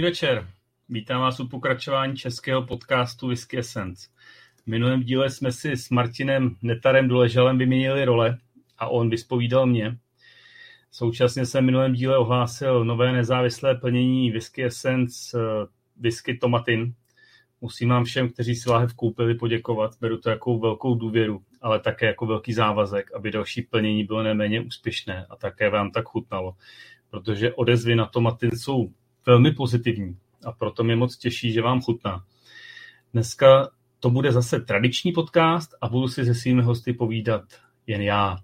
Krásný večer. Vítám vás u pokračování českého podcastu Whisky Essence. V minulém díle jsme si s Martinem Netarem Doleželem vyměnili role a on vyspovídal mě. Současně jsem v minulém díle ohlásil nové nezávislé plnění Whisky Essence eh, Whisky Tomatin. Musím vám všem, kteří si láhev koupili, poděkovat. Beru to jako velkou důvěru, ale také jako velký závazek, aby další plnění bylo neméně úspěšné a také vám tak chutnalo. Protože odezvy na tomatin jsou velmi pozitivní a proto mě moc těší, že vám chutná. Dneska to bude zase tradiční podcast a budu si se svými hosty povídat jen já.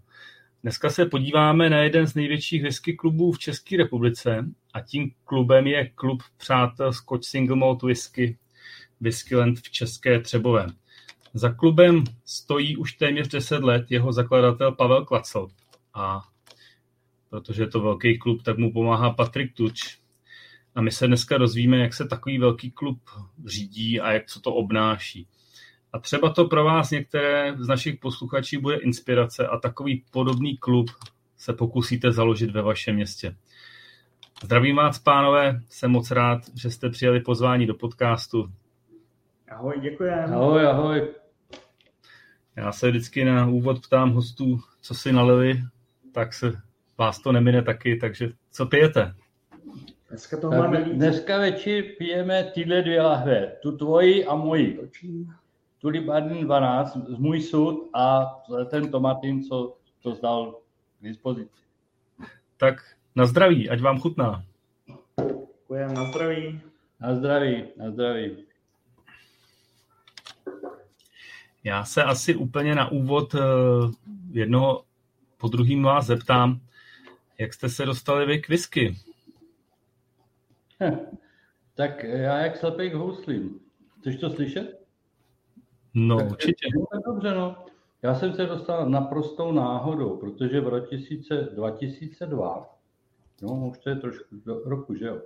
Dneska se podíváme na jeden z největších whisky klubů v České republice a tím klubem je klub přátel Scotch Single Malt Whisky Whiskyland v České Třebové. Za klubem stojí už téměř 10 let jeho zakladatel Pavel Klacel a protože je to velký klub, tak mu pomáhá Patrik Tuč, a my se dneska dozvíme, jak se takový velký klub řídí a jak co to obnáší. A třeba to pro vás některé z našich posluchačů bude inspirace a takový podobný klub se pokusíte založit ve vašem městě. Zdravím vás, pánové, jsem moc rád, že jste přijeli pozvání do podcastu. Ahoj, děkujeme. Ahoj, ahoj. Já se vždycky na úvod ptám hostů, co si nalili, tak se vás to nemine taky, takže co pijete? Dneska toho máme víc. Dneska večer pijeme tyhle dvě lahve, tu tvoji a moji. Tulipanin 12, z můj sud a ten tomatin, co to zdal k dispozici. Tak na zdraví, ať vám chutná. Děkujem, na zdraví. Na zdraví, na zdraví. Já se asi úplně na úvod eh, jednoho po druhým vás zeptám, jak jste se dostali vy k whisky? Tak já jak slepej k houslím. Chceš to slyšet? No, tak, určitě. Tak dobře, no. Já jsem se dostal naprostou náhodou, protože v roce 2002, no už to je trošku do roku, že jo,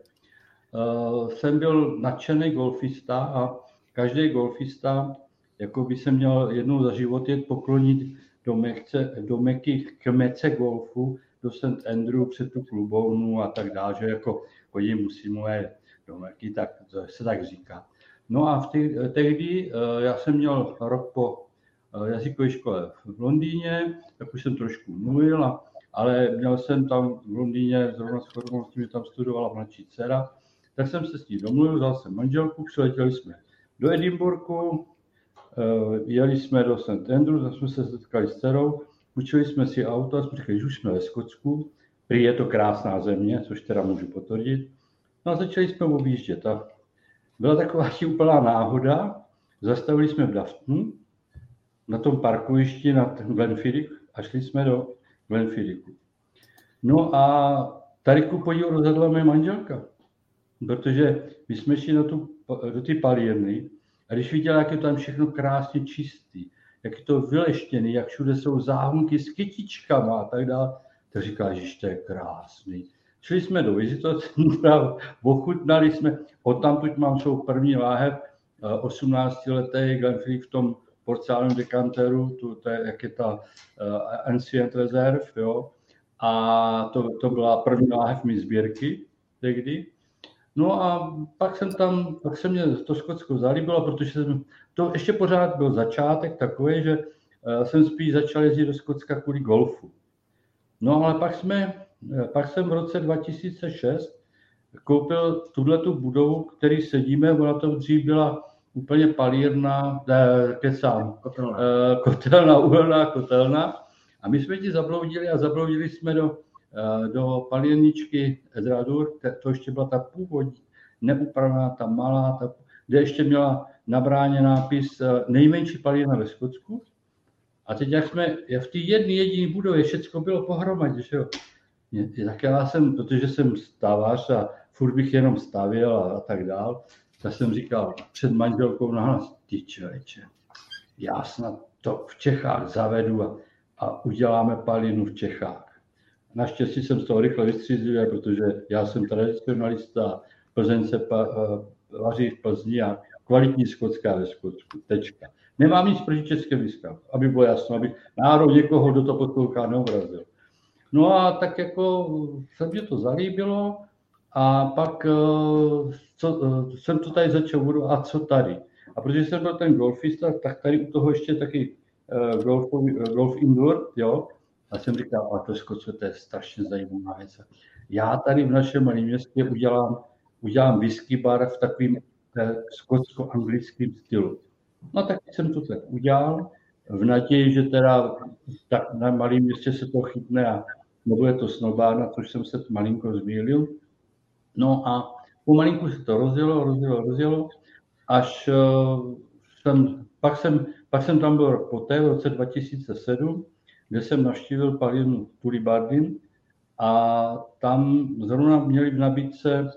uh, jsem byl nadšený golfista a každý golfista jako by se měl jednou za život jet poklonit do, mechce, do Meky k mece golfu, do St. Andrew před tu klubovnu a tak dále, že jako chodí muslimové do Meky, tak se tak říká. No a v te, tehdy eh, já jsem měl rok po eh, jazykové škole v Londýně, tak už jsem trošku mluvil, ale měl jsem tam v Londýně, zrovna s chodností, tam studovala mladší dcera, tak jsem se s ní domluvil, vzal jsem manželku, přiletěli jsme do Edinburghu, eh, jeli jsme do St. Andrews, tam jsme se setkali s dcerou, učili jsme si auto a jsme řekli, že už jsme ve Skotsku, prý je to krásná země, což teda můžu potvrdit. No a začali jsme objíždět a byla taková úplná náhoda, zastavili jsme v Daftonu, na tom parkovišti nad Glenfiddich a šli jsme do Glenfiddichu. No a tady ku podivu rozhodla mé manželka, protože my jsme šli na tu, do ty palírny a když viděla, jak je tam všechno krásně čistý, jak je to vyleštěný, jak všude jsou záhonky s kytičkama a tak dále, tak říká, že to je krásný. Šli jsme do vizitocentra, ochutnali jsme, odtamtud mám svou první láhev, 18 eh, Glenfiddich v tom porcelánovém dekanteru, tu, to je, jak je ta uh, Ancient Reserve, jo. A to, to byla první láhev mi sbírky tehdy. No a pak jsem tam, pak se mě to Skotsko zalíbilo, protože jsem, to ještě pořád byl začátek takový, že uh, jsem spíš začal jezdit do Skotska kvůli golfu. No ale pak jsme, pak jsem v roce 2006 koupil tuhle tu budovu, který sedíme, ona to dřív byla úplně palírna, ne, kecám, kotelna. Eh, kotelna, uhelná kotelna. A my jsme ti zabloudili a zabloudili jsme do, eh, do palírničky Ezradur, to ještě byla ta původní, neupravená, ta malá, ta, kde ještě měla na bráně nápis eh, nejmenší palírna ve Skotsku. A teď, jak jsme v té jedné jediné budově, všechno bylo pohromadě, že jo. Tak já jsem, protože jsem stávař a furt bych jenom stavěl a, a tak dál, tak jsem říkal před manželkou na hlas, ty člověče, já snad to v Čechách zavedu a, a uděláme palinu v Čechách. Naštěstí jsem z toho rychle vystřízlivý, protože já jsem tradicionalista, Plzeň se pa, uh, vaří v Plzni a kvalitní skotská ve Skotsku. Tečka. Nemám nic proti české výzkav, aby bylo jasno, aby národ někoho, kdo to poslouchá, neobrazil. No a tak jako se mě to zalíbilo, a pak co, jsem to tady začal a co tady. A protože jsem byl ten golfista, tak tady u toho ještě taky golf, golf indoor, jo, a jsem říkal, a to Skotsko, to je strašně zajímavá věc. Já tady v našem malém městě udělám, udělám whisky bar v takovým eh, skotsko-anglickém stylu. No tak jsem to tak udělal, v naději, že teda tak na malém městě se to chytne a nebude to snobárna, což jsem se malinko zmýlil. No a pomalinku se to rozjelo, rozjelo, rozjelo, až uh, jsem, pak jsem, pak jsem tam byl poté v roce 2007, kde jsem navštívil Palinu Tulibardin a tam zrovna měli v nabídce,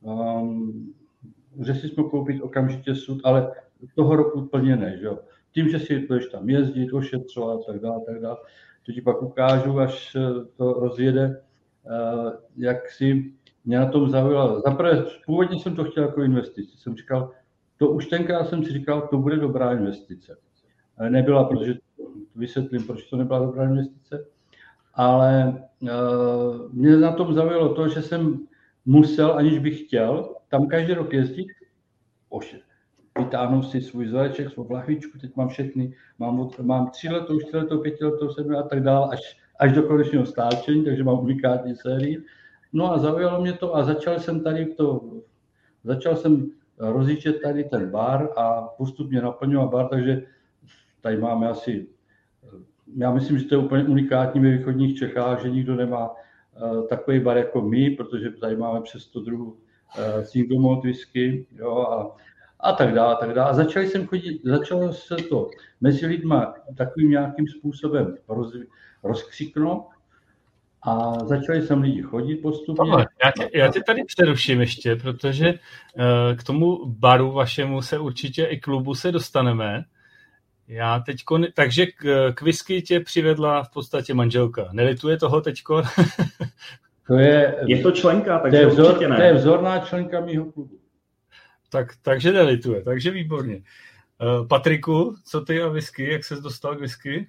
um, že si jsme koupit okamžitě sud, ale toho roku úplně ne, že jo. Tím, že si budeš tam jezdit, ošetřovat a tak dále, tak dále. To ti pak ukážu, až to rozjede, uh, jak si mě na tom zaujalo. Zaprvé, původně jsem to chtěl jako investici. Jsem říkal, to už tenkrát jsem si říkal, to bude dobrá investice. Nebyla, protože vysvětlím, proč to nebyla dobrá investice, ale uh, mě na tom zaujalo to, že jsem musel, aniž bych chtěl, tam každý rok jezdit, oše, vytáhnout si svůj zaječek, svou lahvičku, teď mám všechny, mám, mám tři letou, čtyři letou, pěti letou, sedmi a tak dále, až, až do konečného stáčení, takže mám unikátní sérii. No a zaujalo mě to a začal jsem tady to, začal jsem rozjíždět tady ten bar a postupně naplňovat bar, takže tady máme asi já myslím, že to je úplně unikátní ve východních Čechách, že nikdo nemá uh, takový bar jako my, protože tady máme přes 100 druhů uh, single malt whisky jo, a, a tak dále, tak dále. A začali jsem chodit, začalo se to mezi lidma takovým nějakým způsobem roz, rozkřiknout a začali jsem lidi chodit postupně. Tohle, já, tě, já tě tady přeruším ještě, protože uh, k tomu baru vašemu se určitě i klubu se dostaneme. Já teďko, takže k, k whisky tě přivedla v podstatě manželka. Nelituje toho teďko? to je, je to členka, takže to je, vzor, určitě ne. to je vzorná členka mýho klubu. Tak, takže nelituje, takže výborně. Uh, Patriku, co ty a whisky, jak ses dostal k whisky?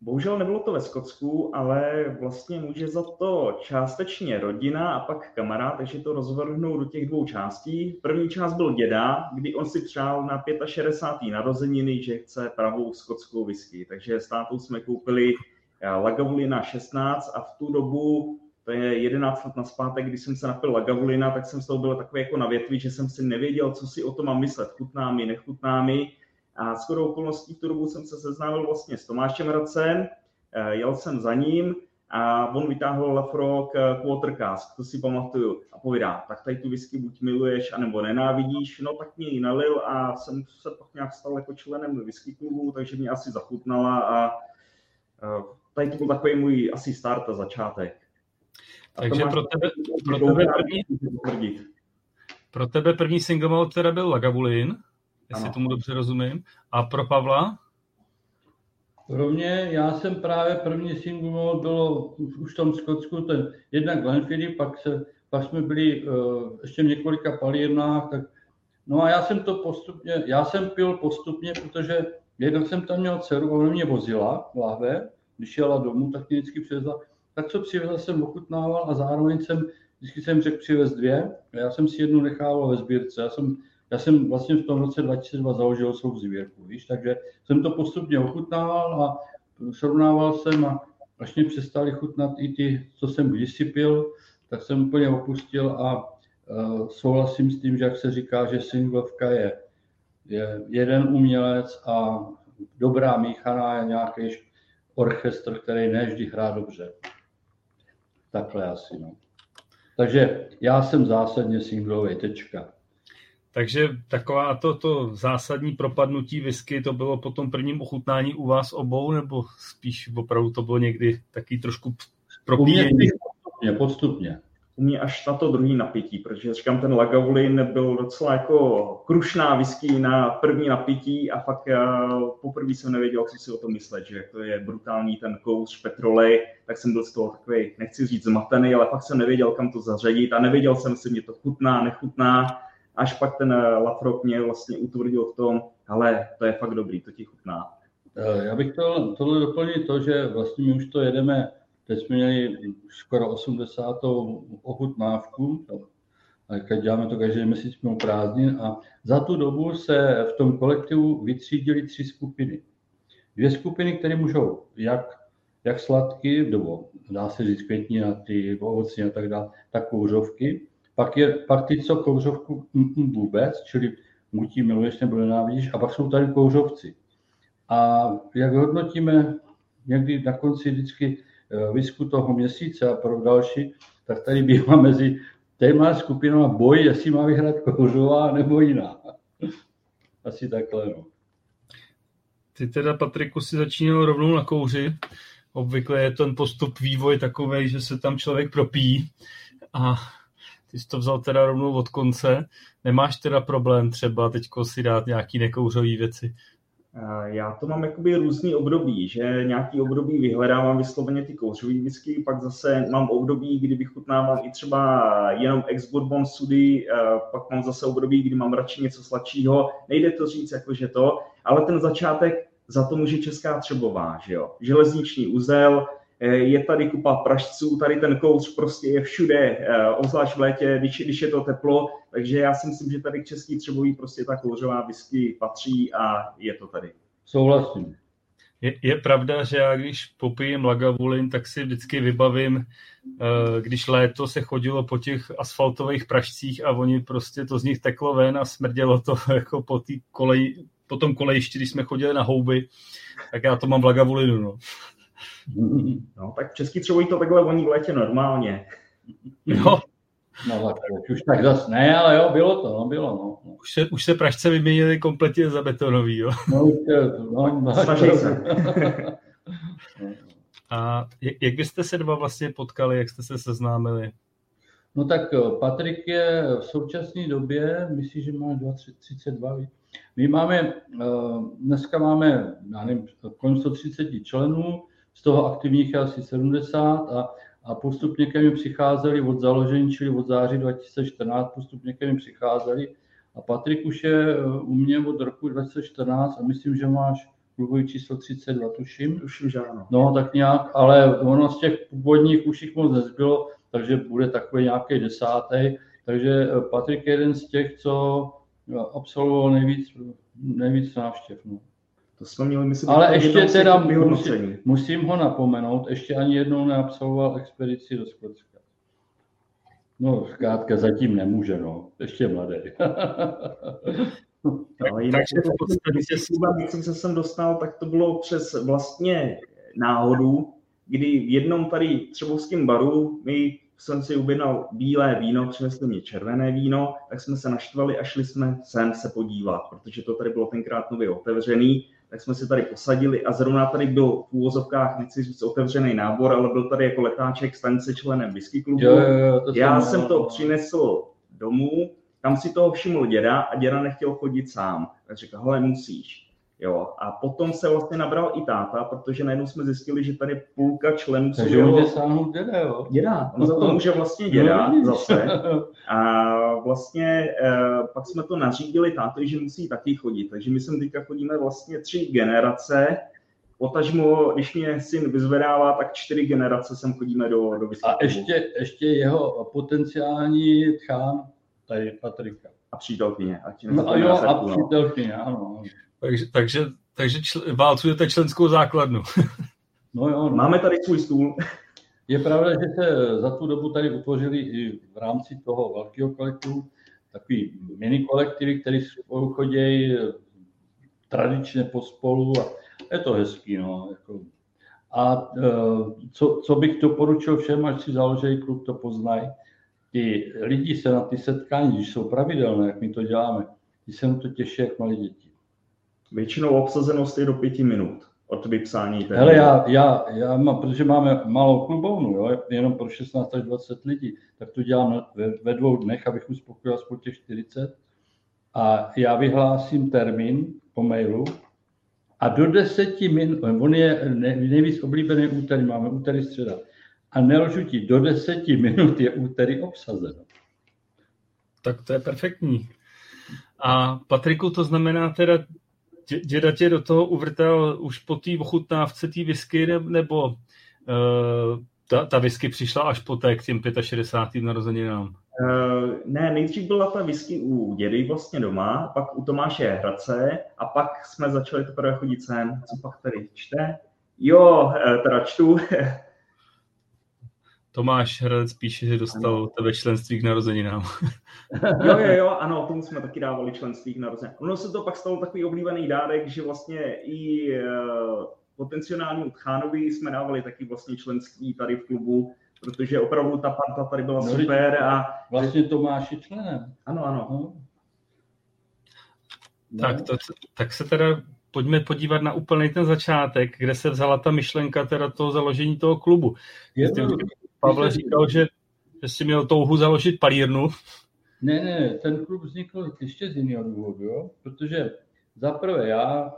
Bohužel nebylo to ve Skotsku, ale vlastně může za to částečně rodina a pak kamarád, takže to rozvrhnou do těch dvou částí. První část byl děda, kdy on si přál na 65. narozeniny, že chce pravou skotskou whisky. Takže s tátou jsme koupili eh, Lagavulina 16 a v tu dobu, to je 11 let na zpátek, když jsem se napil Lagavulina, tak jsem z toho byl takový jako na větvi, že jsem si nevěděl, co si o tom mám myslet, chutná mi, nechutná mi a s chodou okolností v tu dobu jsem se seznámil vlastně s Tomášem Radcem, eh, jel jsem za ním a on vytáhl Lafrock Quarter Cask, to si pamatuju, a povídá, tak tady tu whisky buď miluješ, anebo nenávidíš, no tak mě ji nalil a jsem se pak nějak stal jako členem whisky klubu, takže mě asi zachutnala a eh, tady to byl takový můj asi start a začátek. A takže pro tebe, pro tebe první, pro tebe první single malt teda byl Lagavulin, jestli ano. tomu dobře rozumím. A pro Pavla? Pro mě, já jsem právě první single bylo už v tom Skotsku, ten jednak Glenfiddich, pak, se, pak jsme byli uh, ještě v několika palírnách, tak No a já jsem to postupně, já jsem pil postupně, protože jednak jsem tam měl dceru, ona mě vozila v lahve, když jela domů, tak mě vždycky přivezla. Tak co přivezla jsem ochutnával a zároveň jsem, vždycky jsem řekl přivez dvě, a já jsem si jednu nechával ve sbírce. Já jsem já jsem vlastně v tom roce 2002 založil svou sbírku, víš, takže jsem to postupně ochutnával a srovnával jsem a mě přestali chutnat i ty, co jsem kdysi pil, tak jsem úplně opustil a uh, souhlasím s tím, že jak se říká, že singlovka je, je jeden umělec a dobrá míchaná je nějaký orchestr, který ne vždy hrá dobře. Takhle asi, no. Takže já jsem zásadně singlový, tečka. Takže taková to, to zásadní propadnutí whisky, to bylo po tom prvním ochutnání u vás obou, nebo spíš opravdu to bylo někdy taky trošku propíjení? Postupně, postupně. U mě až na to druhý napití, protože říkám, ten Lagavulin byl docela jako krušná whisky na první napití a fakt uh, poprvé jsem nevěděl, co si o tom myslet, že to je brutální ten kous petrolej, tak jsem byl z toho takový, nechci říct zmatený, ale fakt jsem nevěděl, kam to zařadit a nevěděl jsem, jestli mě to chutná, nechutná až pak ten eh, Lafrock mě vlastně utvrdil v tom, ale to je fakt dobrý, to ti chutná. Eh, já bych to, tohle doplnil to, že vlastně my už to jedeme, teď jsme měli skoro 80. ochutnávku, A děláme to každý měsíc mimo prázdnin a za tu dobu se v tom kolektivu vytřídily tři skupiny. Dvě skupiny, které můžou jak, jak sladky, nebo dá se říct ty ovocní a tak dále, tak kouřovky. Pak, je, pak ty, co kouřovku vůbec, čili mutí miluješ nebo nenávidíš, a pak jsou tady kouřovci. A jak hodnotíme někdy na konci vždycky eh, visku toho měsíce a pro další, tak tady bývá mezi téma skupinou boj, jestli má vyhrát kouřová nebo jiná. Asi takhle, no. Ty teda, Patriku, si začínal rovnou na kouři. Obvykle je ten postup vývoj takový, že se tam člověk propíjí a ty jsi to vzal teda rovnou od konce. Nemáš teda problém třeba teďko si dát nějaký nekouřový věci? Já to mám jakoby různý období, že nějaký období vyhledávám vysloveně ty kouřový whisky, pak zase mám období, kdy vychutnávám i třeba jenom ex-bourbon sudy, pak mám zase období, kdy mám radši něco sladšího. Nejde to říct jako, že to, ale ten začátek za to může Česká Třebová, že jo. Železniční uzel, Eh, je tady kupa pražců, tady ten kouř prostě je všude, eh, obzvlášť v létě, když, když je to teplo, takže já si myslím, že tady k Český Třebový prostě ta kouřová whisky patří a je to tady. Souhlasím. Je, je pravda, že já když popijím Lagavulin, tak si vždycky vybavím, eh, když léto se chodilo po těch asfaltových pražcích a oni prostě to z nich teklo ven a smrdělo to jako po, kolej, po tom kolejišti, když jsme chodili na houby, tak já to mám v Lagavulinu. No. No, tak v Český třeba to takhle voní v létě normálně. Jo. No, tak už tak zase ne, ale jo, bylo to, no, bylo, no. Už se, už se Pražce vyměnili kompletně za betonový, jo. No, no, no Snaží se. A jak byste se dva vlastně potkali, jak jste se seznámili? No tak eh, Patrik je v současné době, myslím, že má 32, my máme, eh, dneska máme, já nevím, kolem 130 členů, z toho aktivních je asi 70 a, a postupně ke mi přicházeli od založení, čili od září 2014, postupně ke mi přicházeli. A Patrik už je eh, u mě od roku 2014 a myslím, že máš klubový číslo 32, tuším. Tuším, že ano. No, tak nějak, ale ono z těch původních už jich moc nezbylo, takže bude takový nějaký desátý. Takže eh, Patrik je jeden z těch, co absolvoval nejvíc, nejvíc návštěv. No. To jsme měli, myslím, Ale ještě teda musím, musím ho napomenout, ještě ani jednou neabsolvoval expedici do Skotska. No, zkrátka zatím nemůže, no. Ještě mladý. no, jinak Takže v podstatě, když se sem dostal, tak to bylo přes vlastně náhodu, kdy v jednom tady třebovském baru mi jsem si objednal bílé víno, přinesli mi červené víno, tak jsme se naštvali a šli jsme sem se podívat, protože to tady bylo tenkrát nově otevřený tak jsme si tady posadili a zrovna tady byl v úvozovkách, nechci říct otevřený nábor, ale byl tady jako letáček stanice členem whisky klubu. Jo, jo, jo, to Já jsem to přinesl domů, tam si toho všiml děda a děda nechtěl chodit sám. Tak řekl, hele, musíš. Jo, a potom se vlastně nabral i táta, protože najednou jsme zjistili, že tady půlka členů jsou Takže jeho... sáhnout děda, jo? Děda, on za to může vlastně děda no, zase. A vlastně e, pak jsme to nařídili tátovi, že musí taky chodit. Takže my sem teďka chodíme vlastně tři generace, Potažmo, když mě syn vyzvedává, tak čtyři generace sem chodíme do, do A ještě, ještě jeho potenciální tchán, tady Patrika. A přítelkyně. Ať no, a jo, a no. přítelkyně, ano. Takže, takže, takže čl, válcujete členskou základnu. no jo. Máme tady svůj stůl. Je pravda, že se za tu dobu tady utvořili i v rámci toho velkého kolektivu takový mini kolektivy, které spolu chodí tradičně pospolu a je to hezký. No, jako. A e, co, co bych doporučil všem, až si založí klub, to poznají. Ty lidi se na ty setkání, když jsou pravidelné, jak my to děláme, ty se na to těší jak malí děti. Většinou obsazenost je do pěti minut od vypsání té. Hele, já, já, já mám, protože máme malou klubovnu, jo, jenom pro 16 až 20 lidí, tak to dělám ve, ve dvou dnech, abych uspokojil aspoň těch 40. A já vyhlásím termín po mailu a do deseti minut, on je nejvíc oblíbený úterý, máme úterý středa, a nelžu ti, do deseti minut je úterý obsazeno. Tak to je perfektní. A Patriku, to znamená teda, děda tě do toho uvrtal už po té ochutnávce té whisky, nebo uh, ta, ta whisky přišla až po té k těm 65. narozeninám? Uh, ne, nejdřív byla ta whisky u dědy vlastně doma, pak u Tomáše Hradce a pak jsme začali teprve chodit sem. Co pak tady čte? Jo, teda čtu. Tomáš Hradec píše, že dostal ano. tebe členství k narozeninám. jo, jo, jo, ano, tomu jsme taky dávali členství k narozeninám. Ono se to pak stalo takový oblíbený dárek, že vlastně i uh, potenciálnímu Tchánovi jsme dávali taky vlastně členství tady v klubu, protože opravdu ta parta tady byla no, super. A... Vlastně Tomáš je členem. Ano, ano. No. Tak, to, tak se teda pojďme podívat na úplný ten začátek, kde se vzala ta myšlenka teda toho založení toho klubu. Je to, Pavel říkal, že, že jsi měl touhu založit palírnu. Ne, ne, ten klub vznikl ještě z jiného důvodu, jo? protože za prvé já,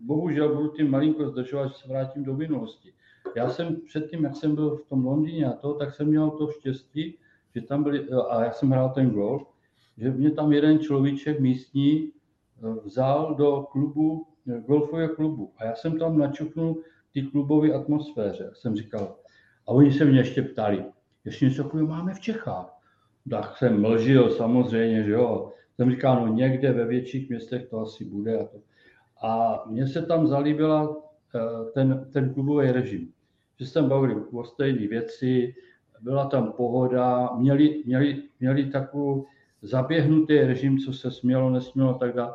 bohužel budu tím malinko zdržovat, že se vrátím do minulosti. Já jsem předtím, jak jsem byl v tom Londýně a to, tak jsem měl to štěstí, že tam byli, a já jsem hrál ten golf, že mě tam jeden človíček místní eh, vzal do klubu, eh, golfového klubu. A já jsem tam načuknul ty klubové atmosféře. Jsem říkal, a oni se mě ještě ptali, jestli něco takového máme v Čechách. Tak jsem mlžil samozřejmě, že jo. Jsem říkal, no někde ve větších městech to asi bude. A, to. a mně se tam zalíbila eh, ten, ten klubový režim. Že se tam bavili o stejné věci, byla tam pohoda, měli, měli, měli takovou zaběhnutý režim, co se smělo, nesmělo, tak dále.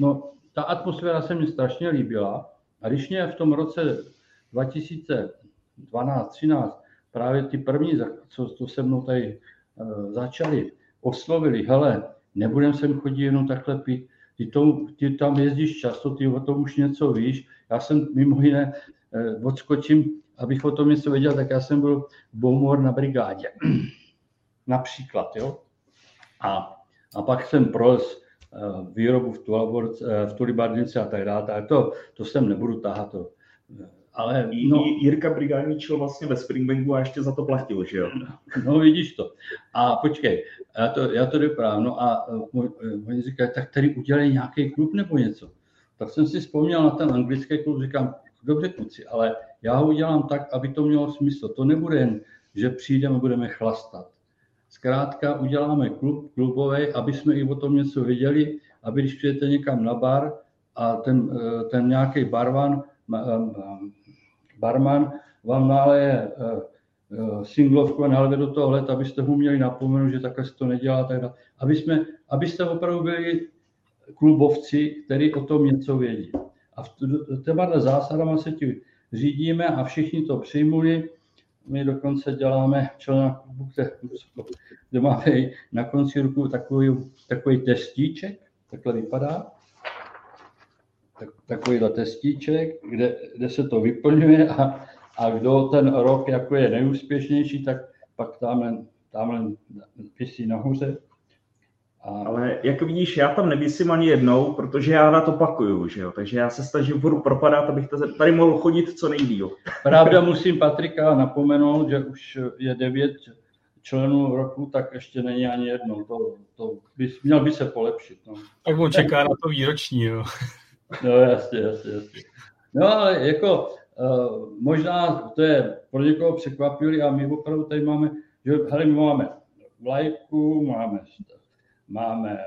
No, ta atmosféra se mi strašně líbila. A když mě v tom roce 2000 12, 13, právě ty první, co, co se mnou tady uh, začali, oslovili, hele, nebudem sem chodit jenom takhle pít, ty, to, ty tam jezdíš často, ty o tom už něco víš. Já jsem mimo jiné, uh, odskočím, abych o tom něco věděl, tak já jsem byl v Boumor na brigádě. Například, jo. A, a pak jsem prolez uh, výrobu v, Tulabor, uh, v Tulibardnici a tak dále. Tak to, to sem nebudu tahat, to, ale no, Jirka brigádničil vlastně ve Springbanku a ještě za to platil, že jo? No vidíš to. A počkej, já to, já to doprávám. No a e, oni říkají, tak tady udělej nějaký klub nebo něco. Tak jsem si vzpomněl na ten anglický klub, říkám, dobře kluci, ale já ho udělám tak, aby to mělo smysl. To nebude jen, že přijdeme a budeme chlastat. Zkrátka uděláme klub, klubový, aby jsme i o tom něco věděli, aby když přijete někam na bar a ten, e, ten nějaký barvan barman vám náleje eh, eh, singlovku a nalve do toho let, abyste mu měli napomenout, že takhle se to nedělá. Tak dále. Aby jsme, abyste opravdu byli klubovci, kteří o tom něco vědí. A v těma zásadama se ti řídíme a všichni to přijmuli. My dokonce děláme člena klubu, kde máme na konci ruku takový, takový testíček, takhle vypadá tak, takovýhle testíček, kde, kde se to vyplňuje a, a kdo ten rok jako je nejúspěšnější, tak pak tamhle, tamhle pisí nahoře. A... Ale jak vidíš, já tam nevysím ani jednou, protože já na to pakuju, že jo? takže já se snažím budu propadat, abych tady mohl chodit co nejdíl. Pravda, musím Patrika napomenout, že už je devět členů roku, tak ještě není ani jedno. To, to by, měl by se polepšit. No. Tak on čeká na to výroční, jo. No jasně, jasně, jasně. No ale jako uh, možná to je pro někoho překvapivý a my opravdu tady máme, že hele, my máme vlajku, máme, máme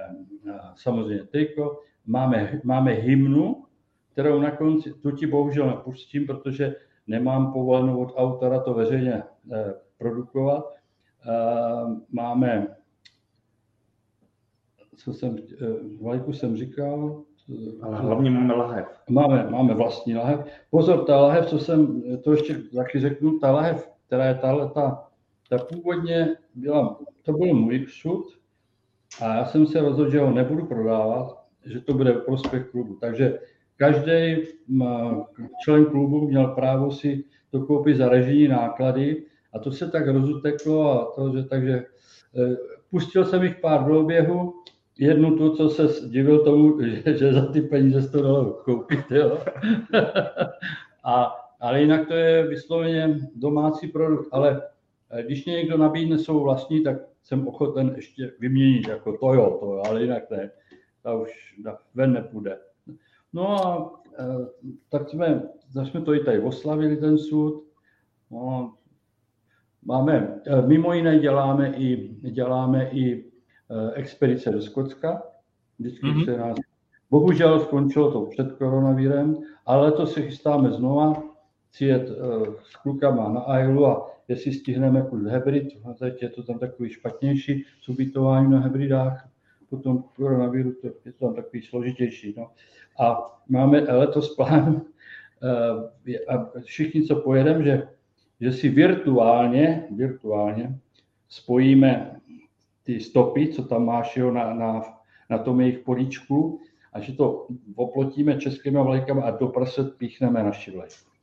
uh, samozřejmě triko, máme, máme hymnu, kterou na konci, tu ti bohužel nepustím, protože nemám povolenou od autora to veřejně uh, produkovat. Máme, co jsem, uh, vlajku jsem říkal, ale hlavně máme lahev. Máme, máme vlastní lahev. Pozor, ta lahev, co jsem, to ještě taky řeknu, ta lahev, která je tahle, ta, ta původně byla, to byl můj sud a já jsem se rozhodl, že ho nebudu prodávat, že to bude prospěch klubu. Takže každý člen klubu měl právo si to koupit za režijní náklady a to se tak rozuteklo a to, že takže eh, pustil jsem jich pár do oběhu, jednu tu, co se divil tomu, že, že za ty peníze to dalo koupit, jo. A, ale jinak to je vysloveně domácí produkt, ale eh, když mě někdo nabídne svou vlastní, tak jsem ochoten ještě vyměnit, jako to jo, to jo, ale jinak ne, ta už ven nepůjde. No a eh, tak jsme, tak jsme to i tady oslavili, ten sud. No, máme, mimo jiné děláme i, děláme i expedice do Skotska. Vždycky mm-hmm. se nás, bohužel skončilo to před koronavírem, ale to se chystáme znova, přijet s klukama na Ailu a jestli stihneme kurz hybrid, teď je to tam takový špatnější s ubytováním na hybridách, potom koronaviru to je to tam takový složitější. No. A máme letos plán, eh, a všichni, co pojedeme, že, že si virtuálně, virtuálně spojíme ty stopy, co tam máš jo, na, na, na tom jejich políčku, a že to oplotíme českými vlajkami a do prset píchneme naši vlajku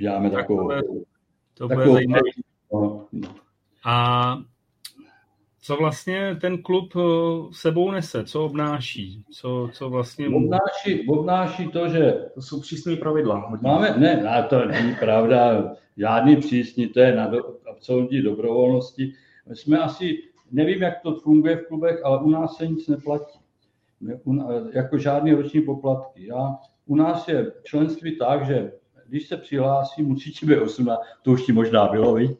uděláme tak takovou... To bude, takovou, zajímavé. No, no. A co vlastně ten klub eh, sebou nese, co obnáší, co, co vlastně... Obnáší, obnáší to, že... To jsou přísné pravidla. Hodně. Máme, ne, ne, to není pravda, žádný přísný, to je na do, absolutní dobrovolnosti. Jsme asi, nevím, jak to funguje v klubech, ale u nás se nic neplatí. Jako žádný roční poplatky. Já, u nás je členství tak, že když se přihlásí, musí ti být 18, to už ti možná bylo, víš?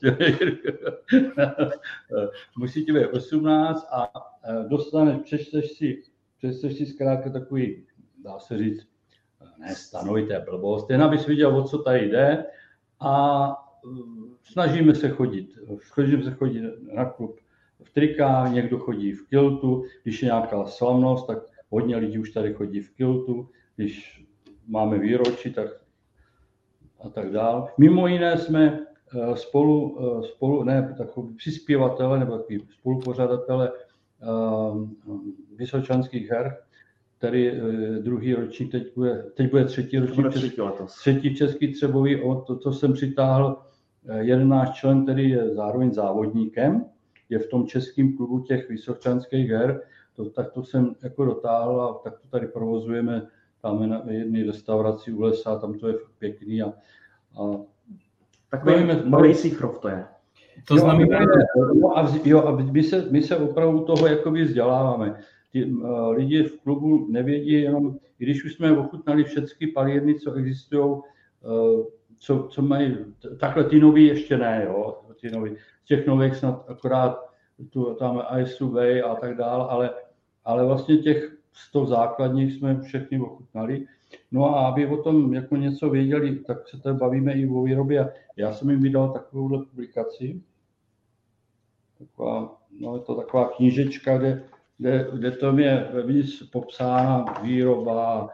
musí ti být 18 a e, dostaneš, přečteš si, přečteš si zkrátka takový, dá se říct, ne stanovité blbost, jen abys viděl, o co tady jde a e, snažíme se chodit, snažíme se chodit na klub v trikách, někdo chodí v kiltu, když je nějaká slavnost, tak hodně lidí už tady chodí v kiltu, když máme výročí, tak a tak dále. Mimo jiné jsme eh, spolu, eh, spolu ne, takový přispěvatele nebo takový spolupořadatele eh, Vysočanských her, který druhý ročník, teď bude, teď bude třetí ročník, třetí, třetí český třebový, o to, co jsem přitáhl, jeden náš člen, který je zároveň závodníkem, je v tom českém klubu těch Vysočanských her, to, tak to jsem jako dotáhl a tak to tady provozujeme tam na jedné restauraci u lesa, tam to je pěkný a, a Takový malý Sichrov to je. To jo, znamená, no a, jo, a my, se, my se opravdu toho jakoby vzděláváme. Ti uh, lidi v klubu nevědí jenom, když už jsme ochutnali všechny palírny, co existují, uh, co, co mají, takhle ty nový ještě ne, jo, ty nový. Z těch nových snad akorát tu, tam ISUV a tak dále, ale, ale vlastně těch 100 základních jsme všechny ochutnali. No a aby o tom jako něco věděli, tak se tady bavíme i o výrobě. Já jsem jim vydal takovou publikaci. Taková, no je to taková knížečka, kde, kde, kde to je vevnitř popsána výroba,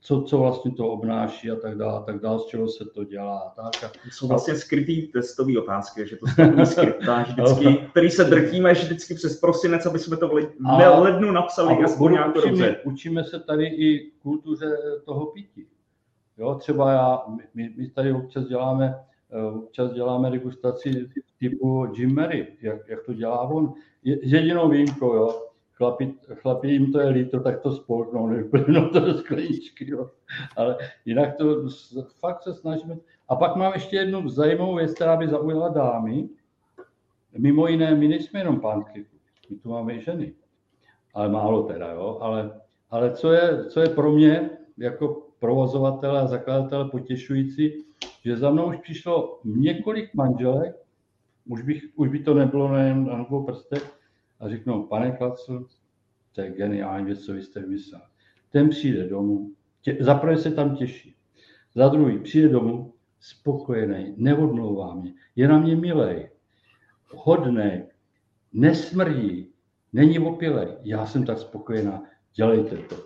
co, co vlastně to obnáší a tak dále, a tak dále, z čeho se to dělá. Tak. A, jsou vlastně skrytý testové otázky, že to jsou skrytá, vždycky, který se drtíme vždycky přes prosinec, aby jsme to v lednu napsali a aspoň nějak učíme, učíme se tady i kultuře toho pití. Jo, třeba já, my, my tady občas děláme, eh, občas děláme degustaci typu Jim Mary, jak, jak to dělá on. Je, jedinou výjimkou, jo, chlapi, chlapi jim to je líto, tak to spolknou, nevyplnou to do skleničky. Jo. Ale jinak to fakt se snažíme. A pak mám ještě jednu zajímavou věc, která by zaujala dámy. Mimo jiné, my nejsme jenom pánky, my tu máme i ženy. Ale málo teda, jo. Ale, ale co, je, co je pro mě jako provozovatele a zakladatele potěšující, že za mnou už přišlo několik manželek, už, bych, už by to nebylo na dvou prstech, a řeknou, pane Klacl, to je geniální věc, co vy jste vymyslel. Ten přijde domů, tě, za prvé se tam těší, za druhý přijde domů, spokojený, neodmlouvá mě, je na mě milej, hodný, nesmrdí, není opilej. Já jsem tak spokojená, dělejte to.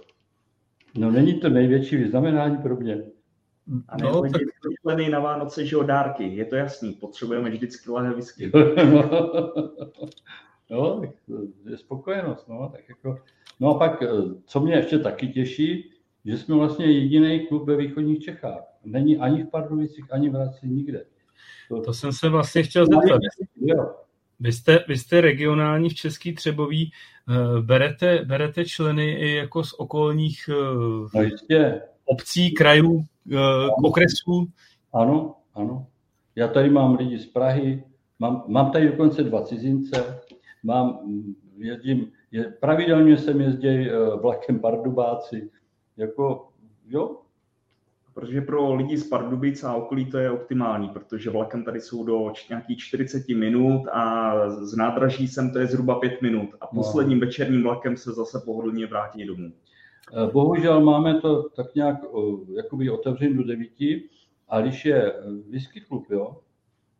No není to největší vyznamenání pro mě. A no, tak... na Vánoce, že o dárky, je to jasný, potřebujeme vždycky lahé Jo, je spokojenost. No, tak jako, no a pak, eh, co mě ještě taky těší, že jsme vlastně jediný klub ve východních Čechách. Není ani v Pardubicích, ani v Hradci, nikde. To, to jsem se vlastně chtěl zeptat. Vy jste, vy jste regionální v Český Třebový, eh, berete, berete členy i jako z okolních eh, no jistě. obcí, krajů, okresů? Ano, ano. Já tady mám lidi z Prahy, mám, mám tady dokonce dva cizince, mám, jezdím, je, pravidelně jsem jezdí eh, vlakem Pardubáci, jako, jo. Protože pro lidi z Pardubic a okolí to je optimální, protože vlakem tady jsou do nějakých 40 minut a z nádraží sem to je zhruba 5 minut a no. posledním no. večerním vlakem se zase pohodlně vrátí domů. Eh, bohužel máme to tak nějak jakoby otevřen do devíti a když je whisky klub, jo,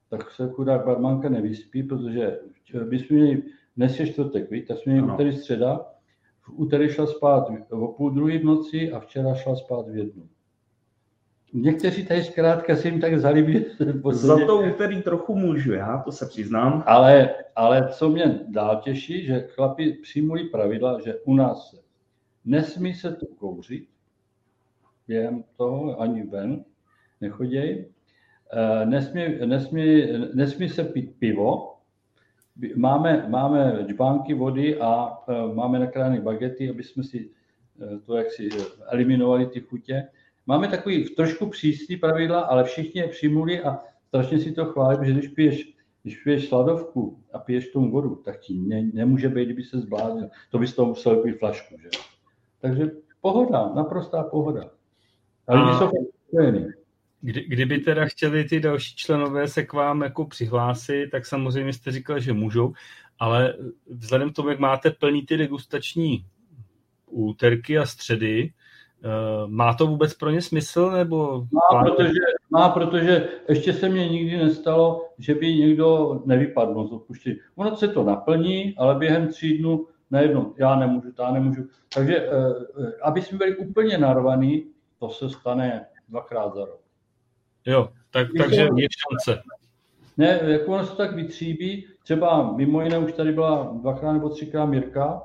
tak se chudák barmanka nevyspí, protože my jsme měli, dnes je čtvrtek, víc, tak jsme měli úterý středa, v úterý šla spát o půl druhý v noci a včera šla spát v jednu. Někteří tady zkrátka si jim tak zalíbí. Za to úterý trochu můžu, já to se přiznám. Ale, ale co mě dál těší, že chlapi přijmuli pravidla, že u nás se nesmí se tu kouřit během toho ani ven, nechoděj. Eh, nesmí, nesmí, nesmí se pít pivo, máme, máme džbánky vody a eh, máme nakrány bagety, aby jsme si eh, to jaksi eliminovali ty chutě. Máme takový trošku přísný pravidla, ale všichni je přijmuli a strašně si to chválím, že když piješ, když piješ sladovku a piješ tomu vodu, tak ti ne, nemůže být, kdyby se zbláznil. To bys to musel pít flašku. Že? Takže pohoda, naprostá pohoda. Ale a... jsou kdy, kdyby teda chtěli ty další členové se k vám jako přihlásit, tak samozřejmě jste říkali, že můžou, ale vzhledem k tomu, jak máte plný ty degustační úterky a středy, eh, má to vůbec pro ně smysl? Nebo má, protože, má, protože ještě se mně nikdy nestalo, že by někdo nevypadl z odpuštění. Ono se to naplní, ale během tří dnů najednou já nemůžu, já nemůžu. Takže eh, eh, aby jsme byli úplně narvaný, to se stane dvakrát za rok. Jo, tak, takže je šance. Ne, jako ono se tak vytříbí, třeba mimo jiné už tady byla dvakrát nebo třikrát Mirka,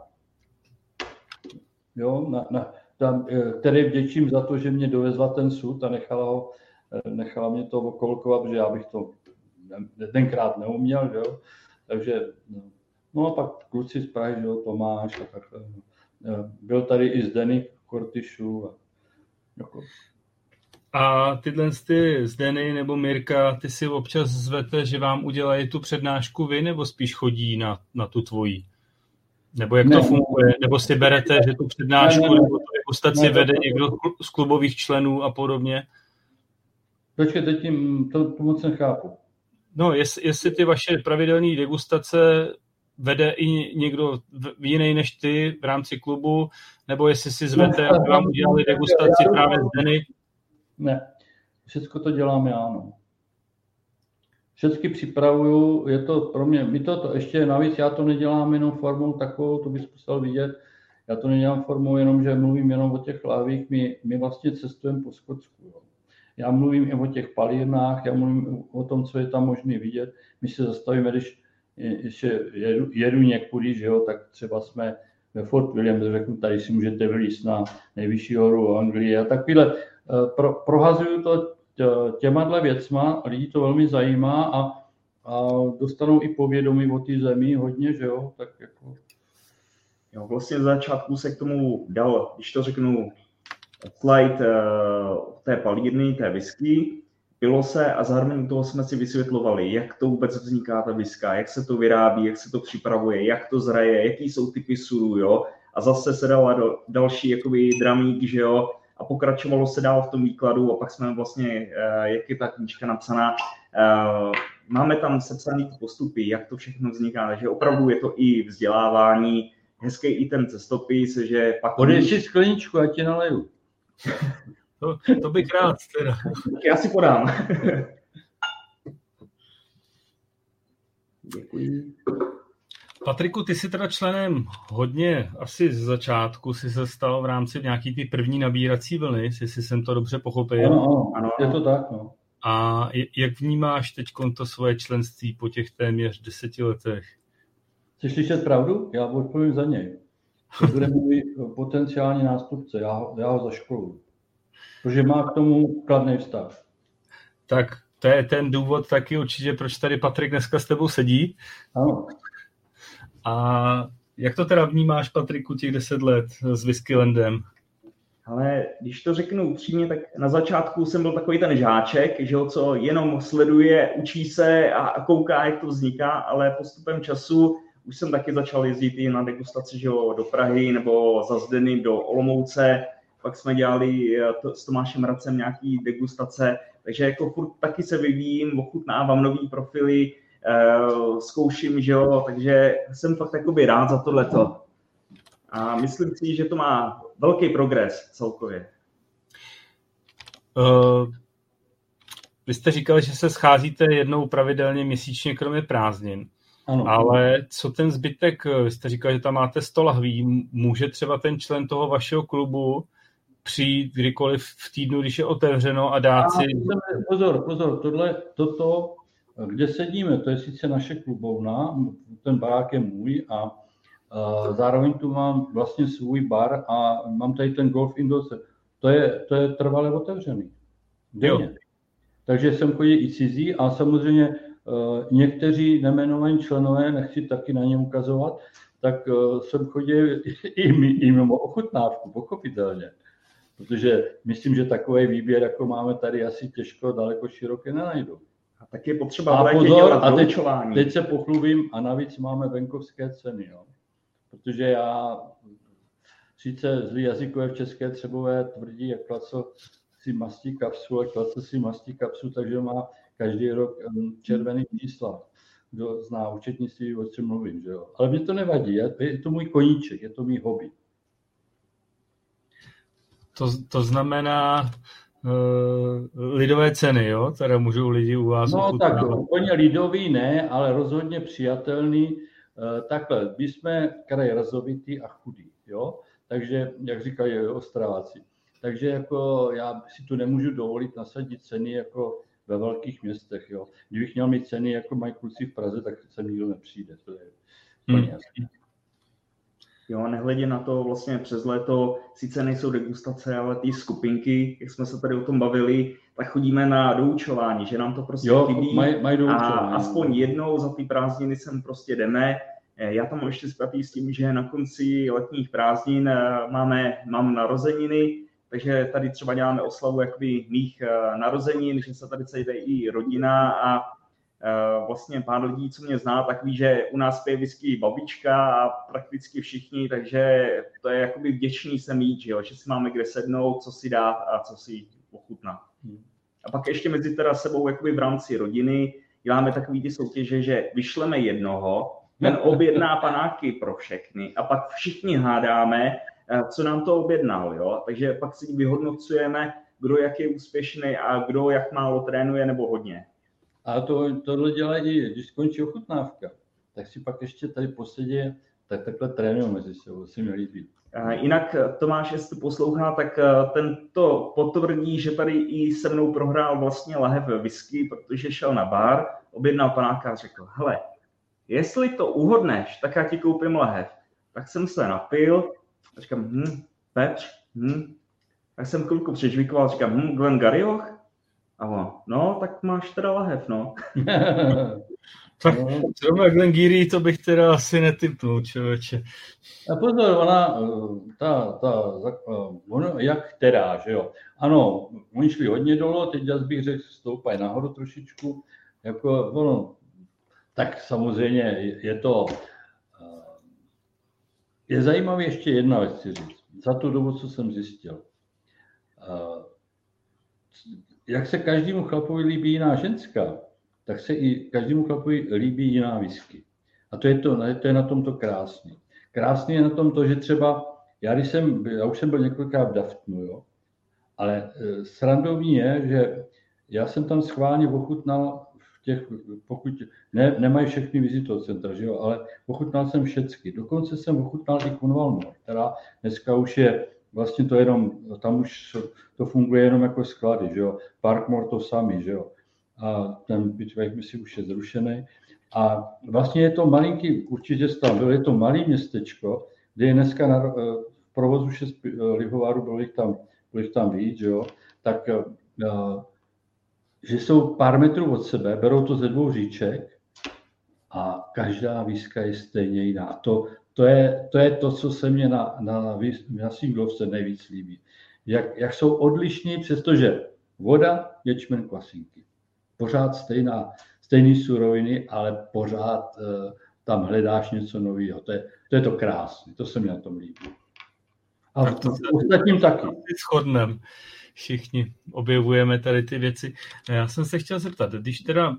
jo, na, na, tam, eh, který vděčím za to, že mě dovezla ten sud a nechala, ho, eh, nechala mě to okolkovat, protože já bych to tenkrát neuměl, jo. takže no, no a pak kluci z Prahy, jo, Tomáš a takhle. No. Eh, byl tady i Zdeněk Kortyšu a jako, a tyhle ty Zdeny nebo Mirka, ty si občas zvete, že vám udělají tu přednášku vy, nebo spíš chodí na, na tu tvoji? Nebo jak ne, to funguje? Nebo si berete, že tu přednášku ne, ne, nebo tu degustaci vede někdo z klubových členů a podobně? Počkej, teď tím, to, to moc nechápu. No, jest, jestli ty vaše pravidelné degustace vede i někdo jiný než ty v rámci klubu, nebo jestli si zvete, aby vám udělali degustaci právě z Deny, ne, všechno to dělám já, no. Všechny připravuju, je to pro mě, my to, to ještě navíc, já to nedělám jenom formou takovou, to bys musel vidět, já to nedělám formou jenom, že mluvím jenom o těch lávích, my, my vlastně cestujeme po Skotsku. Jo. Já mluvím i o těch palírnách, já mluvím o tom, co je tam možné vidět. My se zastavíme, když ještě jedu, jedu někudy, že jo, tak třeba jsme ve Fort William, řeknu, tady si můžete vylíst na nejvyšší horu Anglie a takovýhle pro, prohazuju to těma věcma, lidi to velmi zajímá a, a dostanou i povědomí o té zemi hodně, že jo, tak jako... Jo, vlastně z začátku se k tomu dal, když to řeknu, slide uh, té palírny, té whisky, pilo se a zároveň toho jsme si vysvětlovali, jak to vůbec vzniká ta viska, jak se to vyrábí, jak se to připravuje, jak to zraje, jaký jsou typy sudů, jo. A zase se dala do, další jakoby dramík, že jo, a pokračovalo se dál v tom výkladu a pak jsme vlastně, eh, jak je ta knížka napsaná, eh, máme tam sepsané postupy, jak to všechno vzniká, takže opravdu je to i vzdělávání, hezký i ten cestopis, že pak... Podej si skleničku, ať ti naleju. To, to bych rád teda. Já si podám. Děkuji. Patriku, ty jsi teda členem hodně, asi z začátku si se stal v rámci nějaký ty první nabírací vlny, jestli jsem to dobře pochopil. Ano, ano, je to tak. No. A jak vnímáš teď to svoje členství po těch téměř deseti letech? Chceš slyšet pravdu? Já odpovím za něj. To bude můj potenciální nástupce, já, já ho zaškolu. Protože má k tomu kladný vztah. Tak to je ten důvod taky určitě, proč tady Patrik dneska s tebou sedí. Ano. A jak to teda vnímáš, Patriku, těch deset let s Whiskylandem? Ale když to řeknu upřímně, tak na začátku jsem byl takový ten žáček, že jo, co jenom sleduje, učí se a kouká, jak to vzniká, ale postupem času už jsem taky začal jezdit i na degustaci že jo, do Prahy nebo za Zdeny do Olomouce. Pak jsme dělali eh, to, s Tomášem Racem nějaký degustace, takže jako furt taky se vyvíjím, ochutnávám nový profily, zkouším, že jo, takže jsem fakt jakoby rád za tohleto. A myslím si, že to má velký progres celkově. Uh, vy jste říkali, že se scházíte jednou pravidelně měsíčně, kromě prázdnin. Ano. Ale co ten zbytek, vy jste říkal, že tam máte 100 lahví, může třeba ten člen toho vašeho klubu přijít kdykoliv v týdnu, když je otevřeno a dát a si... Pozor, pozor, tohle, toto, kde sedíme, to je sice naše klubovna, ten barák je můj a, zároveň tu mám vlastně svůj bar a mám tady ten golf indoor, to je, to je trvale otevřený. Denně. Takže jsem chodí i cizí a samozřejmě uh, někteří nemenovaní členové, nechci taky na ně ukazovat, tak jsem chodil i, i mimo ochutnávku, pochopitelně. Protože myslím, že takový výběr, jako máme tady, asi těžko, daleko široké nenajdu. A tak je potřeba a pozor, a teď, teď se pochlubím a navíc máme venkovské ceny. Jo. Protože já sice zlý jazykové v České Třebové tvrdí, jak Klaco si mastí kapsu, ale Klaco si mastí kapsu, takže má každý rok červený čísla. Kdo zná účetnictví, o čem mluvím. Že jo? Ale mě to nevadí, je to můj koníček, je to můj hobby. To, to znamená lidové ceny, jo? Teda můžou lidi u vás No tak úplně lidový ne, ale rozhodně přijatelný. Uh, takhle, my jsme kraj razovitý a chudý, jo? Takže, jak říkají Ostráváci. Takže jako já si tu nemůžu dovolit nasadit ceny jako ve velkých městech. Jo. Kdybych měl mít ceny, jako mají kluci v Praze, tak sem nikdo nepřijde. To je hmm. jasné. Jo, nehledě na to vlastně přes léto, sice nejsou degustace, ale ty skupinky, jak jsme se tady o tom bavili, tak chodíme na doučování, že nám to prostě jo, chybí. Maj, maj a aspoň jednou za ty prázdniny sem prostě jdeme. Eh, já tam mám ještě zpětý s tím, že na konci letních prázdnin eh, máme, mám narozeniny, takže tady třeba děláme oslavu jakoby mých eh, narozenin, že se tady sejde i rodina a vlastně pár lidí, co mě zná, tak ví, že u nás pije whisky babička a prakticky všichni, takže to je jakoby vděčný se mít, že, jo? že si máme kde sednout, co si dát a co si ochutnat. Hmm. A pak ještě mezi teda sebou jakoby v rámci rodiny děláme takový ty soutěže, že vyšleme jednoho, ten objedná panáky pro všechny a pak všichni hádáme, eh, co nám to objednal. Jo? Takže pak si vyhodnocujeme, kdo jak je úspěšný a kdo jak málo trénuje nebo hodně. A to, tohle dělají, když skončí ochutnávka, tak si pak ještě tady posedí, tak takhle trénují mezi sebou, si mi líbí. Jinak Tomáš, jestli poslouchá, tak ten to potvrdí, že tady i se mnou prohrál vlastně lahev whisky, protože šel na bar, objednal panáka a řekl, hele, jestli to uhodneš, tak já ti koupím lahev. Tak jsem se napil a říkám, hm, Petr, hm. Tak jsem chvilku přežvíkoval, říkám, hm, Glenn Garioch? A on, no, tak máš teda lahev, no. tak zrovna Glengiri to bych teda asi netypnul, člověče. A pozor, ona, ta, ta, ono, jak která, že jo. Ano, oni šli hodně dolů, teď já bych řekl, stoupají nahoru trošičku, jako ono, tak samozřejmě je to, je zajímavé ještě jedna věc si říct. Za tu dobu, co jsem zjistil, jak se každému chlapovi líbí jiná ženská, tak se i každému chlapovi líbí jiná whisky. A to je, to, to je na tom to krásný. Krásný je na tom to, že třeba, já, když jsem, já už jsem byl několikrát v Daftnu, jo, ale e, srandovní je, že já jsem tam schválně ochutnal v těch, pokud ne, nemají všechny vizitocentra, že jo, ale ochutnal jsem všechny. Dokonce jsem ochutnal i Kunvalno, která dneska už je vlastně to jenom, tam už to funguje jenom jako sklady, že jo. Parkmore to sami, že jo. A ten Bitweg si už je zrušený. A vlastně je to malinký, určitě tam byl, je to malé městečko, kde je dneska na, v provozu šest lihovarů, bylo jich tam, bylo jich tam víc, že jo. Tak eh, že jsou pár metrů od sebe, berou to ze dvou říček a každá výzka je stejně jiná. To, to je, to je to, co se mě na, na, na singlovce nejvíc líbí. Jak, jak jsou odlišní, přestože voda, ječmen, klasinky. Pořád stejná, stejný suroviny, ale pořád uh, tam hledáš něco nového. To je, to je to krásné, to se mi na tom líbí. A v, to ostatním taky. Shodneme. Všichni objevujeme tady ty věci. Já jsem se chtěl zeptat, když teda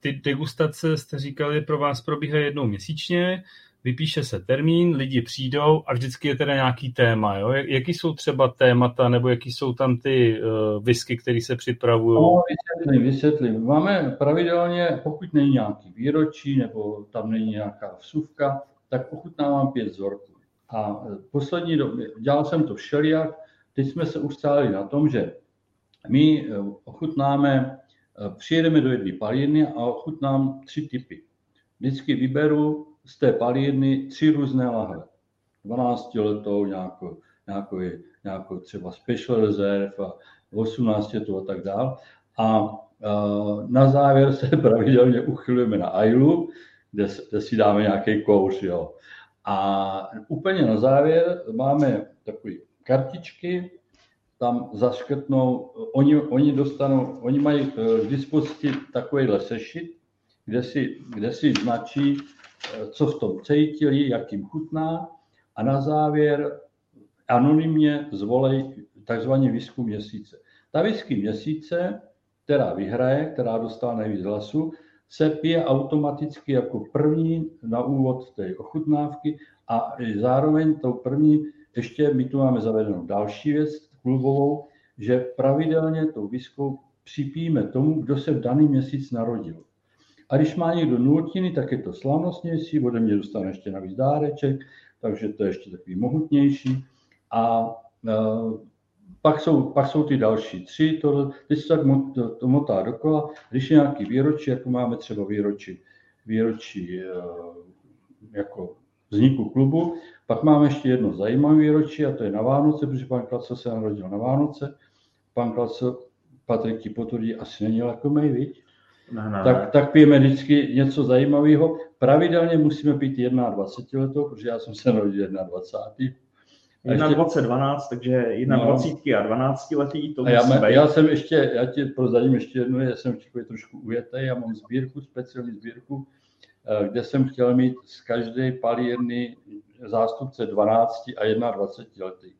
ty degustace, jste říkali, pro vás probíhají jednou měsíčně, vypíše se termín, lidi přijdou a vždycky je teda nějaký téma. Jo? Jaký jsou třeba témata nebo jaký jsou tam ty uh, whisky, které se připravují? No, vysvětlím, vysvětlím. Máme pravidelně, pokud není nějaký výročí nebo tam není nějaká vsuvka, tak ochutnávám pět vzorků. A v poslední době, dělal jsem to všelijak, teď jsme se ustáli na tom, že my eh, ochutnáme, eh, přijedeme do jedné palírny a ochutnám tři typy. Vždycky vyberu z té palírny tři různé lahve. 12 letou, nějakou, nějakou, nějakou třeba Special Reserve a 18 letou a tak dále. A na závěr se pravidelně uchylujeme na Ailu, kde, kde si dáme nějaký kouř. Jo. A úplně na závěr máme takové kartičky, tam zaškrtnou, oni, oni dostanou, oni mají e, k dispozici takovýhle sešit, kde si, kde si značí, co v tom cítili, jak jim chutná a na závěr anonymně zvolej takzvaný výzkum měsíce. Ta whisky měsíce, která vyhraje, která dostala nejvíc hlasu, se pije automaticky jako první na úvod té ochutnávky a zároveň tou první ještě my tu máme zavedenou další věc klubovou, že pravidelně tou viskou připíme tomu, kdo se v daný měsíc narodil. A když má někdo nultiny, tak je to slavnostnější, ode mě dostane ještě navíc dáreček, takže to je ještě takový mohutnější. A pak jsou, pak jsou ty další tři, to, teď se tak to, to motá dokola. Když je nějaký výročí, jako máme třeba výročí, výročí eh, jako vzniku klubu, pak máme ještě jedno zajímavé výročí a to je na Vánoce, protože pan Klaco se narodil na Vánoce. Pan Klaco, Patrik ti potvrdí, asi není lakomej, viď? Tak, tak pijeme vždycky něco zajímavého. Pravidelně musíme pít 21 letou, protože já jsem se narodil 21. 21, takže 21 no. a 12 letý, to a já, být. já jsem ještě, já ti prozadím ještě jednu, já jsem takový trošku ujetý, já mám sbírku, speciální sbírku, eh, kde jsem chtěl mít z každé palírny zástupce 12 a 21 letý.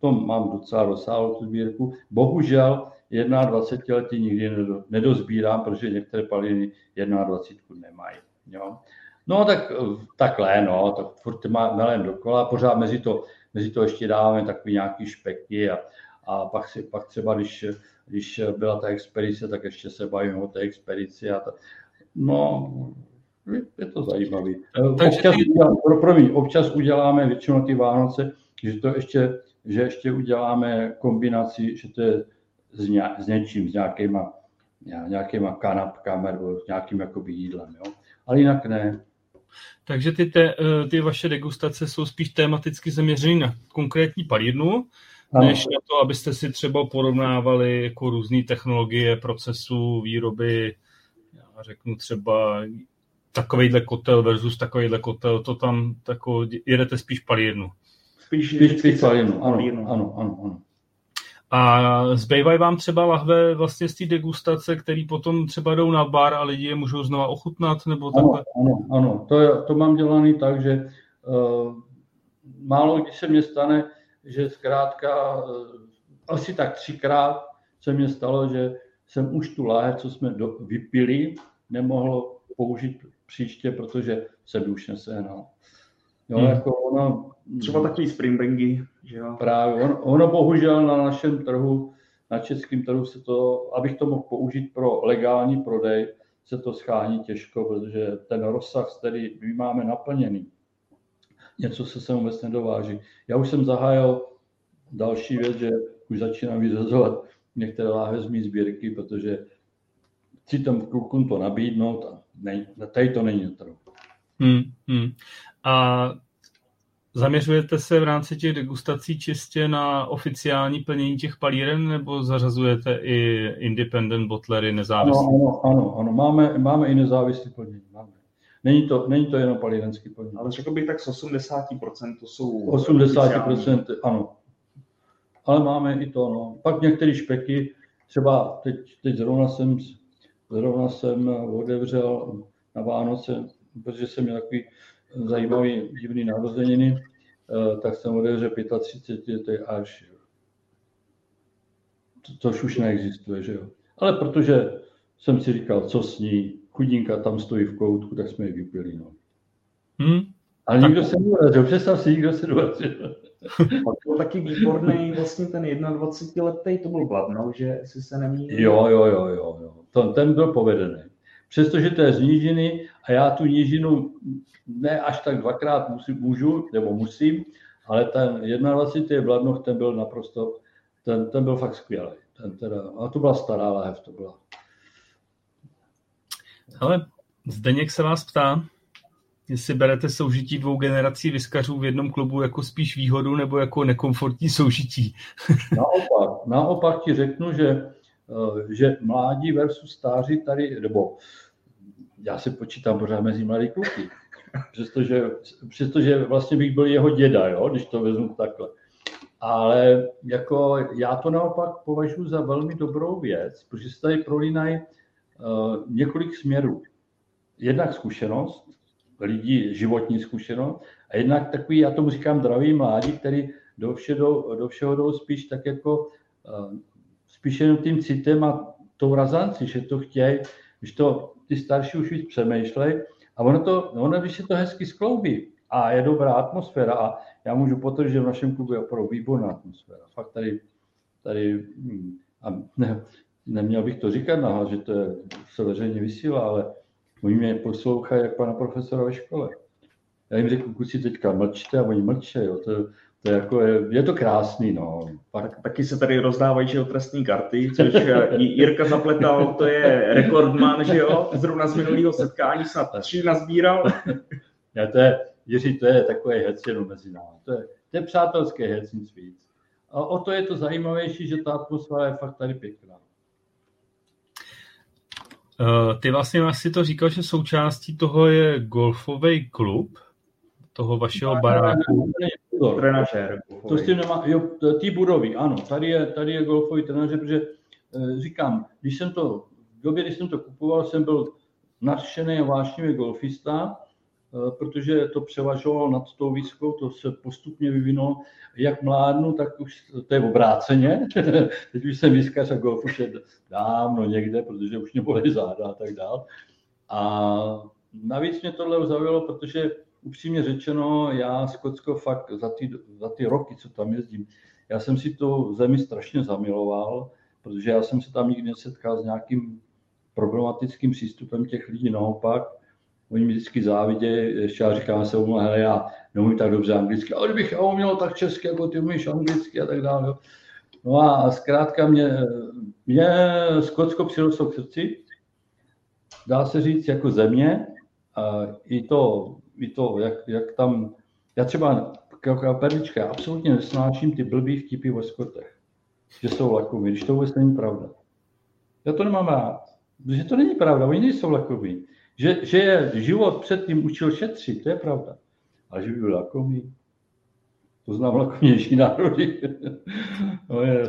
To mám docela rozsáhlou tu sbírku. Bohužel 21 letý nikdy nedozbírám, protože některé palírny 21 nemají. Jo. No tak takhle, no, tak furt má melem dokola, pořád mezi to mezi to ještě dáváme takový nějaký špeky a, a pak, si, pak třeba, když, když byla ta expedice, tak ještě se bavíme o té expedici a ta, no, je to zajímavé. Občas, udělám, pro, promiň, občas uděláme většinou ty Vánoce, že to ještě, že ještě uděláme kombinaci, že to je s, ně, s něčím, s nějakýma, nějakýma kanapkami nebo s nějakým jakoby jídlem. Jo? Ale jinak ne. Takže ty, te, eh, ty vaše degustace jsou spíš tematicky zaměřené na konkrétní palírnu, ano. než na to, abyste si třeba porovnávali jako různé technologie, procesu, výroby, já řeknu třeba takovýhle kotel versus takovýhle kotel, to tam tako, jedete spíš palírnu. Spíš, spíš, spíš palírnu, ano, ano, ano, ano. A zbývají vám třeba lahve vlastně z té degustace, který potom třeba jdou na bar a lidi je můžou znova ochutnat? Nebo takhle? Ano, ano, ano. To, je, to mám dělaný tak, že uh, málo kdy se mě stane, že zkrátka uh, asi tak třikrát se mě stalo, že jsem už tu láhev, co jsme do, vypili, nemohl použít příště, protože jsem už nesehnal. Jo, hmm. jako ono, Třeba takový springbangy, že jo? Právě, ono, ono bohužel na našem trhu, na českém trhu se to, abych to mohl použít pro legální prodej, se to schání těžko, protože ten rozsah, který my máme naplněný, něco se sem vůbec nedováží. Já už jsem zahájil další věc, že už začínám vyřazovat některé láhve z mý sbírky, protože chci tam klukům to nabídnout a ne, tady to není na trhu. Hmm, hmm. A Zaměřujete se v rámci těch degustací čistě na oficiální plnění těch palíren, nebo zařazujete i independent botlery nezávislé? Ano, ano, ano, ano. Máme, máme i nezávislé plnění. Máme. Není to, není to jenom palírenský plnění. Ale řekl bych tak z 80% to jsou 80%, oficiální. ano. Ale máme i to, no. Pak některé špeky, třeba teď, teď zrovna jsem, zrovna jsem otevřel na Vánoce, protože jsem měl takový zajímavý divný narozeniny, tak jsem odjel, že 35 to je až, což už neexistuje, že jo. Ale protože jsem si říkal, co s ní, chudinka tam stojí v koutku, tak jsme ji vypili, no. Hmm. Ale nikdo se neurazil, představ si, nikdo se neurazil. Pak byl taky výborný vlastně ten 21 letý, to byl Bladno, že si se nemýlil. Jo, jo, jo, jo, jo. Ten, ten byl povedený. Přestože to je z nížiny a já tu nížinu ne až tak dvakrát musím, můžu, nebo musím, ale ten 21. Bladnoch, ten byl naprosto, ten, ten byl fakt skvělý. Ten teda, a to byla stará lahev, to byla. Ale Zdeněk se vás ptá, jestli berete soužití dvou generací vyskařů v jednom klubu jako spíš výhodu nebo jako nekomfortní soužití? naopak, naopak ti řeknu, že, že mládí versus stáří tady, nebo já se počítám pořád mezi mladý kluky, přestože, přestože vlastně bych byl jeho děda, jo, když to vezmu takhle. Ale jako já to naopak považuji za velmi dobrou věc, protože se tady prolínají uh, několik směrů. Jednak zkušenost, lidí životní zkušenost a jednak takový, já tomu říkám dravý mládí, který do všeho, do všeho jdou spíš tak jako uh, spíš jenom tím citem a tou razanci, že to chtějí, když to ty starší už víc přemýšlej a ono to, ono, když se to hezky skloubí a je dobrá atmosféra a já můžu potvrdit, že v našem klubu je opravdu výborná atmosféra. Fakt tady, tady hm, a ne, neměl bych to říkat nahlas, že to je, se veřejně vysílá, ale oni mě poslouchají jak pana profesora ve škole. Já jim řeknu, kluci teďka mlčte a oni mlče, jo. To, to je, jako, je, je to krásný, no. Tak, taky se tady rozdávají, že jo, trestní karty, což eh, Jirka zapletal, to je rekordman, že jo, zrovna z minulého setkání snad tři nazbíral. Já to je, Jiří, to je takový hec jenom mezi námi. To je, to je přátelský hec, nic víc. A o to je to zajímavější, že ta atmosféra je fakt tady pěkná. Uh, ty vlastně asi to říkal, že součástí toho je golfový klub, toho vašeho ne, baráku. Ne, ne, ne, trenažér. To s tím nemá, jo, ty budovy, ano, tady je, tady je golfový trenažér, protože e, říkám, když jsem to, v době, když jsem to kupoval, jsem byl nadšený a vášnivý golfista, e, protože to převažovalo nad tou výzkou, to se postupně vyvinulo. Jak mládnu, tak už to je obráceně. Teď už jsem výzkař a golf už je dávno někde, protože už mě bolí záda a tak dál. A navíc mě tohle zaujalo, protože upřímně řečeno, já Skotsko fakt za ty, za ty roky, co tam jezdím, já jsem si tu zemi strašně zamiloval, protože já jsem se tam nikdy nesetkal s nějakým problematickým přístupem těch lidí, naopak, oni mi vždycky závidějí, ještě já říkám se umím, hele, já neumím tak dobře anglicky, ale kdybych já uměl tak česky, jako ty umíš anglicky a tak dále. No a zkrátka mě, mě Skotsko přirostlo k srdci, dá se říct jako země, i to i to, jak, jak tam, já třeba jako perlička, já absolutně nesnáším ty blbý vtipy ve skotech, že jsou lakoví, když to vůbec není pravda. Já to nemám rád, protože to není pravda, oni nejsou lakoví. Že, že je život předtím učil šetřit, to je pravda. Ale že by byl lakomý, to znám lakomější národy. no, je,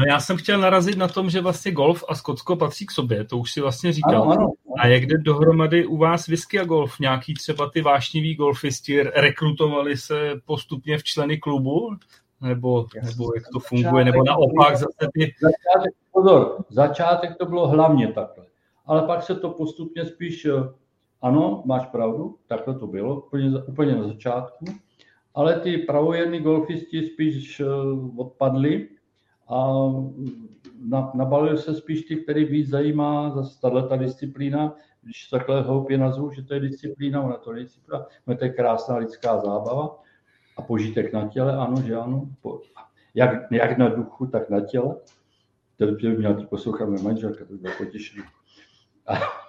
no já jsem chtěl narazit na tom, že vlastně golf a Skotsko patří k sobě, to už si vlastně říkal. Ano, ano, a jak jde dohromady u vás whisky a golf? Nějaký třeba ty vášniví golfisti rekrutovali se postupně v členy klubu? Nebo, nebo jak to funguje? Nebo naopak zase ty... Začátek, pozor, začátek to bylo hlavně takhle. Ale pak se to postupně spíš, eh, ano, máš pravdu, takhle to bylo, úplně, úplně na začátku, ale ty pravojerní golfisti spíš eh, odpadli a na, nabalil se spíš ty, který víc zajímá zase tato disciplína, když takhle hloupě nazvu, že to je disciplína, ona to je disciplína, no to je krásná lidská zábava a požitek na těle, ano, že ano, po, jak, jak na duchu, tak na těle. To by měla to poslouchat moje manželka, to by bylo potěšené.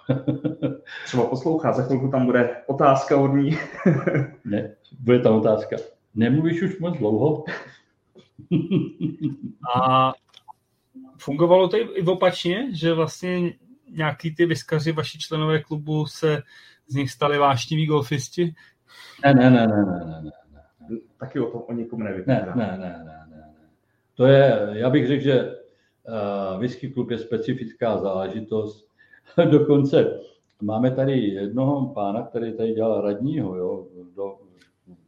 Třeba poslouchá, za chvilku tam bude otázka od ní. ne, bude tam otázka. Nemluvíš už moc dlouho? A fungovalo to i opačně, že vlastně nějaký ty vyskaři, vaši členové klubu se z nich stali vášniví golfisti? Ne, ne, ne, ne, ne, ne, ne. Taky o tom o nikom nevím. Ne, ne, ne, ne, ne, ne. To je, já bych řekl, že uh, whisky klub je specifická záležitost. Dokonce máme tady jednoho pána, který tady dělal radního, jo, do,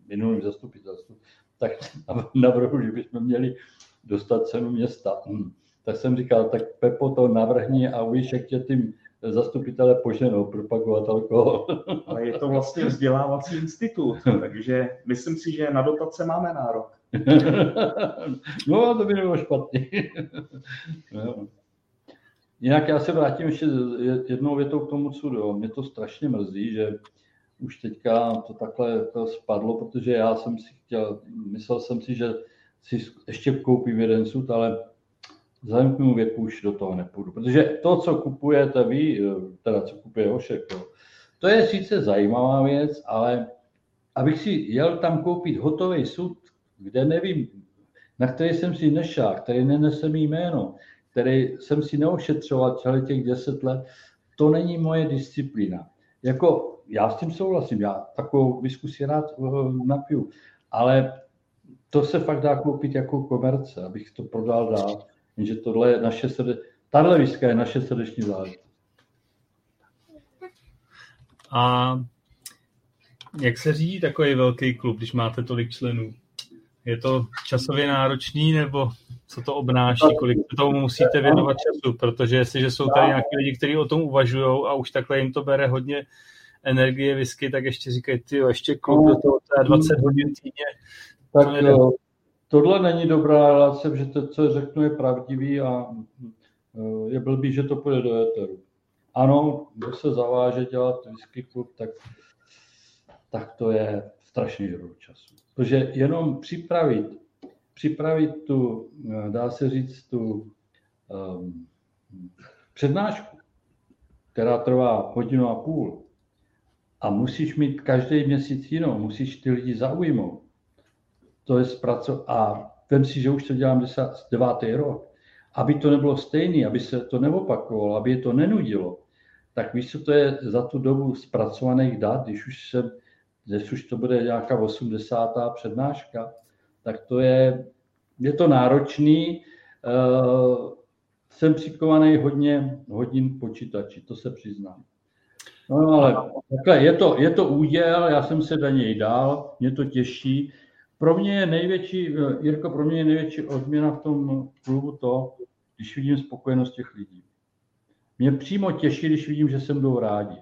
minulým zastupitelstvu, tak navrhu, že bychom měli dostat cenu města. Hm. Tak jsem říkal, tak Pepo to navrhni a uvidíš, jak tě tím zastupitele poženou propagovat alkohol. Ale je to vlastně vzdělávací institut, takže myslím si, že na dotace máme nárok. no, to by nebylo špatně. no. Jinak já se vrátím ještě jednou větou k tomu cudu. Mě to strašně mrzí, že už teďka to takhle to spadlo, protože já jsem si chtěl, myslel jsem si, že si ještě koupím jeden sud, ale vzhledem k mému věku už do toho nepůjdu. Protože to, co kupujete vy, teda co kupuje Ošek, to je sice zajímavá věc, ale abych si jel tam koupit hotový sud, kde nevím, na který jsem si nešel, který nenese mi jméno, který jsem si neošetřoval celý těch deset let, to není moje disciplína. Jako, já s tím souhlasím, já takovou diskusi rád eh, napiju, ale to se fakt dá koupit jako komerce, abych to prodal dál. Jenže tohle je naše srde... Tahle whisky je naše srdeční záležitost. A jak se řídí takový velký klub, když máte tolik členů? Je to časově náročný, nebo co to obnáší, kolik tomu musíte věnovat času? Protože jestliže jsou tady nějaký lidi, kteří o tom uvažují a už takhle jim to bere hodně energie, whisky, tak ještě říkají, ty ještě klub do toho, to je 20 hodin týdně. Tak to jo, tohle není dobrá relace, že to, co řeknu, je pravdivý a eh, je blbý, že to půjde do éteru. Ano, kdo se zaváže dělat whisky klub, tak, tak to je strašný žrou času. Protože jenom připravit, připravit tu, eh, dá se říct, tu um, přednášku, která trvá hodinu a půl, a musíš mít každý měsíc jinou, musíš ty lidi zaujmout. To je zpracovat. A vem si, že už to dělám devátý rok. Aby to nebylo stejné, aby se to neopakovalo, aby je to nenudilo, tak víš, co to je za tu dobu zpracovaných dat, když už jsem když už to bude nějaká 80. přednáška, tak to je, je to náročný. Uh, jsem přikovaný hodně hodin počítači, to se přiznám. No ale takhle, je to, je to úděl, já jsem se do něj dal, mě to těší. Pro mě je největší, Jirko, pro mě je největší odměna v tom klubu to, když vidím spokojenost těch lidí. Mě přímo těší, když vidím, že se mnou rádi.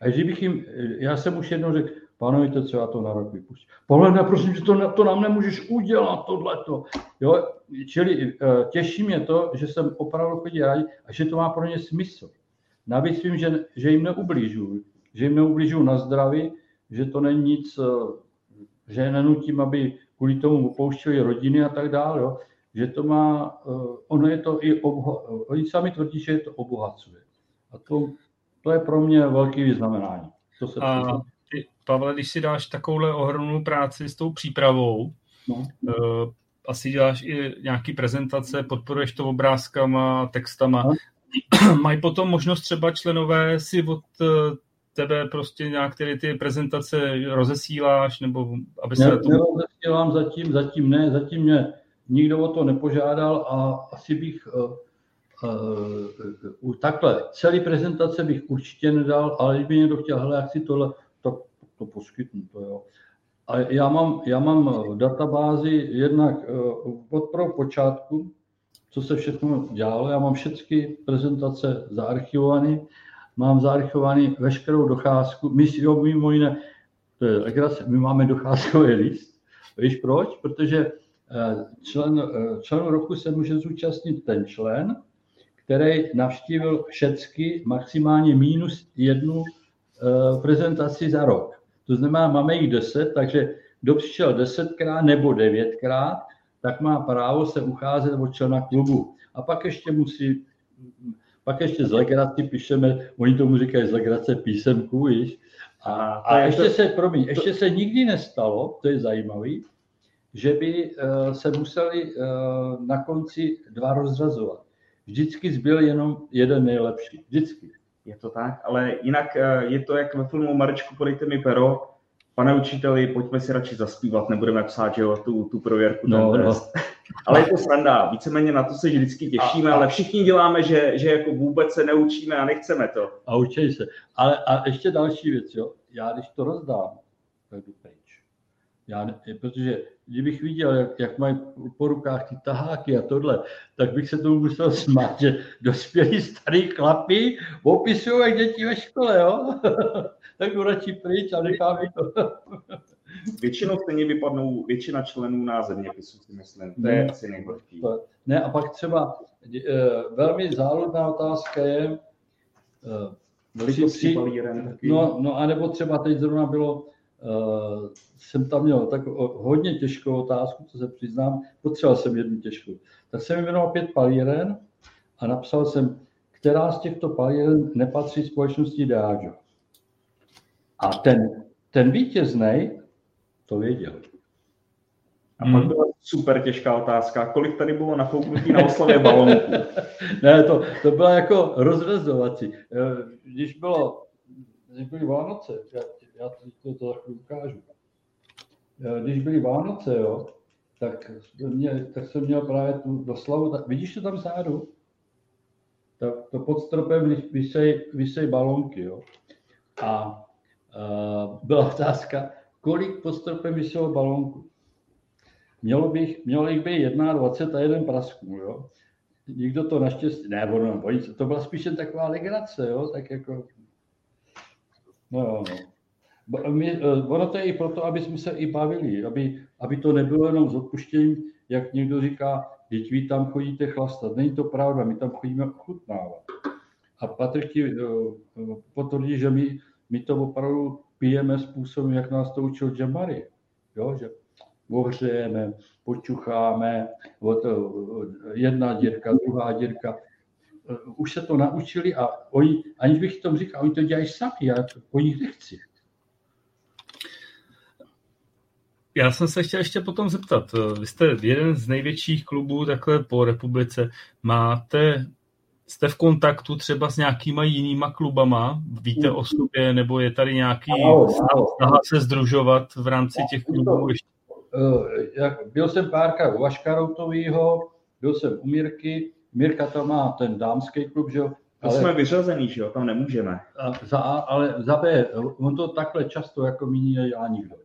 A když bych jim, já jsem už jednou řekl, Pánujte, co já to na rok vypustím. Pane, prosím, že to, to nám nemůžeš udělat, tohleto. Jo, čili eh, těší mě to, že jsem opravdu chodí rádi a že to má pro ně smysl. Navíc vím, že, že jim neublížuju, že jim neublížuju na zdraví, že to není nic, eh, že je nenutím, aby kvůli tomu opouštěli rodiny a tak dále, jo. že to má, eh, ono je to i, obho- oni sami tvrdí, že je to obohacuje. A to, to je pro mě velký vyznamenání. To se a, Pavle, když si dáš takovouhle ohromnou práci s tou přípravou, no. uh, asi děláš i nějaký prezentace, podporuješ to obrázkama, textama. No. Mají potom možnost třeba členové si od uh, tebe prostě nějak ty, ty prezentace rozesíláš, nebo aby se... Ne, to... Nerozesílám zatím, zatím ne, zatím mě nikdo o to nepožádal a asi bych uh, uh, takhle, celý prezentace bych určitě nedal, ale kdyby někdo chtěl, hele, jak si tohle, to poskytnu. To jo. A já mám, já mám databázi jednak eh, od pro počátku, co se všechno dělalo. Já mám všechny prezentace zaarchivované, mám zaarchivovaný veškerou docházku. My si jo, mimo jiné, to je legrace, my máme docházkový list. Víš proč? Protože eh, člen, eh, členu roku se může zúčastnit ten člen, který navštívil všechny maximálně minus jednu prezentaci za rok. To znamená, máme jich deset, takže kdo přišel desetkrát nebo devětkrát, tak má právo se ucházet o člena klubu. A pak ještě musí, pak ještě z legraci píšeme, oni tomu říkají z legrace písemku, víš. A, a ještě to, se, promiň, ještě se nikdy nestalo, to je zajímavý, že by uh, se museli uh, na konci dva rozřazovat. Vždycky zbyl jenom jeden nejlepší. Vždycky. Je to tak, ale jinak eh, je to jak ve filmu Marečku, podejte mi pero, pane učiteli, pojďme si radši zaspívat, nebudeme psát, že jo, tu, tu prověrku, no, no. Ale je to sranda, víceméně na to se vždycky těšíme, a, ale všichni děláme, že, že jako vůbec se neučíme a nechceme to. A učej se. Ale a ještě další věc, jo, já když to rozdám, tak jdu pryč. Já, protože kdybych viděl, jak, jak mají po rukách ty taháky a tohle, tak bych se tomu musel smát, že dospělí starý chlapy opisují jak děti ve škole, jo? tak jdu radši pryč a nechám to. Většinou stejně vypadnou většina členů na zeměpisu, si myslím. To je asi nejhorší. Ne, a pak třeba e, velmi záludná otázka je, e, při, palíren, no, no, anebo třeba teď zrovna bylo, jsem tam měl tak hodně těžkou otázku, co se přiznám, potřeboval jsem jednu těžkou. Tak jsem jmenoval pět palíren a napsal jsem, která z těchto palíren nepatří společnosti Diageo. A ten, ten vítězný to věděl. A pak byla super těžká otázka, kolik tady bylo nafouknutí na oslavě balonku? ne, to, to byla jako rozrezovací. Eh, když bylo, když byly Vánoce, já, to, to tak ukážu. Eh, když byly Vánoce, jo, tak, mě, tak jsem měl právě tu doslavu, tak, vidíš to tam zádu? Tak to pod stropem vysej, vysej balonky, jo. A uh, byla otázka, kolik pod stropem vyselo balonku. Mělo, bych, mělo jich být 21 a jeden prasků, jo. Nikdo to naštěstí, ne, ono, to byla spíše taková legrace, jo, tak jako, no no. My, eh, ono to je i proto, aby jsme se i bavili, aby, aby to nebylo jenom s odpuštěním, jak někdo říká, teď vy tam chodíte chlastat. Není to pravda, my tam chodíme ochutnávat. A Patrik ti uh, potvrdí, že my, my to opravdu pijeme způsobem, jak nás to učil Jamari. Jo, že ohřejeme, počucháme, od, jedna dírka, druhá dírka. Už se to naučili a oni, aniž bych tom říkal, oni to dělají sami, já po nich nechci. Já jsem se chtěl ještě potom zeptat. Vy jste jeden z největších klubů takhle po republice. Máte jste v kontaktu třeba s nějakýma jinýma klubama? Víte o sobě, nebo je tady nějaký snaha se združovat v rámci těch klubů? Eh, byl jsem párkrát u Vaškaroutovýho, byl jsem u Mirky, Mirka tam má ten dámský klub, že jo? Ale, to jsme vyřazený, že jo, tam nemůžeme. Za A, ale za B, on to takhle často jako míní nedělá nikdo.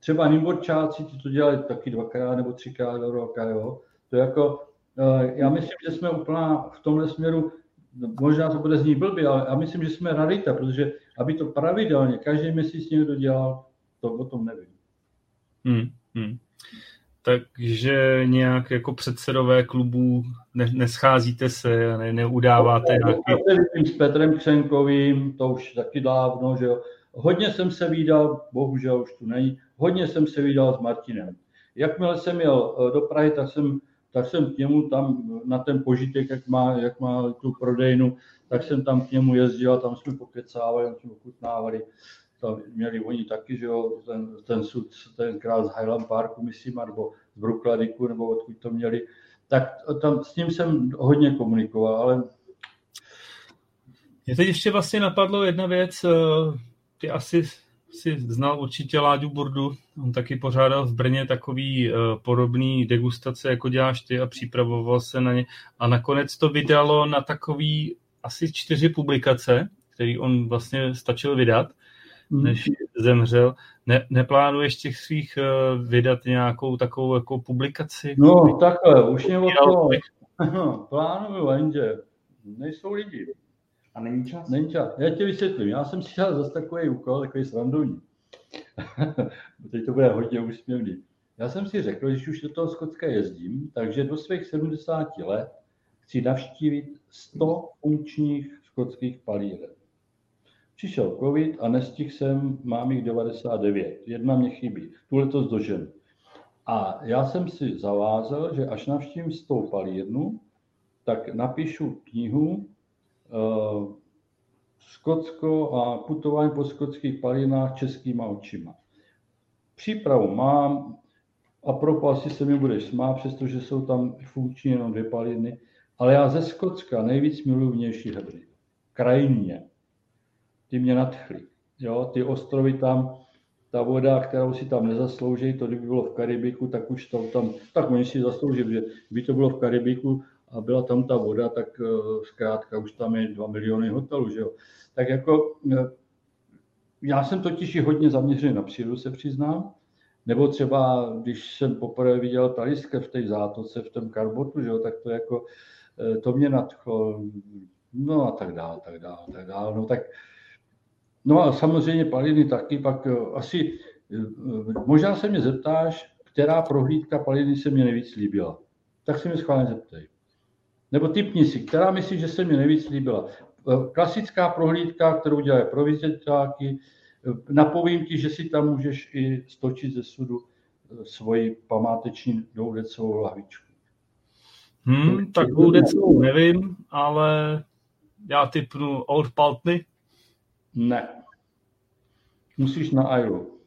Třeba Nimborčáci, ti to dělají taky dvakrát nebo třikrát do roka, jo. To jako, Eh, já myslím, že jsme úplná v tomhle směru, možná to bude znít blbě, ale já myslím, že jsme rarita, protože aby to pravidelně každý měsíc někdo dělal, to o tom nevím. Hmm, hmm. Takže nějak jako předsedové klubů ne, nescházíte se a ne, neudáváte no, nějaký... S Petrem Křenkovým, to už taky dávno, že jo. Hodně jsem se výdal, bohužel už tu není, hodně jsem se výdal s Martinem. Jakmile jsem jel eh, do Prahy, tak jsem tak jsem k němu tam na ten požitek, jak má, jak má tu prodejnu, tak jsem tam k němu jezdil tam jsme pokecávali, tam jsme ochutnávali. Tam měli oni taky, že jo, ten, ten sud tenkrát z Highland Parku, myslím, nebo z Brookladiku, nebo odkud to měli. Tak tam s ním jsem hodně komunikoval, ale mě teď ještě vlastně napadlo jedna věc, eh, ty asi si znal určitě Láďu Burdu, on taky pořádal v Brně takový uh, podobný degustace, jako děláš ty a připravoval se na ně. A nakonec to vydalo na takový asi čtyři publikace, který on vlastně stačil vydat, mm. než zemřel. Ne, neplánuješ těch svých uh, vydat nějakou takovou jako publikaci? No takhle, už mě o to plánuju, jenže nejsou lidi. A není čas? Není čas. Já ti vysvětlím. Já jsem si dal zase takový úkol, takový srandovní. Teď to bude hodně úsměvný. Já jsem si řekl, že už do toho Skotska jezdím, takže do svých 70 let chci navštívit 100 funkčních skotských palíren. Přišel covid a nestihl jsem, mám jich 99. Jedna mě chybí. Tuhle to zdožen. A já jsem si zavázal, že až navštívím 100 palírnu, tak napíšu knihu Skotsko a putování po skotských palinách českýma očima. Přípravu mám a pro asi se mi budeš smát, přestože jsou tam funkční jenom dvě paliny, ale já ze Skotska nejvíc miluji vnější hebry. Krajině. Ty mě nadchly. Jo, ty ostrovy tam, ta voda, kterou si tam nezaslouží, to kdyby bylo v Karibiku, tak už to tam, tak oni si zaslouží, že kdyby to bylo v Karibiku, a byla tam ta voda, tak eh, zkrátka už tam je 2 miliony hotelů, že jo. Tak jako eh, já jsem totiž i hodně zaměřený na přírodu, se přiznám, Nebo třeba, když jsem poprvé viděl taliske v té zátoce, v tom karbotu, že jo, tak to jako, eh, to mě nadchlo, no a tak dále, tak dále, tak dále. No tak, no a samozřejmě paliny taky, pak asi, možná se mě zeptáš, která prohlídka paliny se mi nejvíc líbila. Tak se mi schválně zeptej. Nebo typni si, která myslíš, že se mi nejvíc líbila. Klasická prohlídka, kterou dělají provizitáky, napovím ti, že si tam můžeš i stočit ze sudu eh, svoji památeční dvoudecovou lahvičku. Hmm, tak dvoudecovou nevím, ale já typnu Old Paltny. Ne. Musíš na Ailu.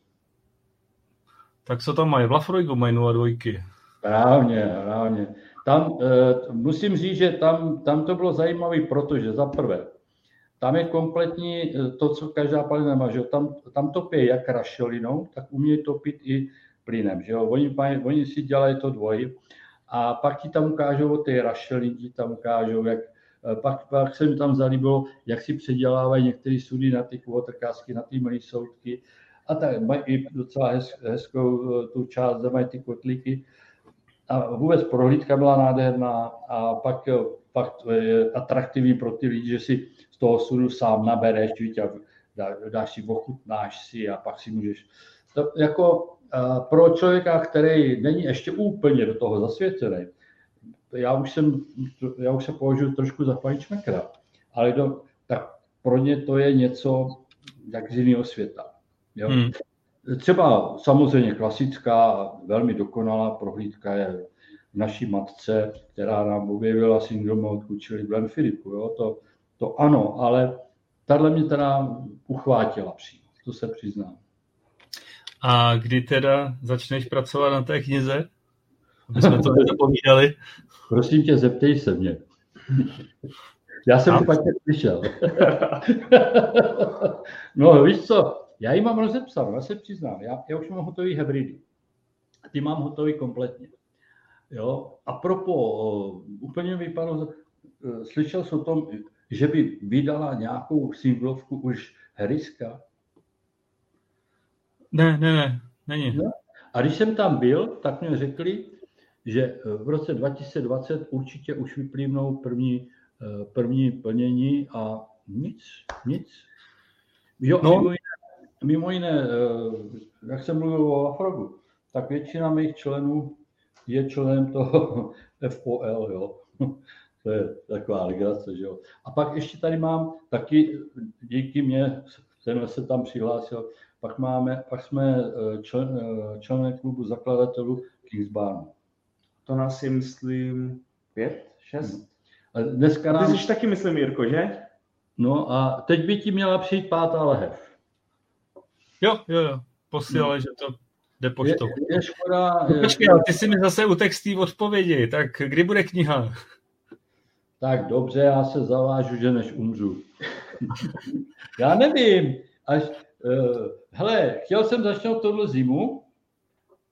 Tak co tam mají? V Lafroigu mají 0,2. Právně, právně. Tam, e, musím říct, že tam, tam to bylo zajímavé, protože za prvé, tam je kompletní eh, to, co každá palina má, že tam, tam topí jak rašelinou, tak umějí topit i plynem, že jo? Oni, oni si dělají to dvojí a pak ti tam ukážou o té rašeliny, ti tam ukážou, jak eh, pak, pak se mi tam zalíbilo, jak si předělávají některé sudy na ty kvotrkásky, na ty malé soudky a tak mají i docela hez, hezkou eh, tu část, mají ty kotlíky. A vůbec prohlídka byla nádherná a pak, je atraktivní pro ty lidi, že si z toho sudu sám nabereš, a dá, dáš si, ochutnáš si a pak si můžeš. To jako pro člověka, který není ještě úplně do toho zasvěcený, já už jsem, já už se považuji trošku za fajčmekra, ale do, tak pro ně to je něco jak z jiného světa. Jo? Hmm. Třeba samozřejmě klasická, velmi dokonalá prohlídka je naší matce, která nám objevila syndrom od čili Glenn Filipu. Jo? To, to ano, ale tahle mě teda uchvátila přímo, to se přiznám. A kdy teda začneš pracovat na té knize? Aby jsme to nedopovídali. Prosím tě, zeptej se mě. Já jsem špatně slyšel. no víš co, já ji mám rozepsanou, já se přiznám. Já, já už mám hotový hybridy. Ty mám hotový kompletně. Jo? A propo, úplně vypadlo, e, slyšel jsem o tom, že by vydala nějakou singlovku už Heriska? Ne, ne, ne, není. No? A když jsem tam byl, tak mi řekli, že v roce 2020 určitě už vyplývnou první, e, první plnění a nic, nic. Jo, no. mimo, jiné, mimo jiné, e, jak jsem mluvil o Afrogu, tak většina mých členů je členem toho FOL, jo. To je taková legrace, že jo. A pak ještě tady mám taky, díky mě, ten se tam přihlásil, pak, máme, pak jsme eh, člen, eh, člené klubu zakladatelů Kingsbarnu. To nás je, myslím, pět, šest? A dneska nám... Ty jsi taky, myslím, Jirko, že? No a teď by ti měla přijít pátá lehev. Jo, jo, jo. Posílali, no. že to jde poštou. Je, je škoda... No, počkej, ty si mi zase u textý odpovědi, tak kdy bude kniha? Tak dobře, já se zavážu, že než umřu. já nevím, až, uh, hele, chtěl jsem začnout tohle zimu,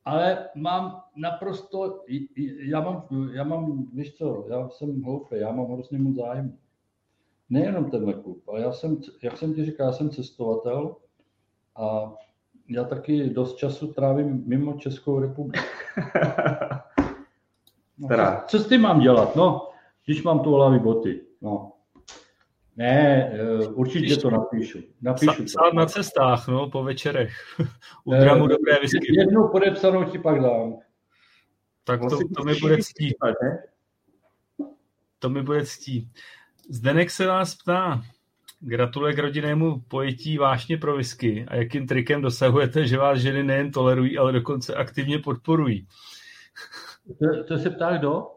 ale mám naprosto, já mám, já mám, víš co, já jsem hloupý, já mám hrozně moc zájem. Nejenom tenhle klub, ale já jsem, jak jsem ti říkal, já jsem cestovatel a já taky dost času trávím mimo Českou republiku. No, co, co s tím mám dělat? No, když mám tu hlavy boty. No. Ne, eh, určitě když to napíšu. napíšu to. na cestách, no, po večerech. U dramu dobré whisky. Jednu podepsanou ti pak dám. Tak to, to mi bude ctí. To mi bude ctí. Zdenek se vás ptá, Gratuluje k rodinnému pojetí vášně pro whisky a jakým trikem dosahujete, že vás ženy nejen tolerují, ale dokonce aktivně podporují. To, to se ptá kdo?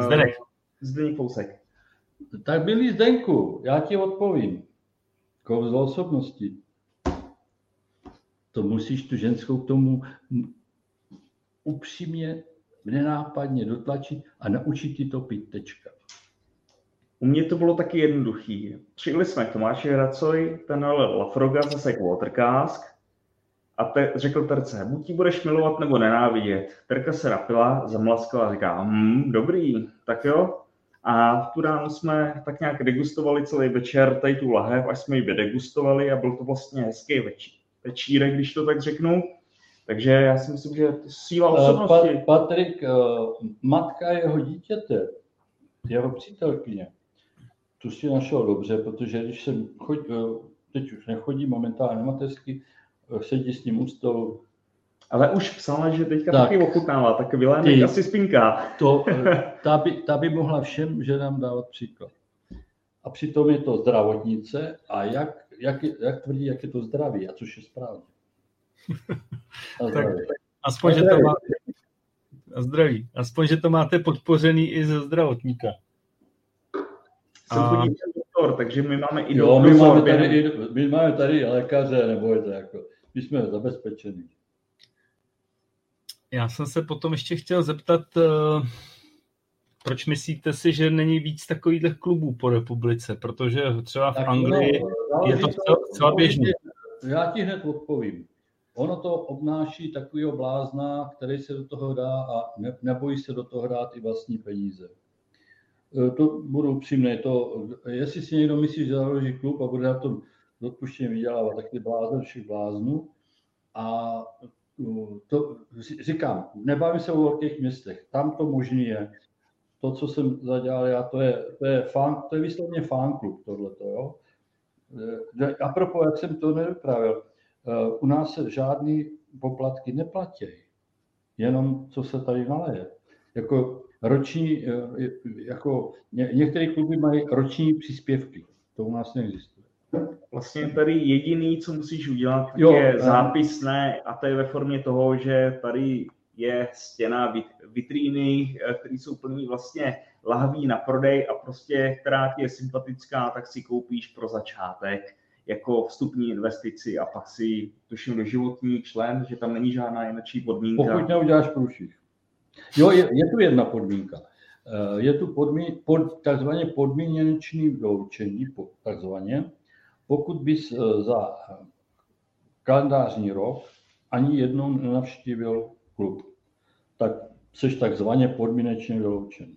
Zdenek. Zdeněk Fousek. Tak byli Zdenku, já ti odpovím. Kouzlo osobnosti. To musíš tu ženskou k tomu upřímně, nenápadně dotlačit a naučit ti to pít tečka. U mě to bylo taky jednoduchý. Přijeli jsme k Tomáši Hracoj, ten Lafroga zase Watercask a te, řekl Terce, buď ti budeš milovat nebo nenávidět. Terka se napila, zamlaskala a říká, hm, dobrý, tak jo. A v tu ránu jsme tak nějak degustovali celý večer tady tu lahev, až jsme ji vydegustovali a byl to vlastně hezký večí, večírek, když to tak řeknu. Takže já si myslím, že síla osobnosti... Uh, Patrik, uh, matka jeho dítěte, jeho přítelkyně, tu si našel dobře, protože když jsem chodil, teď už nechodí momentálně mateřsky, sedí s ním u stolu. Ale už psala, že teďka tak, taky ochutnává, tak Vilének asi spinká. To, ta, by, ta by mohla všem ženám dávat příklad. A přitom je to zdravotnice a jak, jak, jak tvrdí, jak je to zdraví, a což je správně. A tak, aspoň, že to máte, a zdraví. Aspoň, že to máte podpořený i ze zdravotníka. Jsem a... doktor, takže my máme i jo, my máme, tady, i, my máme tady lékaře, nebo je to jako, my jsme zabezpečení. Já jsem se potom ještě chtěl zeptat, uh, proč myslíte si, že není víc takových klubů po republice? Protože třeba v tak Anglii no, je to celá běžné. Já ti hned odpovím. Ono to obnáší takového blázna, který se do toho dá a ne, nebojí se do toho dát i vlastní peníze. E, to budu upřímný, to, jestli si někdo myslí, že založí klub a bude na tom odpuštění vydělávat, tak je blázen všech bláznů. A to říkám, nebavím se o velkých městech, tam to možný je. To, co jsem zadělal já, to je, to je, fan, to je výslovně fan klub tohleto, jo. E, a propo, jak jsem to nevypravil, e, u nás se žádný poplatky neplatí, jenom co se tady naleje. Jako roční, e, jako ně, některé kluby mají roční příspěvky, to u nás neexistuje. Vlastně tady jediný, co musíš udělat, jo, je zápisné a to je ve formě toho, že tady je stěna vitríny, které jsou plný vlastně lahví na prodej a prostě, která ti je sympatická, tak si koupíš pro začátek jako vstupní investici a pak si tuším do životní člen, že tam není žádná jináčí podmínka. Pokud neuděláš průšvih. Jo, je, je tu jedna podmínka. Eh, je tu podmín, pod, takzvaně podmíněnečný vyloučení, takzvaně, pokud bys eh, za kalendářní rok ani jednou nenavštívil klub, tak jsi takzvaně podmínečně vyloučený.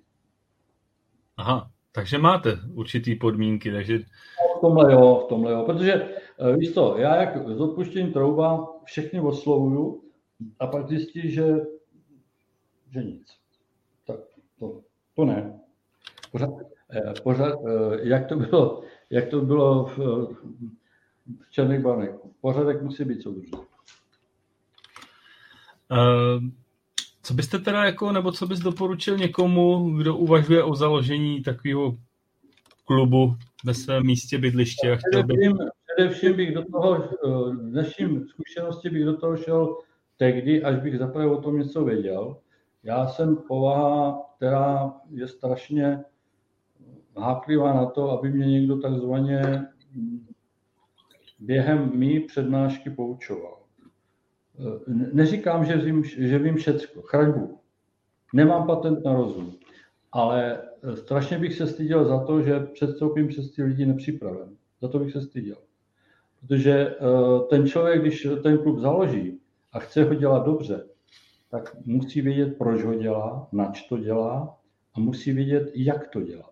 Aha, takže máte určitý podmínky, takže... No, v tomhle jo, v tomhle jo, protože eh, víš to, já jak s odpuštěním trouba všechny oslovuju a pak zjistí, že, že nic. Tak to, to ne. Pořád, eh, pořád, jak to bylo, jak to bylo v, v Černých banech. Pořadek musí být soudržný. Uh, co byste teda jako, nebo co bys doporučil někomu, kdo uvažuje o založení takového klubu ve svém místě bydliště? A chtěl by... Především bych do toho, v dnešním zkušenosti bych do toho šel tehdy, až bych zaprvé o tom něco věděl. Já jsem povaha, která je strašně háklivá na to, aby mě někdo takzvaně během mý přednášky poučoval. Neříkám, že vím, že vím všecko, chraň Bůh. Nemám patent na rozum, ale strašně bych se styděl za to, že předstoupím přes ty lidi nepřipraven. Za to bych se styděl. Protože eh, ten člověk, když ten klub založí a chce ho dělat dobře, tak musí vědět, proč ho dělá, nač to dělá a musí vědět, jak to dělá.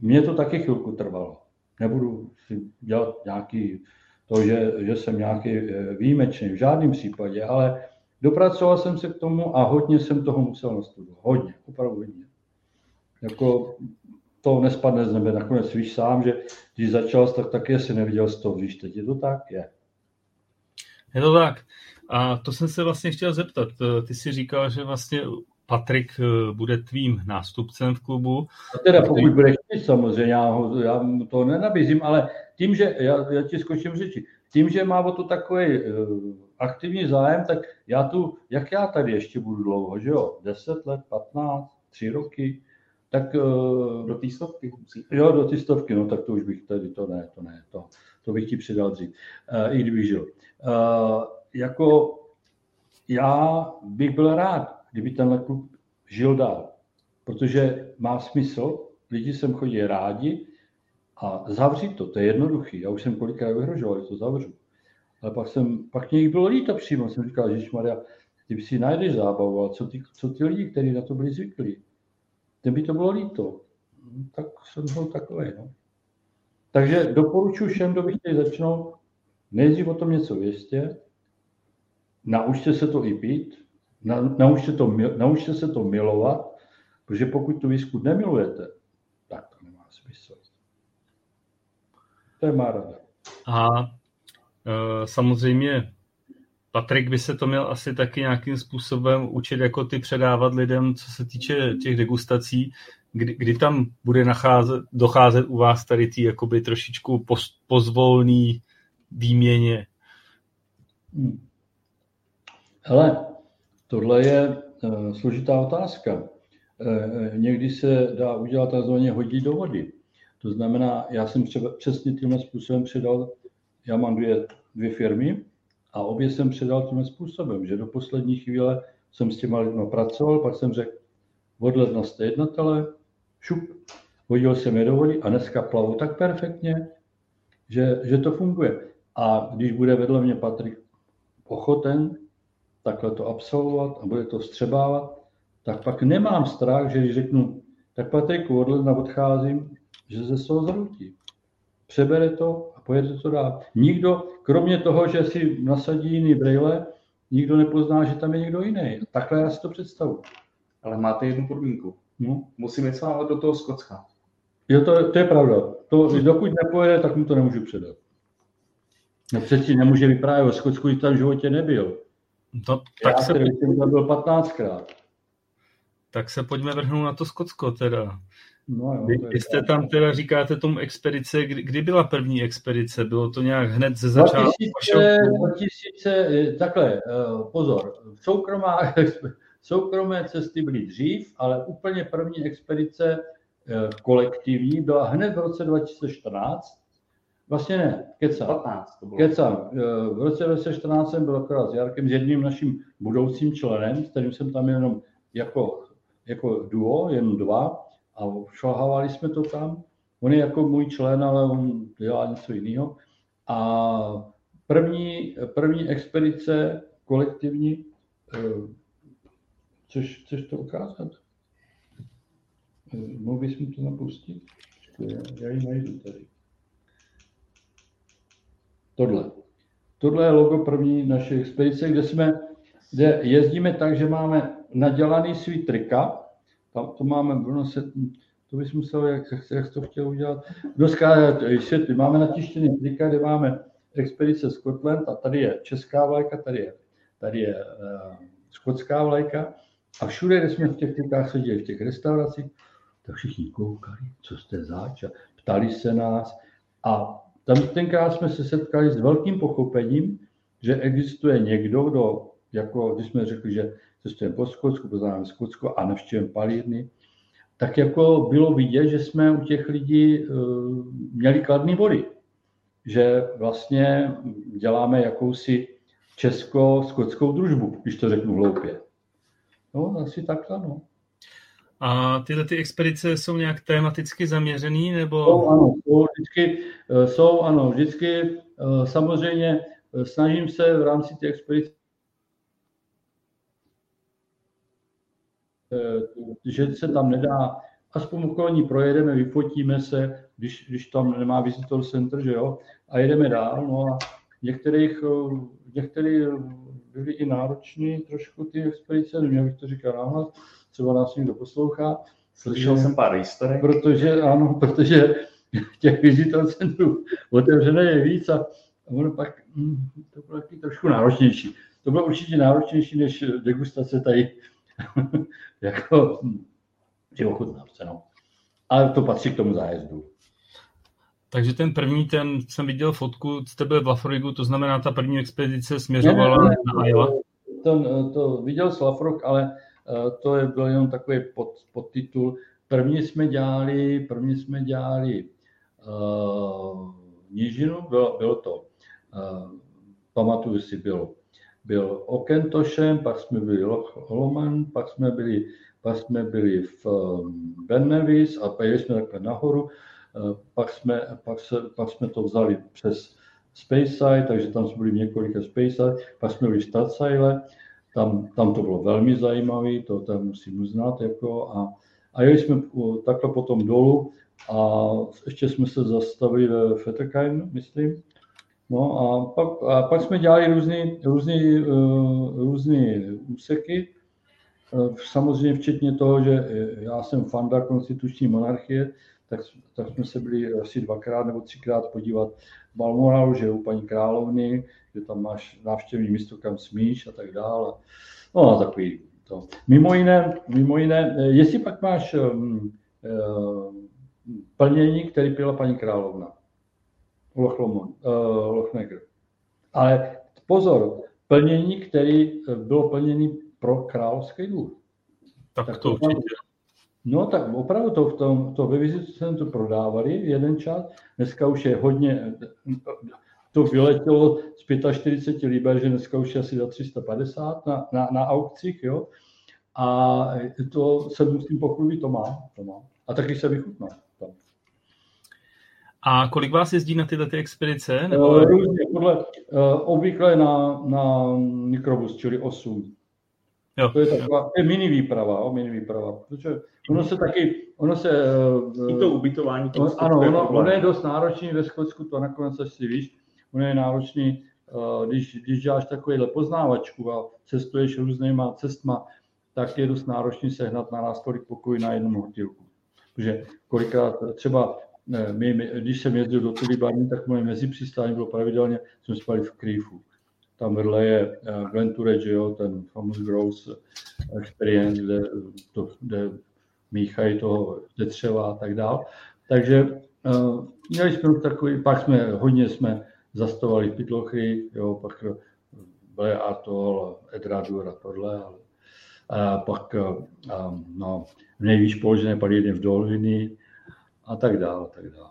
Mně to taky chvilku trvalo. Nebudu si dělat nějaký to, že, že jsem nějaký eh, výjimečný, v žádném případě, ale dopracoval jsem se k tomu a hodně jsem toho musel nastudovat. Hodně, opravdu hodně. Jako to nespadne z nebe. Nakonec víš sám, že když začal, tak taky asi neviděl z toho, víš, teď je to tak? Je. Je to tak. A to jsem se vlastně chtěl zeptat. Ty jsi říkal, že vlastně Patrik eh, bude tvým nástupcem v klubu. A teda pokud bude chtít, samozřejmě, já, ho, já mu to nenabízím, ale tím, že, já, já ti skočím řeči, tím, že má o to takový uh, aktivní zájem, tak já tu, jak já tady ještě budu dlouho, že jo, 10 let, 15, 3 roky, tak... Uh, do té stovky Jo, do té stovky, no tak to už bych tady, to ne, to ne, to, to bych ti přidal dřív, uh, i kdybych žil. Uh, jako já bych byl rád, kdyby tenhle klub žil dál. Protože má smysl, lidi sem chodí rádi a zavřít to, to je jednoduchý. Já už jsem kolikrát vyhrožoval, že to zavřu. Ale pak, jsem, pak mě jich bylo líto přímo. Jsem říkal, že Maria, ty si najdeš zábavu, a co ty, co ty lidi, kteří na to byli zvyklí, ten by to bylo líto. Tak jsem byl takový. No. Takže doporučuji všem, kdo by chtěli začnout, nejdřív o tom něco věstě, naučte se to i pít, na, naučte, to, naučte se to milovat, protože pokud tu výzkum nemilujete, tak to nemá smysl. To je má rada. A e, samozřejmě Patrik by se to měl asi taky nějakým způsobem učit, jako ty předávat lidem, co se týče těch degustací, kdy, kdy tam bude nacházet, docházet u vás tady tý jakoby trošičku poz, pozvolný výměně? Hmm. Hele, tohle je uh, složitá otázka. Uh, někdy se dá udělat takzvaně hodí do vody. To znamená, já jsem třeba přesně tímhle způsobem předal, já mám dvě, dvě firmy a obě jsem předal tímhle způsobem, že do poslední chvíle jsem s těma lidmi pracoval, pak jsem řekl, od ledna jste jednatele, šup, hodil jsem je do vody a dneska plavou tak perfektně, že, že to funguje. A když bude vedle mě Patrik ochoten takhle to absolvovat a bude to střebávat, tak pak nemám strach, že když řeknu, tak Patriku, od ledna odcházím, že se z toho zrutí. Přebere to a pojede to dál. Nikdo, kromě toho, že si nasadí jiný brejle, nikdo nepozná, že tam je někdo jiný. Takhle já si to představu. Ale máte jednu podmínku. No. Musím jít s vámi do toho Skotska. Jo, to, to je pravda. To, dokud nepojede, tak mu to nemůžu předat. No přeci nemůže vyprávět o Skotsku, když tam v životě nebyl. No, tak Já se... jsem tam byl 15krát. Tak se pojďme vrhnout na to Skotsko teda. No jo, Vy, vy jste tam teda říkáte tomu expedice, kdy, kdy byla první expedice? Bylo to nějak hned ze začátku? 2000, 2000, takhle, eh, pozor, soukromá, soukromé cesty byly dřív, ale úplně první expedice eh, kolektivní byla hned v roce 2014. Vlastně ne, kecám. 15 to bylo. Kecám. Eh, v roce 2014 jsem byl akorát s Jarkem, s jedním naším budoucím členem, s kterým jsem tam jenom jako, jako duo, jen dva, a šlahávali jsme to tam. On je jako můj člen, ale on dělá něco jiného. A první, první expedice kolektivní, eh, což, což to ukázat? Eh, mohl bys mi to napustit? Já ji najdu tady. Tohle. Tohle je logo první naší expedice, kde jsme, kde jezdíme tak, že máme nadělaný svý trika, tam to máme, Bruno se, to bys musel, jak, jak to chtěl udělat. Dneska světli, máme natištěný trika, kde máme expedice Scotland a tady je česká vlajka, tady je, tady je uh, skotská vlajka a všude, kde jsme v těch trikách seděli, v těch restauracích, tak všichni koukali, co jste zač a ptali se nás a tam tenkrát jsme se setkali s velkým pochopením, že existuje někdo, kdo, jako když jsme řekli, že cestujeme po Skotsku, poznáme Skotsko a navštěvujeme palírny, tak jako bylo vidět, že jsme u těch lidí uh, měli kladný vody. Že vlastně děláme jakousi česko-skotskou družbu, když to řeknu hloupě. No, asi takhle, no. A tyhle ty expedice jsou nějak tematicky zaměřený, nebo? Jsou, ano, jsou vždycky, eh, jsou, ano, vždycky, eh, samozřejmě snažím se v rámci té expedice Eh, že se tam nedá, aspoň okolní projedeme, vyfotíme se, když, když tam nemá visitor center, že jo, a jedeme dál, no a některých, eh, některý byly i nároční trošku ty expedice, neměl bych to říkat náhlas, třeba nás někdo poslouchá. Slyšel jsem pár historik. Protože, ano, protože těch visitor centrů otevřené je víc a ono pak hm, to bylo taky trošku náročnější. To bylo určitě náročnější než degustace tady jako ty ochutnávce, no. Ale to patří k tomu zájezdu. Takže ten první, ten jsem viděl fotku, jste byl v Lafroigu, to znamená, ta první expedice směřovala ne, ne, ne, na Iowa? To, to viděl Slafrok, ale to je byl jenom takový pod, podtitul. První jsme dělali, první jsme dělali uh, nížinu, bylo, bylo to, uh, pamatuju si, bylo byl Okentošem, pak jsme byli Loman, pak jsme byli, pak jsme byli v um, Ben Nevis a jeli jsme takhle nahoru, eh, pak jsme, pak, se, pak jsme to vzali přes Speyside, takže tam jsme byli několika Speyside, pak jsme byli v Stadsaile, tam, tam to bylo velmi zajímavé, to tam musím uznat, jako, a, a jeli jsme takhle potom dolů a ještě jsme se zastavili ve Fetterkine, myslím, No a pak, a pak jsme dělali různé různý, různý úseky, samozřejmě včetně toho, že já jsem fanda konstituční monarchie, tak, tak jsme se byli asi dvakrát nebo třikrát podívat v Balmoralu, že u paní královny, že tam máš návštěvní místo, kam smíš a tak dále. No a takový to. Mimo jiné, mimo jiné jestli pak máš um, plnění, který pila paní královna, Loch, uh, Loch Neger. Ale pozor, plnění, který bylo plnění pro královský dvůr. Tak, tak to určitě. No tak opravdu to, v tom, to ve Vizitu Centru prodávali jeden čas, dneska už je hodně, to vyletělo z 45 liber, že dneska už je asi za 350 na, na, na aukcích, jo. A to se musím pochlubit, to má, to má. A taky se vychutná. Tam. A kolik vás jezdí na tyhle ty expedice? Nebo... Různě, podle, uh, obvykle na, na mikrobus, čili 8. Jo, to je taková je mini výprava, mini výprava, protože ono se taky, ono se... I to ubytování. To ano, ono, ono, je dost náročný ve Skotsku, to nakonec asi víš, ono je náročný, uh, když, když děláš takovýhle poznávačku a cestuješ různýma cestma, tak je dost náročný sehnat na nás tolik pokoj na jednom hotelku. Protože kolikrát třeba, ne, my, my, když jsem jezdil do Tulibarny, tak moje mezipřistání bylo pravidelně, jsme spali v Krýfu tam vedle je eh, Glenture, že jo, ten famous Gross Experience, kde, to, kde míchají toho detřeva a tak dál. Takže uh, měli jsme takový, pak jsme, hodně jsme zastavovali pytlochy, jo, pak Blair Artol, Edradur a tohle, ale a pak a, no, nejvíc položené palíny v Dolviny a tak dále, a tak dále.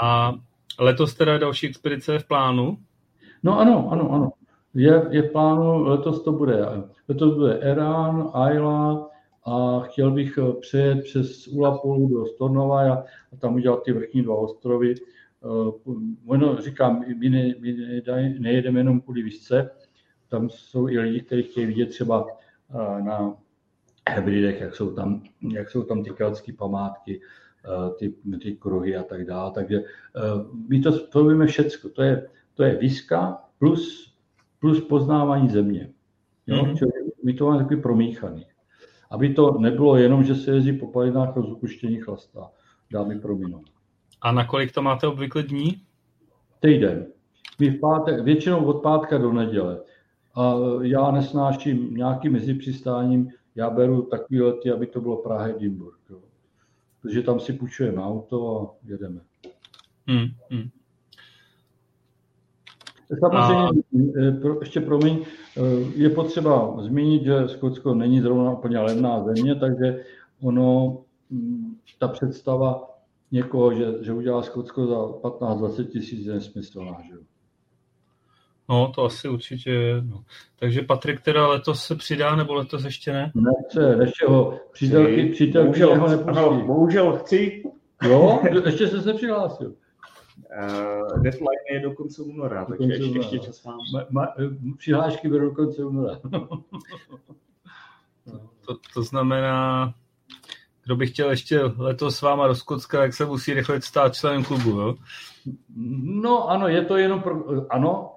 A letos teda další expedice v plánu? No ano, ano, ano. Je, je v plánu, letos to bude, letos bude Erán, Ayla a chtěl bych eh, přejet přes Ulapolu do Stornova a, a tam udělat ty vrchní dva ostrovy. Uh, ono, říkám, my, ne, my nedaj, nejedeme jenom kvůli výšce, tam jsou i lidi, kteří chtějí vidět třeba uh, na Hebridech, jak jsou tam, jak jsou tam ty keltské památky, uh, ty, ty kruhy a tak dále. Takže my to spojíme všecko. To je, to je výzka plus, plus poznávání země. Jo? Mm-hmm. my to máme takový promíchaný. Aby to nebylo jenom, že se jezdí po palinách a zupuštění chlasta. Dámy prominou. A na kolik to máte obvykle dní? Týden. My v pátek, většinou od pátka do neděle. A já nesnáším nějakým mezipřistáním, já beru takový lety, aby to bylo Praha Edinburgh. Jo. Protože tam si půjčujeme auto a jedeme. Hmm, hmm. Samozřejmě, a... ještě promiň, eh, je potřeba zmínit, že Skotsko není zrovna úplně levná země, takže ono, mm, ta představa někoho, že, že udělá Skotsko za 15-20 tisíc je nesmyslná. Že? No, to asi určitě je. No. Takže Patrik teda letos se přidá, nebo letos ještě ne? Nechce, ještě ho přítelky, přítelky bohužel, ho nepustí. Ano, bohužel chci. Jo, ještě se se přihlásil. Uh, deadline je do konce února, do takže ještě, ještě čas mám. Ma, ma, přihlášky budou do konce února. to, to znamená, kdo by chtěl ještě letos s váma do Skotska, tak se musí rychle stát členem klubu, jo? No ano, je to jenom pro, ano,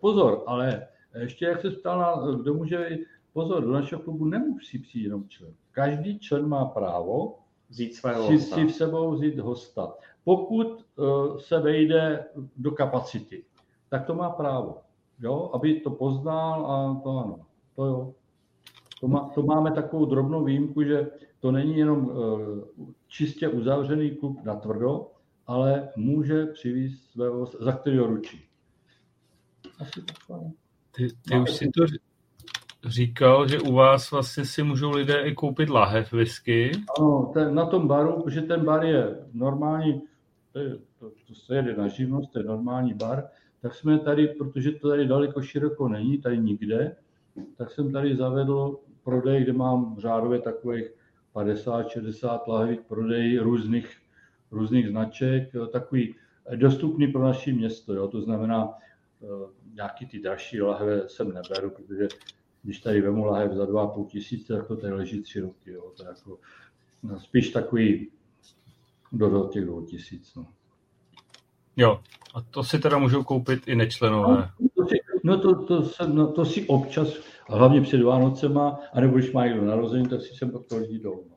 pozor, ale ještě jak se ptal na, kdo může, pozor, do našeho klubu nemusí přijít jenom člen. Každý člen má právo vzít svého si, si v sebou vzít hosta pokud eh, se vejde do kapacity, tak to má právo, jo? aby to poznal a to ano. To, jo. To, má, to máme takovou drobnou výjimku, že to není jenom eh, čistě uzavřený klub na tvrdo, ale může přivízt svého, za kterého ručí. Asi ty, ty už si to říkal, že u vás vlastně si můžou lidé i koupit lahev whisky. Ano, ten, na tom baru, protože ten bar je normální to, je, to, to se jede na živnost, to je normální bar, tak jsme tady, protože to tady daleko široko není, tady nikde, tak jsem tady zavedl prodej, kde mám řádově takových 50-60 lahví prodej různých, různých značek, takový dostupný pro naše město. Jo. To znamená, eh, nějaký ty další lahve jsem neberu, protože když tady vemu lahev za 2,5 tisíce, tak to tady leží tři roky. Jo. To je jako, no, spíš takový do, do těch dvou tisíc. No. Jo, a to si teda můžou koupit i nečlenové. No, to si, no to, to, se, no, to si občas, a hlavně před Vánocema, anebo když má někdo narození, tak si sem pak to lidi jdou. No.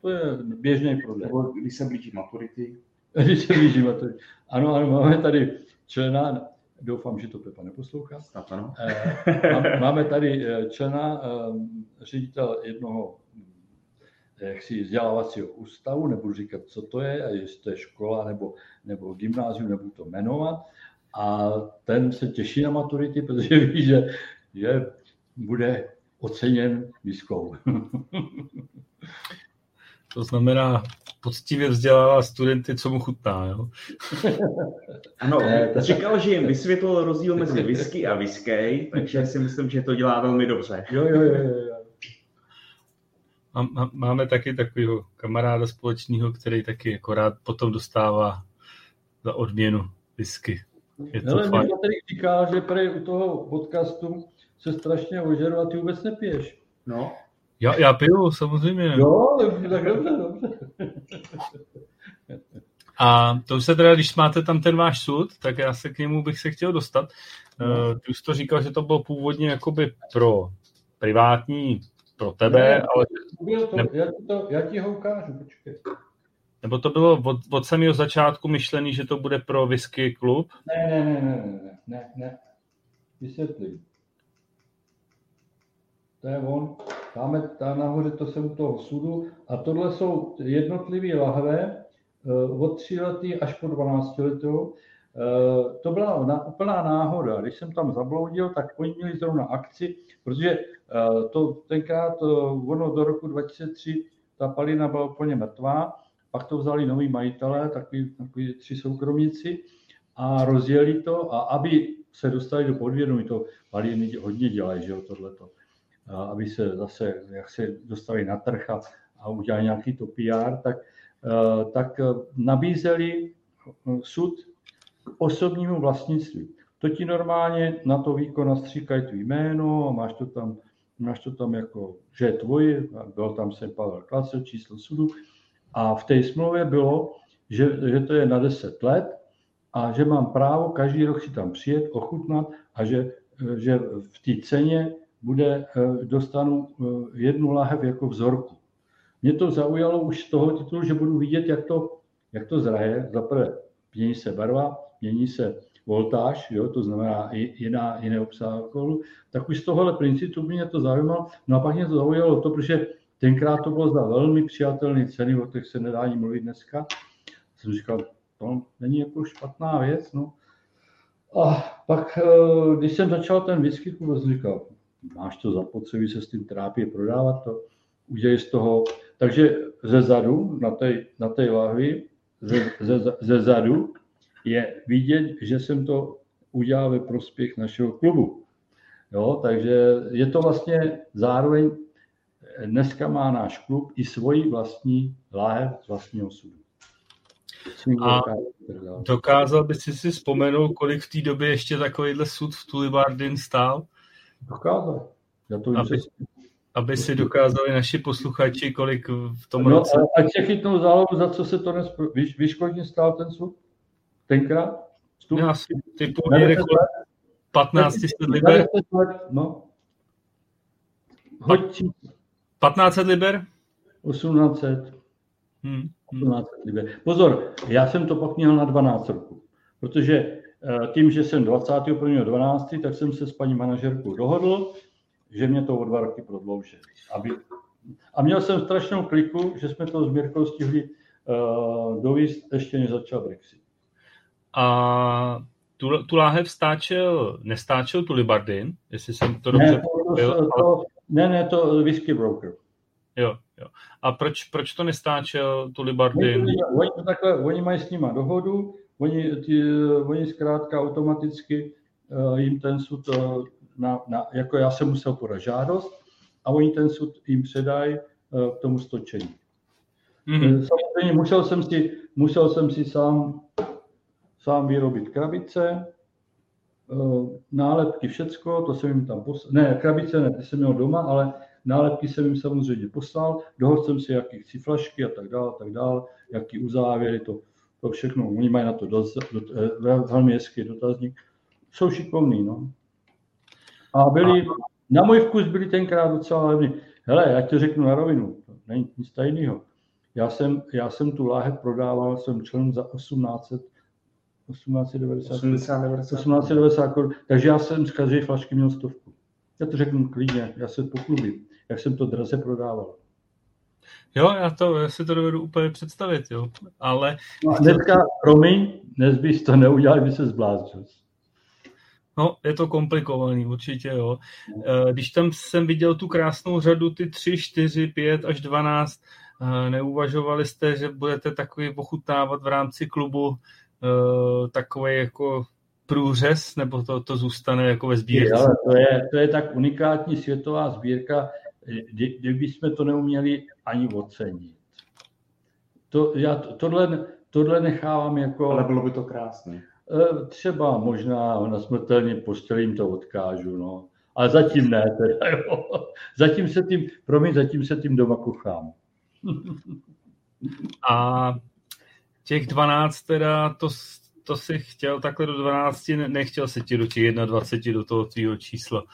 To je běžný problém. Nebo když se blíží maturity. Když se blíží maturity. Ano, ano, máme tady člena, doufám, že to Pepa neposlouchá. Snad ano. Eh, máme tady eh, člena, eh, ředitel jednoho jaksi vzdělávacího ústavu, nebudu říkat, co to je, a jestli to je škola nebo, nebo gymnázium, nebudu to jmenovat. A ten se těší na maturity, protože ví, že, že bude oceněn výzkou. To znamená, poctivě vzdělává studenty, co mu chutná. Jo? Ano, říkal, že jim vysvětlil rozdíl mezi whisky a whisky, takže si myslím, že to dělá velmi dobře. Jo, jo, jo, jo. Máme taky takového kamaráda společného, který taky akorát potom dostává za odměnu whisky. Je to Ale tady říká, že prej u toho podcastu se strašně ožeru a ty vůbec nepiješ. No. Já, já piju, samozřejmě. Jo, tak dobře, dobře. A to už se teda, když máte tam ten váš sud, tak já se k němu bych se chtěl dostat. No. Ty už to říkal, že to bylo původně jakoby pro privátní, pro tebe, ne, ale... Bylo to, ne... já, ti to, já ti ho ukážu, počkej. Nebo to bylo od, od samého začátku myšlený, že to bude pro whisky klub? Ne, ne, ne, ne, ne, ne, ne. Vysvětlím. To je on. Máme tam nahoře, to jsem u toho sudu. A tohle jsou jednotlivé lahve eh, od 3 lety až po 12 letou. Eh, to byla na, úplná náhoda. Když jsem tam zabloudil, tak oni měli zrovna akci, protože eh, to tenkrát, ono do roku 2003, ta palina byla úplně mrtvá, pak to vzali noví majitelé, takový, takový tři soukromníci, a rozjeli to, a aby se dostali do podvědomí, to paliny hodně dělají, že jo, tohleto aby se zase, jak se dostali na trh a, a udělali nějaký to PR, tak, eh, tak nabízeli sud k osobnímu vlastnictví. To ti normálně na to výkon nastříkají tvý jméno a máš to tam, máš to tam jako, že je tvůj, byl tam se Pavel Klasel, číslo sudu a v té smlouvě bylo, že, že to je na 10 let a že mám právo každý rok si tam přijet, ochutnat a že, že v té ceně bude, eh, dostanu eh, jednu lahev jako vzorku. Mě to zaujalo už z toho titulu, že budu vidět, jak to, jak to zraje. Zaprvé mění se barva, mění se voltáž, jo, to znamená i jiná, jiné obsah alkoholu, tak už z tohohle principu mě to zajímalo. No a pak mě to zaujalo to, protože tenkrát to bylo za velmi přijatelné ceny, o těch se nedá ani mluvit dneska. Jsem říkal, to není jako špatná věc, no. A pak, eh, když jsem začal ten whisky, jsem říkal, máš to zapotřebí se s tím trápit, prodávat to, udělej z toho. Takže ze zadu, na té, na té lahvi, ze, ze, ze zadu je vidět, že jsem to udělal ve prospěch našeho klubu. Jo, takže je to vlastně zároveň, dneska má náš klub i svoji vlastní láhev z vlastního sudu. A dokázal by si si vzpomenout, kolik v té době ještě takovýhle sud v Tulibardin stál? Dokázal. Já to aby, aby si dokázali naši posluchači, kolik v tom no, roce... Ať se chytnou zálohu, za co se to nes... Víš, víš, kolik stál ten sud? Tenkrát? Vstup? Já asi typu někde 15 liber. No. Hoď 1500 liber? 1800. Hmm. 1800 hmm. liber. Pozor, já jsem to pak měl na 12 roku, protože tím, že jsem 21.12., tak jsem se s paní manažerkou dohodl, že mě to o dva roky prodlouží. Aby... A měl jsem strašnou kliku, že jsme to s Mirkou stihli uh, dovíst, ještě než začal Brexit. A tu, tu láhev stáčel, nestáčel tu Libardin, jestli jsem to dobře ne, to, to, ale... ne, ne, to whisky broker. Jo, jo. A proč, proč to nestáčel tu Libardin? Oni, oni, takhle, oni mají s nima dohodu, Oni, ti, oni zkrátka automaticky uh, jim ten sud, uh, na, na, jako já jsem musel podat žádost, a oni ten sud jim předají uh, k tomu stočení. Mm-hmm. Samozřejmě musel jsem si, musel jsem si sám, sám vyrobit krabice, nálepky, všecko, to jsem jim tam poslal. Ne, krabice ne, ty jsem měl doma, ale nálepky jsem jim samozřejmě poslal, dohodl jsem si, jaký chci flašky a tak dále, tak dále, jaký uzávěry, to to všechno. Oni mají na to dost, do, velmi hezký dotazník. Jsou šikovní, no. A byli, na můj vkus byli tenkrát docela levní. Hele, já ti řeknu na rovinu, není nic tajného. Já jsem, já jsem tu láhev prodával, jsem člen za 1800 1890, 1890 korun. Takže já jsem z každé flašky měl stovku. Já to řeknu klidně, já se pochlubím, jak jsem to draze prodával. Jo, já, to, já si to dovedu úplně představit, jo. Ale... No dneska, promiň, dnes bys to neudělal, by se zbláznil. No, je to komplikovaný, určitě, jo. Eh, když tam jsem viděl tu krásnou řadu, ty 3, 4, 5 až 12, eh, neuvažovali jste, že budete takový pochutnávat v rámci klubu uh, takový jako průřez, nebo to, to zůstane jako ve sbírce? Ale to je, to je tak unikátní světová sbírka, kdyby jsme to neuměli ani ocenit. To, já tohle, tohle nechávám jako... Ale bylo by to krásné. Eh, třeba možná na smrtelně postelím to odkážu, no. Ale zatím ne, teda, jo. Zatím se tím, promiň, zatím se tím doma kuchám. A těch 12 teda, to, to si chtěl takhle do 12, nechtěl se ti do těch 21 do toho tvýho čísla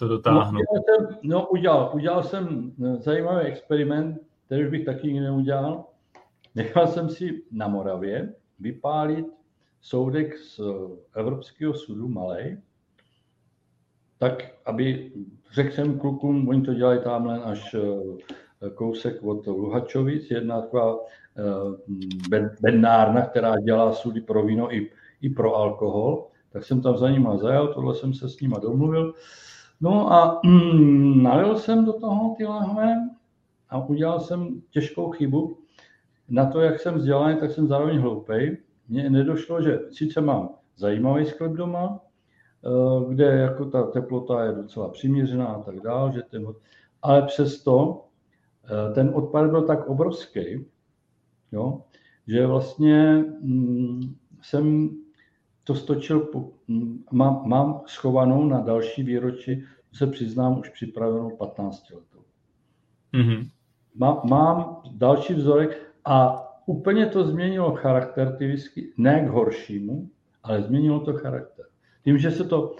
to dotáhnout. No, jsem, no udělal, udělal jsem eh, zajímavý experiment, který bych taky nikdy neudělal. Nechal jsem si na Moravě vypálit soudek z Evropského sudu malej, tak aby, řekl jsem klukům, oni to dělají tamhle až eh, kousek od Luhačovic, jedna taková eh, bednárna, která dělá sudy pro víno i, i pro alkohol, tak jsem tam za nima zajel, tohle jsem se s nima domluvil. No a mm, nalil jsem do toho ty lahve a udělal jsem těžkou chybu. Na to, jak jsem vzdělaný, tak jsem zároveň hloupej. Mně nedošlo, že sice mám zajímavý sklep doma, eh, kde jako ta teplota je docela přiměřená a tak dále, že ten, ale přesto eh, ten odpad byl tak obrovský, jo, že vlastně mm, jsem to stočil, mám, mám schovanou na další výročí, se přiznám, už připravenou 15 letou. Mm-hmm. Má, mám další vzorek a úplně to změnilo charakter ty whisky, ne k horšímu, ale změnilo to charakter. Tím, že se to uh,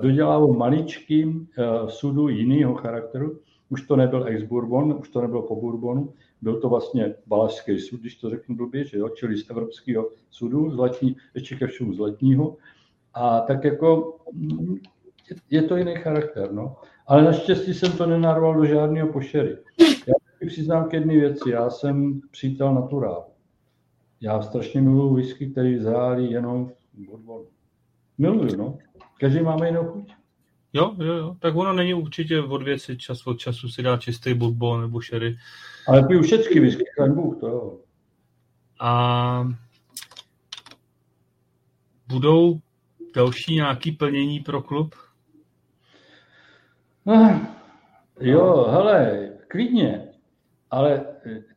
dodělalo maličkým uh, sudu jiného charakteru, už to nebyl ex-bourbon, už to nebylo po bourbonu, byl to vlastně balašský sud, když to řeknu blbě, že jo, čili z evropského sudu, z letní, ještě ke všemu z letního. A tak jako mm, je to jiný charakter, no. Ale naštěstí jsem to nenarval do žádného pošery. Já přiznám k jedné věci, já jsem přítel naturál. Já strašně miluji whisky, který zrálí jenom v. Miluju, no. Každý máme jinou chuť. Jo, jo, jo. Tak ono není určitě od věci, čas od času si dá čistý bourbon nebo sherry. Ale piju všechny whisky, chraň Bůh, to jo. A budou další nějaký plnění pro klub? Ah, jo, hele, klidně. Ale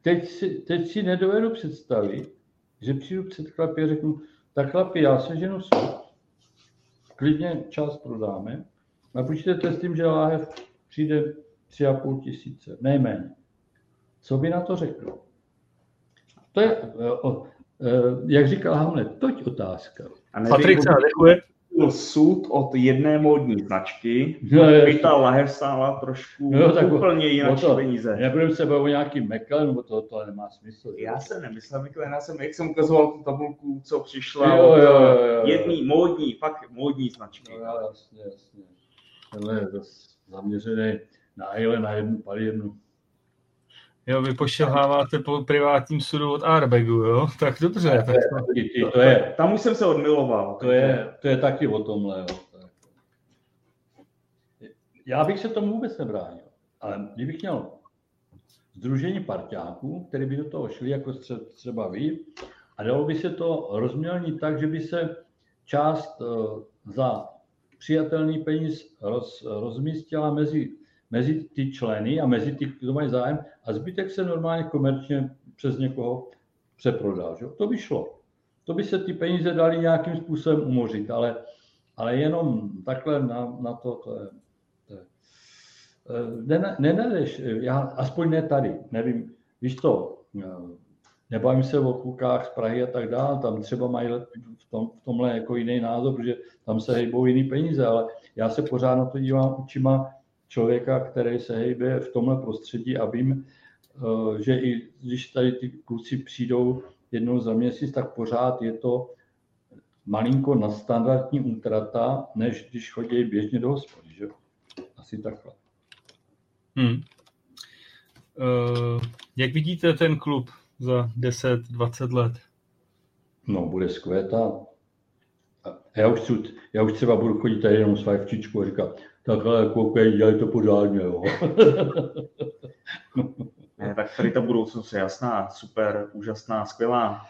teď si, teď si nedovedu představit, že přijdu před chlapy a řeknu, tak chlapi, já se ženu sud, klidně čas prodáme, a počítejte s tím, že láhev přijde tři a půl tisíce, nejméně. Co by na to řekl? To je, o, jak říkal Hamlet, toť otázka. A Patrik se nadechuje. Sud od jedné módní značky, no, by ta lahev stála trošku no, tak úplně jinak to, peníze. Nebudeme se bavit o nějaký Meklen, nebo to, to nemá smysl. Já jsem nemyslel Meklen, já jsem, jak jsem ukazoval tu tabulku, co přišla jo, od jo, jo, jo. jedný módní, fakt módní značky. No, jasně, jasně. Tenhle je dost zaměřený na ale na jednu palírnu. Jo, vy pošilháváte po privátním sudu od Airbagu, jo? Tak dobře. To je, to je, tam už jsem se odmiloval. To je, to je taky o tomhle, jo. Já bych se tomu vůbec nebránil, ale kdybych měl združení parťáků, které by do toho šli, jako třeba vy, a dalo by se to rozmělnit tak, že by se část eh, za přijatelný peníz roz, rozmístila mezi, mezi ty členy a mezi ty, kdo mají zájem a zbytek se normálně komerčně přes někoho přeprodá. Že? To by šlo. To by se ty peníze dali nějakým způsobem umořit, ale, ale jenom takhle na, na to, to je, to je. Nenadeš, já, aspoň ne tady, nevím, víš to, nebavím se o klukách z Prahy a tak dále, tam třeba mají v, tom, v tomhle jako jiný názor, protože tam se hejbou jiný peníze, ale já se pořád na to dívám očima člověka, který se hejbe v tomhle prostředí a vím, eh, že i když tady ty kluci přijdou jednou za měsíc, tak pořád je to malinko na standardní útrata, než když chodí běžně do hospody, že? Asi takhle. Hmm. Uh, jak vidíte ten klub za 10-20 let? No, bude skvětá. Já už, chci, já už třeba budu chodit tady jenom s fajfčičkou a říkat, takhle koukej, dělej to pořádně, jo. ne, tak tady ta budoucnost je jasná, super, úžasná, skvělá.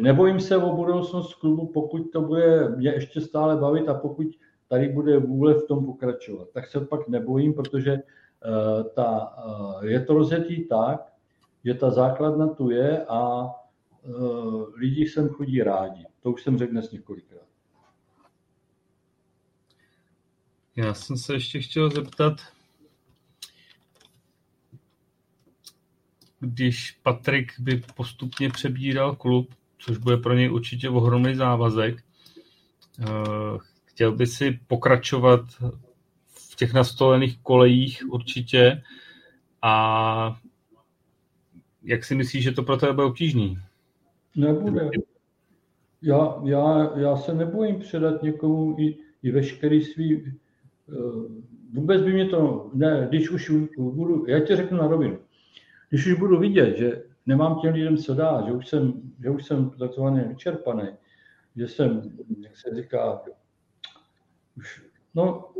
Nebojím se o budoucnost klubu, pokud to bude mě ještě stále bavit a pokud tady bude vůle v tom pokračovat. Tak se pak nebojím, protože uh, ta, uh, je to rozjetý tak, že ta základna tu je a uh, lidi sem chodí rádi. To už jsem řekl dnes několikrát. Já jsem se ještě chtěl zeptat, když Patrik by postupně přebíral klub, což bude pro něj určitě ohromný závazek, eh, chtěl by si pokračovat v těch nastolených kolejích určitě a jak si myslíš, že to pro tebe bude obtížný? Nebude. Já, já, já se nebojím předat někomu i, i veškerý svý... Eh, vůbec by mě to... Ne, když už budu... Já ti řeknu na rovinu. Když už budu vidět, že nemám těm lidem co dát, že už jsem, že už jsem takzvaně vyčerpaný, že jsem, jak se říká, už, no,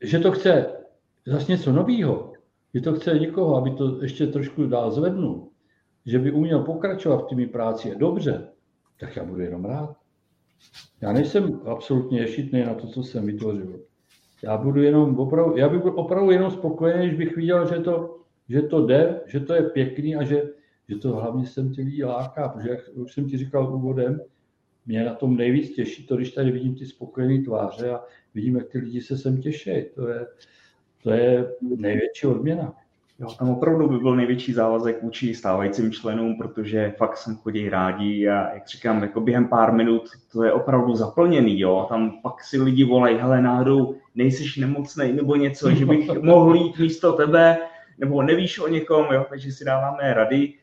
že to chce zase něco nového, že to chce někoho, aby to ještě trošku dál zvednul, že by uměl pokračovat v tými práci je dobře, tak já budu jenom rád. Já nejsem absolutně ješitný na to, co jsem vytvořil. Já budu jenom opravdu, já bych byl opravdu jenom spokojený, když bych viděl, že to, že to jde, že to je pěkný a že, že to hlavně jsem ty lidi láká, protože jak už jsem ti říkal úvodem, mě na tom nejvíc těší to, když tady vidím ty spokojené tváře a vidím, jak ty lidi se sem těší. To je, to je největší odměna. Jo, tam opravdu by byl největší závazek vůči stávajícím členům, protože fakt sem chodí rádi a jak říkám, jako během pár minut to je opravdu zaplněný, jo. Tam pak si lidi volají, hele, náhodou nejsiš nemocný nebo něco, že bych mohl jít místo tebe, nebo nevíš o někom, jo, takže si dáváme rady.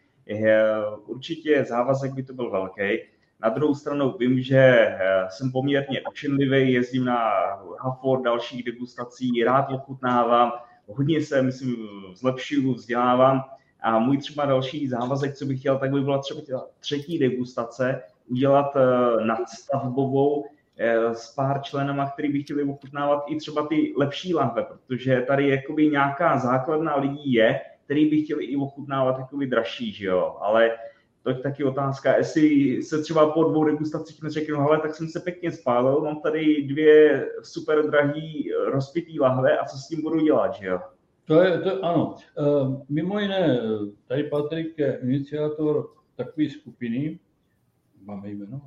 Určitě závazek by to byl velký. Na druhou stranu vím, že eh, jsem poměrně učenlivý, jezdím na Haford, dalších degustací, rád ochutnávám, hodně se, myslím, zlepšuju, vzdělávám. A můj třeba další závazek, co bych chtěl, tak by byla třeba třetí degustace, udělat eh, nadstavbovou eh, s pár členama, který by chtěli ochutnávat i třeba ty lepší lahve, protože tady jakoby nějaká základna lidí je, který by chtěli i ochutnávat jakoby dražší, že jo, ale to je taky otázka, jestli se třeba po dvou degustacích neřeknu, ale tak jsem se pěkně spálil, mám tady dvě super drahý rozpitý lahve a co s tím budu dělat, že jo? To je, to, ano. Uh, mimo jiné, tady Patrik je iniciátor takové skupiny, máme jméno?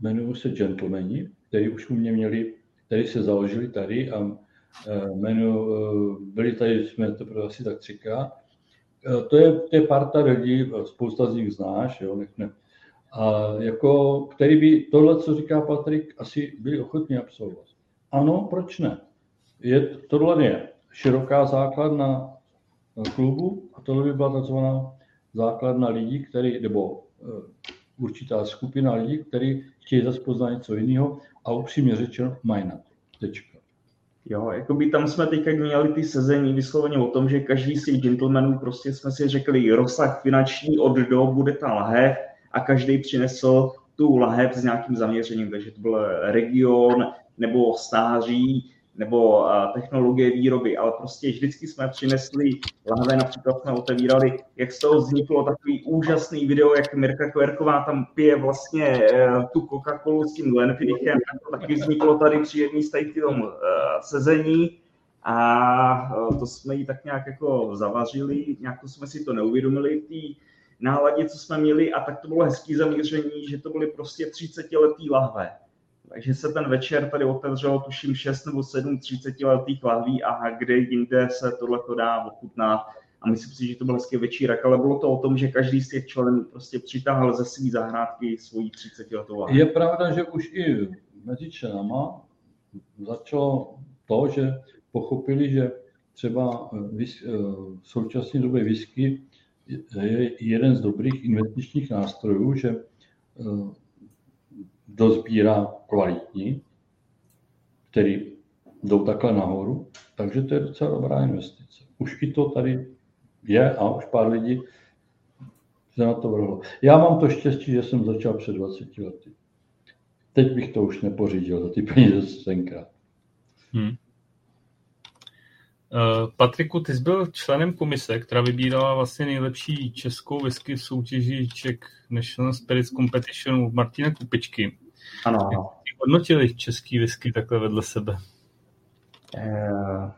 Jmenují se Gentlemani, který už u mě měli, který se založili tady a jmenu, byli tady, jsme to asi tak třikrát, Eh, to je, to je parta lidí, eh, spousta z nich znáš, jo, nech ne. A jako, který by tohle, co říká Patrik, asi byli ochotní absolvovat. Ano, proč ne? Je, tohle je široká základna klubu a tohle by byla takzvaná základna lidí, který, nebo určitá skupina lidí, kteří chtějí zase poznat něco jiného a upřímně řečeno mají na to. Tečka. Jo, jako by tam jsme teďka měli ty sezení vysloveně o tom, že každý z těch gentlemanů prostě jsme si řekli rozsah finanční od do bude ta lahev a každý přinesl tu lahev s nějakým zaměřením, takže to byl region nebo stáří nebo technologie výroby, ale prostě vždycky jsme přinesli lahve, například jsme otevírali, jak z toho vzniklo takový úžasný video, jak Mirka Kverková tam pije vlastně e, tu Coca-Colu s tím Glenfidichem, to taky vzniklo tady při jedné z tom e, sezení. A to jsme ji tak nějak jako zavařili, nějak jsme si to neuvědomili té náladě, co jsme měli a tak to bylo hezký zaměření, že to byly prostě 30 letý lahve takže se ten večer tady otevřelo, tuším, 6 nebo 7 30 letých lahví a kde jinde se tohle dá ochutnat. a myslím si, že to byl hezký večírek, ale bylo to o tom, že každý z těch členů prostě přitáhl ze své zahrádky svoji 30 letou Je pravda, že už i mezi členama začalo to, že pochopili, že třeba v současné době whisky je jeden z dobrých investičních nástrojů, že dozbírá kvalitní, který jdou takhle nahoru, takže to je docela dobrá investice. Už i to tady je a už pár lidí se na to vrhlo. Já mám to štěstí, že jsem začal před 20 lety. Teď bych to už nepořídil za ty peníze tenkrát. Hmm. Uh, Patriku, ty jsi byl členem komise, která vybírala vlastně nejlepší českou whisky v soutěži Czech National Spirits Competition Martina Kupičky. Ano. Jak hodnotili český whisky takhle vedle sebe? Uh,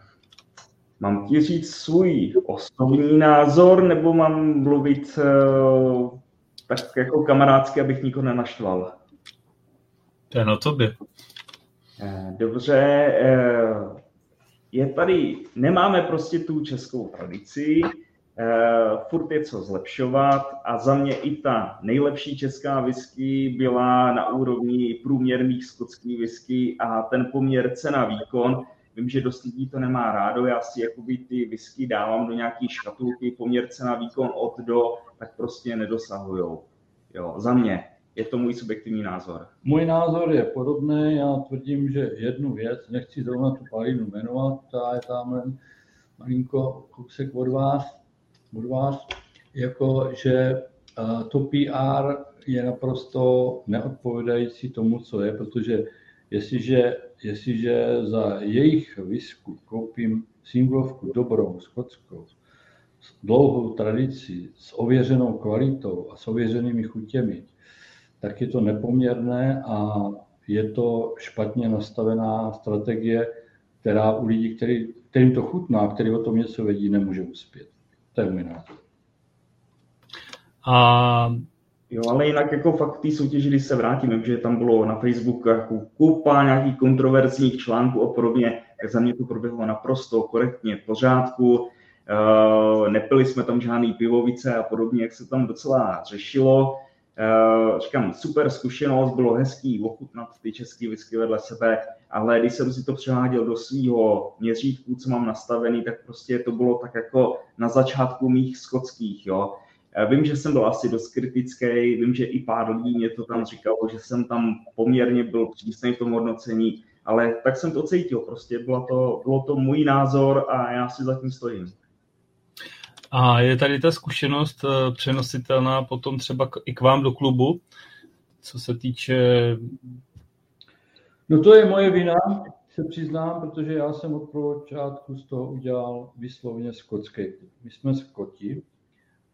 mám ti říct svůj osobní názor, nebo mám mluvit uh, tak jako kamarádsky, abych nikoho nenaštval? To je na tobě. Uh, dobře, uh, je tady, nemáme prostě tu českou tradici, Uh, furt je co zlepšovat a za mě i ta nejlepší česká whisky byla na úrovni průměrných skotských whisky a ten poměr cena-výkon Vím, že dost lidí to nemá rádo, já si jakoby ty whisky dávám do nějaký škatulky, poměr cena výkon od do, tak prostě nedosahujou. Jo, za mě. Je to můj subjektivní názor. Můj názor je podobný. Já tvrdím, že jednu věc, nechci zrovna tu palinu jmenovat, ta je tam malinko kousek od vás, od vás jako že to PR je naprosto neodpovídající tomu, co je, protože jestliže jestliže za jejich visku koupím singlovku dobrou, skotskou, s dlouhou tradicí, s ověřenou kvalitou a s ověřenými chutěmi, tak je to nepoměrné a je to špatně nastavená strategie, která u lidí, který, kterým to chutná, který o tom něco vědí, nemůže uspět. To je můj názor. A Jo, ale jinak jako fakt té soutěži, když se vrátím, že tam bylo na Facebooku jako kupa nějakých kontroverzních článků a podobně, tak za mě to proběhlo naprosto korektně, v pořádku. Uh, nepili jsme tam žádný pivovice a podobně, jak se tam docela řešilo. Uh, říkám, super zkušenost, bylo hezký ochutnat ty české whisky vedle sebe, ale když jsem si to přeháděl do svého měřítku, co mám nastavený, tak prostě to bylo tak jako na začátku mých skotských, jo. Vím, že jsem byl asi dost kritický, vím, že i pár lidí mě to tam říkalo, že jsem tam poměrně byl přísný v tom hodnocení, ale tak jsem to cítil, prostě bylo to, bylo to můj názor a já si za tím stojím. A je tady ta zkušenost eh, přenositelná potom třeba i k vám do klubu, co se týče... No to je moje vina, se přiznám, protože já jsem od počátku z toho udělal vyslovně skotský klub. My jsme skoti,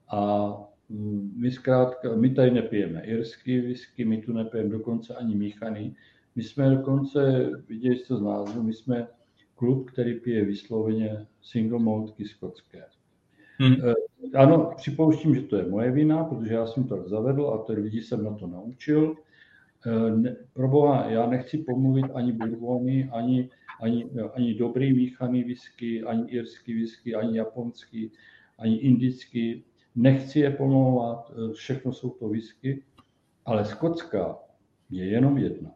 a mm, my zkrátka, my tady nepijeme irský whisky, my tu nepijeme dokonce ani míchaný. My jsme dokonce, viděli jste z názvu, my jsme klub, který pije vysloveně single maltky skotské. Hmm. Ano, připouštím, že to je moje vina, protože já jsem to zavedl a to lidi jsem na to naučil. Eh, ne, proboha, já nechci pomluvit ani bourbony, ani, ani, ani dobrý míchaný whisky, ani irský whisky, ani japonský, ani indický nechci je pomlouvat, eh, všechno jsou to whisky, ale skotská je jenom jedna.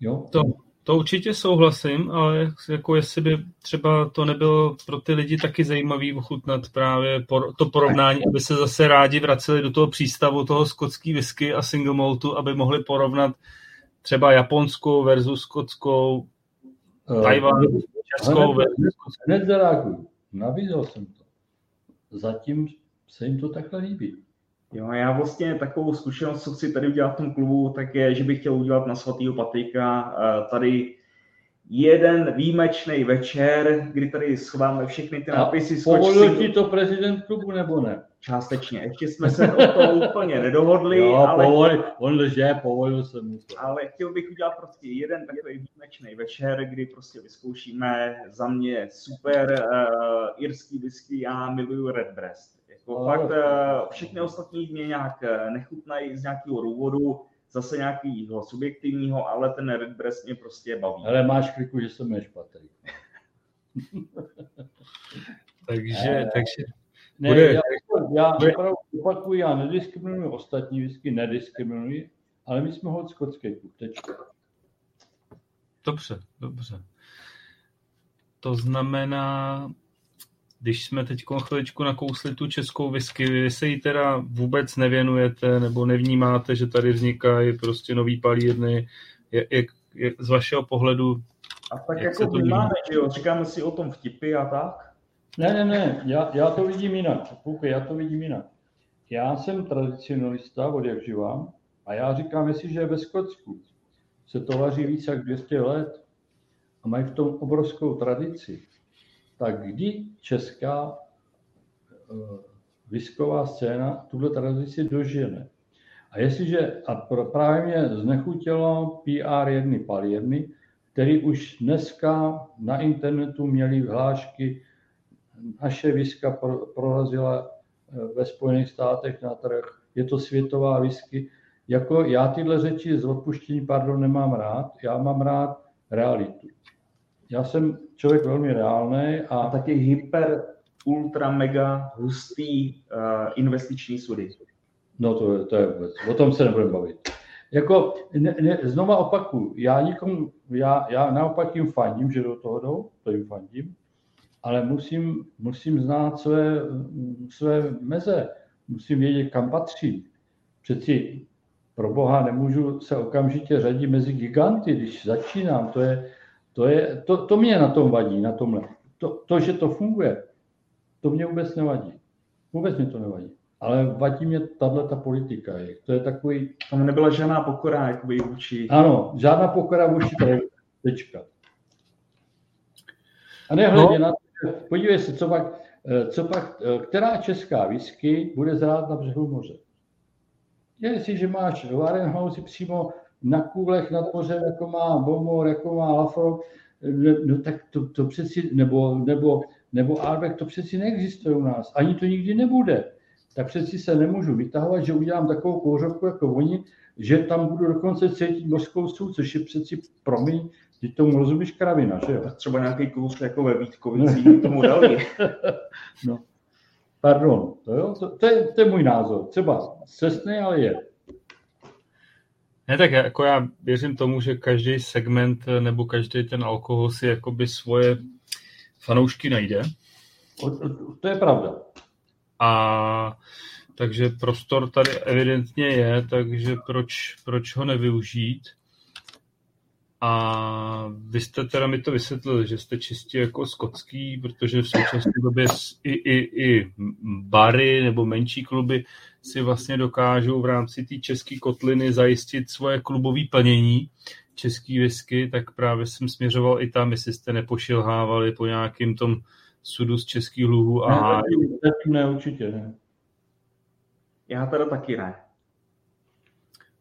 Jo? To, to určitě souhlasím, ale jako jestli by třeba to nebylo pro ty lidi taky zajímavý ochutnat právě to porovnání, aby se zase rádi vraceli do toho přístavu toho skotský whisky a single maltu, aby mohli porovnat třeba japonskou versus skotskou, uh, Tajvan, českou versus Hned zareaguju. Nabízel jsem to zatím se jim to takhle líbí. Jo, já vlastně takovou zkušenost, co chci tady udělat v tom klubu, tak je, že bych chtěl udělat na svatýho Patrika tady jeden výjimečný večer, kdy tady schováme všechny ty nápisy. Povolil ti to prezident klubu nebo ne? Částečně. Ještě jsme se o to úplně nedohodli. Jo, ale... Povolil, on lže, povolil jsem mu to. Ale chtěl bych udělat prostě jeden takový výjimečný večer, kdy prostě vyzkoušíme za mě super uh, irský whisky, já miluju Redbreast. Jako no, fakt uh, všechny ostatní mě nějak eh, nechutnají z nějakého důvodu, zase nějakého subjektivního, ale ten Redbreast mě prostě baví. Ale máš kliku, že se jmenuješ Patrik. Takže, ne, takže ne, bude, já, já bude. opravdu opakuju, já nediskriminuji ostatní whisky, nediskriminuji, ale my jsme hod skotský klub, tečka. Dobře, dobře. To znamená, když jsme teď chviličku nakousli tu českou whisky, vy se jí teda vůbec nevěnujete nebo nevnímáte, že tady vznikají prostě nový palírny, jak, jak, jak z vašeho pohledu a tak jak jako vnímáme, že jo, říkáme si o tom vtipy a tak? Ne, ne, ne, já, já to vidím jinak. Půjde, já to vidím jinak. Já jsem tradicionalista, od jak živám, a já říkám, jestliže ve Skotsku se to vaří více jak 200 let a mají v tom obrovskou tradici, tak kdy česká uh, visková scéna tuhle tradici dožene? A jestliže, a právě mě znechutilo PR jedny palírny, který už dneska na internetu měli vyhlášky, naše viska prorazila eh, ve Spojených státech na trh, je to světová whisky. Jako já tyhle řeči z odpuštění, pardon, nemám rád, já mám rád realitu. Já jsem člověk velmi reálný a... taky hyper, ultra, mega hustý uh, investiční sudy. No to je, to je vůbec, o tom se nebudeme bavit. Jako, ne, ne, znova opaku, já nikomu, já, já naopak jim fandím, že do toho jdou, to jim fandím, ale musím, musím znát své, své meze, musím vědět, kam patří. Přeci pro boha nemůžu se okamžitě řadit mezi giganty, když začínám, to je, to, je, to, to mě na tom vadí, na tomhle. To, to, že to funguje, to mě vůbec nevadí. Vůbec mě to nevadí. Ale vadí mě tahle ta politika. To je takový... Tam nebyla žádná pokora jakoby vůči... Ano, žádná pokora vůči tečka. A nehledě no. na to, podívej se, co pak, eh, co pak, eh, která česká whisky bude zrát na břehu moře. Jestliže máš Warenhouse přímo na kůlech nad mořem, jako má Bomor, jako má Lafroig, no tak to, to přeci, nebo, nebo, nebo Arbeck, to přeci neexistuje u nás. Ani to nikdy nebude tak přeci se nemůžu vytahovat, že udělám takovou kouřovku jako oni, že tam budu dokonce cítit mořskou sůl, což je přeci promiň, ty tomu rozumíš kravina, že jo? Třeba nějaký kouř jako ve Vítkovici tomu dali. no. Pardon, to, jo? To, to, je, to je můj názor. Třeba cestný, ale je. Ne, tak jako já věřím tomu, že každý segment nebo každý ten alkohol si jakoby svoje fanoušky najde. To je pravda. A takže prostor tady evidentně je, takže proč, proč ho nevyužít? A vy jste teda mi to vysvětlili, že jste čistě jako skotský, protože v současné době i, i, i bary nebo menší kluby si vlastně dokážou v rámci té české kotliny zajistit svoje klubové plnění český whisky, tak právě jsem směřoval i tam, jestli jste nepošilhávali po nějakým tom sudu z českých luhů a ne, ne, ne, určitě ne. Já teda taky ne.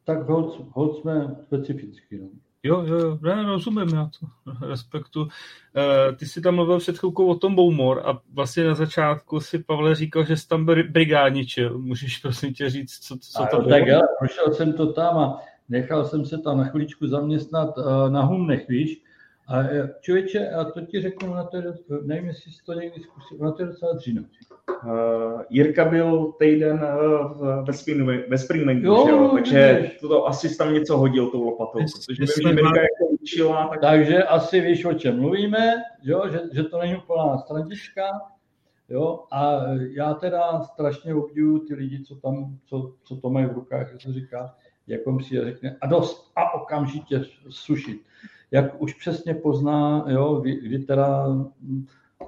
Tak hod, hod jsme specifický. No. Jo, jo, jo, ne, rozumím, já to respektu. Uh, ty jsi tam mluvil před chvilkou o tom Boumor a vlastně na začátku si Pavle říkal, že jsi tam brigádničil. Můžeš prosím tě říct, co, co tam bylo? Tak já prošel jsem to tam a nechal jsem se tam na chviličku zaměstnat uh, na Humnech, víš, a e, člověče, a to ti řeknu, na to je, nevím, jestli jsi to někdy zkusil, na to je docela dříno. Uh, Jirka byl týden uh, ve, Spring, ve Springbanku, jo, jo, takže to asi tam něco hodil tou lopatou, protože vím, že jako učila. Tak... Takže asi víš, o čem mluvíme, jo, že, že to není úplná strandička, jo, a já teda strašně obdivuju ty lidi, co tam, co, co to mají v rukách, jak se říká, jako si řekne, a dost, a okamžitě sušit jak už přesně pozná, jo, kdy, kdy teda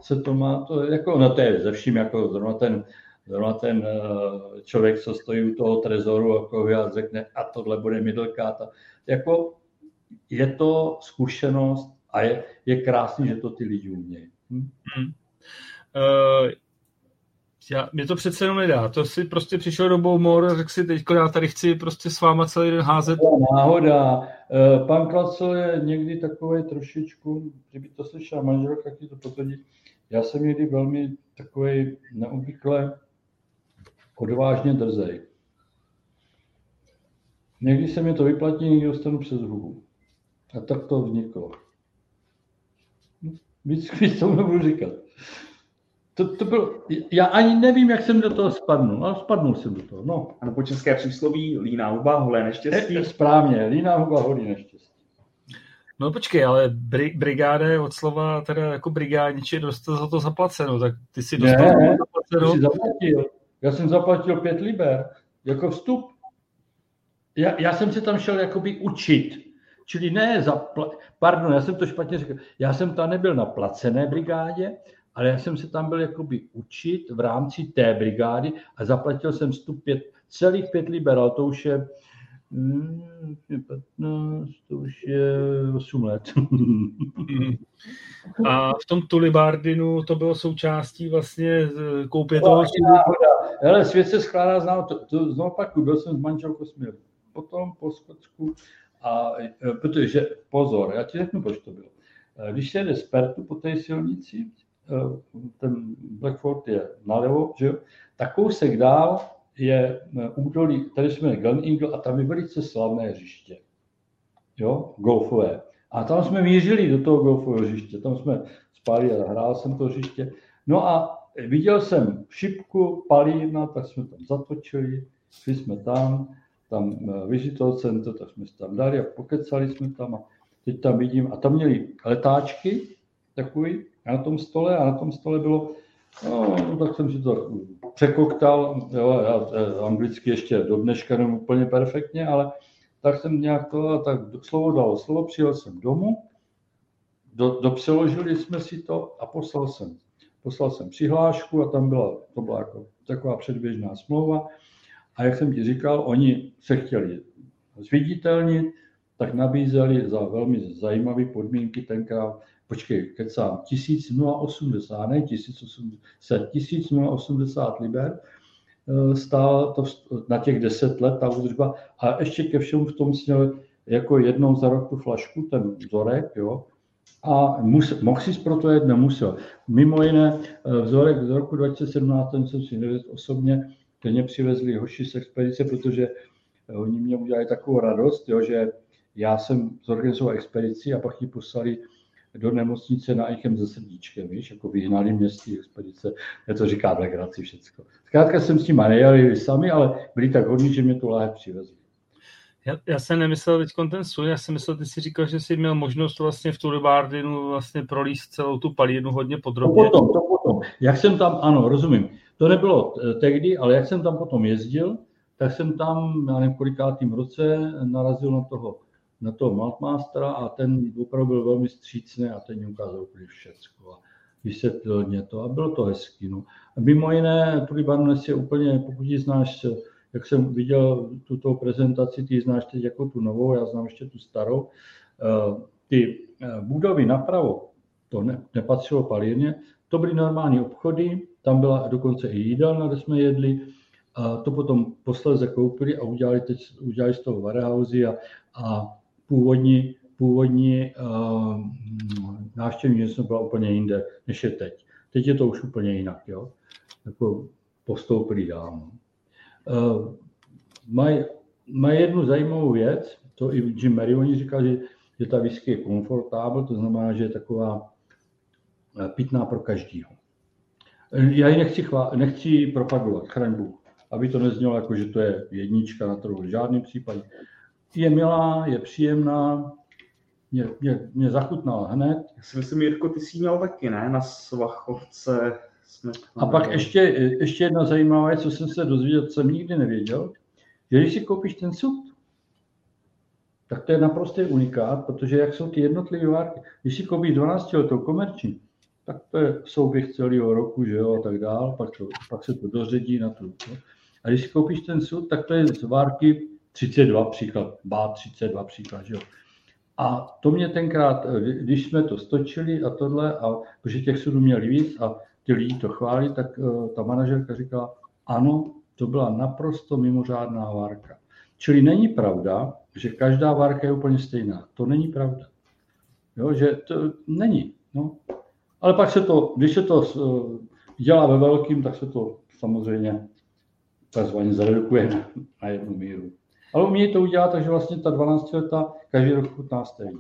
se to má, to jako, no to je ze vším, jako zrovna ten, zrovna ten eh, člověk, co stojí u toho trezoru, jako a řekne, a tohle bude middlecard. Jako je to zkušenost a je, je krásný, že to ty lidi umějí. Hm? Hmm. Uh, já, mě to přece jenom nedá. To si prostě přišel do Boumor a řekl si, teď já tady chci prostě s váma celý den házet. Náhoda. Eh, pan Klacel je někdy takový trošičku, kdyby to slyšel manželka, ti to potvrdí, já jsem někdy velmi takový neobvykle odvážně drzej. Někdy se mi to vyplatí, někdy dostanu přes hubu. A tak to vzniklo. Víc, víc to nebudu říkat. To, to bylo, já ani nevím, jak jsem do toho spadnul, ale spadnul jsem do toho. No. A po české přísloví líná huba, holé neštěstí. Je, správně, líná huba, holé neštěstí. No počkej, ale bri, brigáda je od slova teda jako brigádniče dostal za to zaplaceno, tak ty si dostal ne, ne, zaplaceno. Jsi zaplatil. Já jsem zaplatil pět liber jako vstup. Já, já jsem se tam šel jakoby učit. Čili ne, zapla... pardon, já jsem to špatně řekl. Já jsem tam nebyl na placené brigádě, ale já jsem se tam byl jakoby učit v rámci té brigády a zaplatil jsem vstup pět, celých pět liber, ale to už je Hmm, 15, to už je 8 let. A v tom Tulibardinu to bylo součástí vlastně koupě toho... Ale svět se skládá znám, to, to znovu pak byl jsem s manželkou směr potom po Skotsku, a, e, protože, pozor, já ti řeknu, proč to bylo. E, když se jede z Pertu po té silnici, ten Blackford je nalevo, že jo, tak kousek dál je eh, údolí, tady jsme Glen Eagle a tam je velice slavné hřiště, jo, golfové. A tam jsme mířili do toho golfového hřiště, tam jsme spali a hrál jsem to hřiště. No a viděl jsem šipku, palírna, tak jsme tam zatočili, šli jsme tam, tam eh, visitor center, tak jsme se tam dali a pokecali jsme tam a teď tam vidím, a tam měli letáčky takový na tom stole a na tom stole bylo No, no, tak jsem si to překoktal, jo, já anglicky ještě do dneška nevím úplně perfektně, ale tak jsem nějak to, tak slovo dalo slovo, přijel jsem domů, do, dopřeložili jsme si to a poslal jsem, poslal jsem přihlášku a tam byla, to byla jako taková předběžná smlouva. A jak jsem ti říkal, oni se chtěli zviditelnit, tak nabízeli za velmi zajímavé podmínky tenkrát počkej, kecám, 1080, ne 1080, 1080 liber, eh, stála to na těch 10 let ta údržba a ještě ke všemu v tom měl jako jednou za rok tu flašku, ten vzorek, jo, a mus, mohl si proto jet, nemusel. Mimo jiné, eh, vzorek z roku 2017, ten jsem si nevěděl osobně, ten mě přivezli hoši z expedice, protože eh, oni mě udělali takovou radost, jo, že já jsem zorganizoval expedici a pak ji poslali do nemocnice na Eichem se srdíčkem, víš, jako vyhnali mě z té expedice, je to říká legraci všecko. Zkrátka jsem s tím nejeli sami, ale byli tak hodní, že mě tu láhev přivezli. Já, já jsem nemyslel teď ten svůj, já jsem myslel, ty jsi říkal, že jsi měl možnost vlastně v Turibardinu vlastně prolíst celou tu palírnu hodně podrobně. To potom, to potom. Jak jsem tam, ano, rozumím. To nebylo eh, tehdy, ale jak jsem tam potom jezdil, tak jsem tam, já nevím, kolikátým roce narazil na toho na toho Maltmastera a ten opravdu byl velmi střícný a ten mi ukázal úplně všechno a vysvětlil mě to a bylo to hezký. No. A mimo jiné, Tuli Barnes je úplně, pokud ji znáš, jak jsem viděl tuto prezentaci, ty znáš teď jako tu novou, já znám ještě tu starou, eh, ty eh, budovy napravo, to ne, nepatřilo palírně, to byly normální obchody, tam byla dokonce i jídelna, kde jsme jedli, a to potom posledně koupili a udělali, teď, udělali z toho warehouse a, a původní, původní uh, návštěvní město byla úplně jinde, než je teď. Teď je to už úplně jinak, jo? Jako postoupili dál. No. Uh, mají maj jednu zajímavou věc, to i Jim Mary, oni říkali, že, že ta whisky je komfortábel, to znamená, že je taková eh, pitná pro každýho. Já ji nechci, chvá, nechci propagovat, chraň Bůh, aby to neznělo jako, že to je jednička na trhu. V žádném případě je milá, je příjemná, mě, mě, mě zachutnala hned. Já si myslím, Jirko, ty jsi měl taky, ne? Na Svachovce jsme... A pak ještě, ještě jedna zajímavá věc, co jsem se dozvěděl, co jsem nikdy nevěděl, že když si koupíš ten sud, tak to je naprostý unikát, protože jak jsou ty jednotlivé várky, když si koupíš 12 letou komerční, tak to je souběh celého roku, že jo, a tak dál, pak, to, pak se to doředí na tu. A když si koupíš ten sud, tak to je z várky 32 příklad, bá 32 příklad, že jo. A to mě tenkrát, když jsme to stočili a tohle, a protože těch sudů měli víc a ty lidi to chválí, tak uh, ta manažerka říkala, ano, to byla naprosto mimořádná várka. Čili není pravda, že každá várka je úplně stejná. To není pravda. Jo, že to není. No. Ale pak se to, když se to uh, dělá ve velkým, tak se to samozřejmě takzvaně zredukuje na jednu míru. Ale umějí to udělat, takže vlastně ta 12 leta každý rok chutná stejně.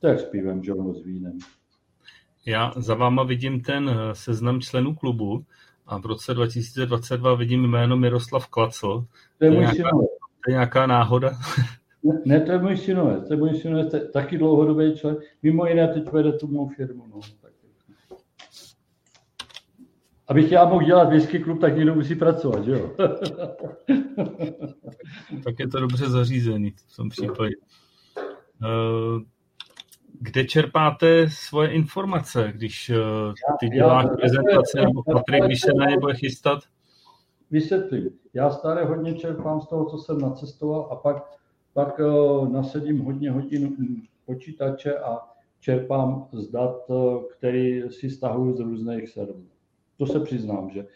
To je s pivem, že ono s vínem. Já za váma vidím ten eh, seznam členů klubu a v roce 2022 vidím jméno Miroslav Klacl. To je, to je, nějaká, to je nějaká náhoda? Ne, ne, to je můj synovec, to je můj synovec, to je taky dlouhodobý člen. Mimo jiné teď vede tu mou firmu. No. Abych já mohl dělat whisky klub, tak někdo musí pracovat, že jo? tak je to dobře zařízený v tom případě. Eh, kde čerpáte svoje informace, když eh, ty děláš prezentace nebo Patrik, když se na ně bude chystat? Vysvětlím. Já stále hodně čerpám z toho, co jsem nacestoval a pak, pak eh, nasedím hodně hodin počítače a čerpám z dat, který si stahuju z různých serverů. To se přiznám, že,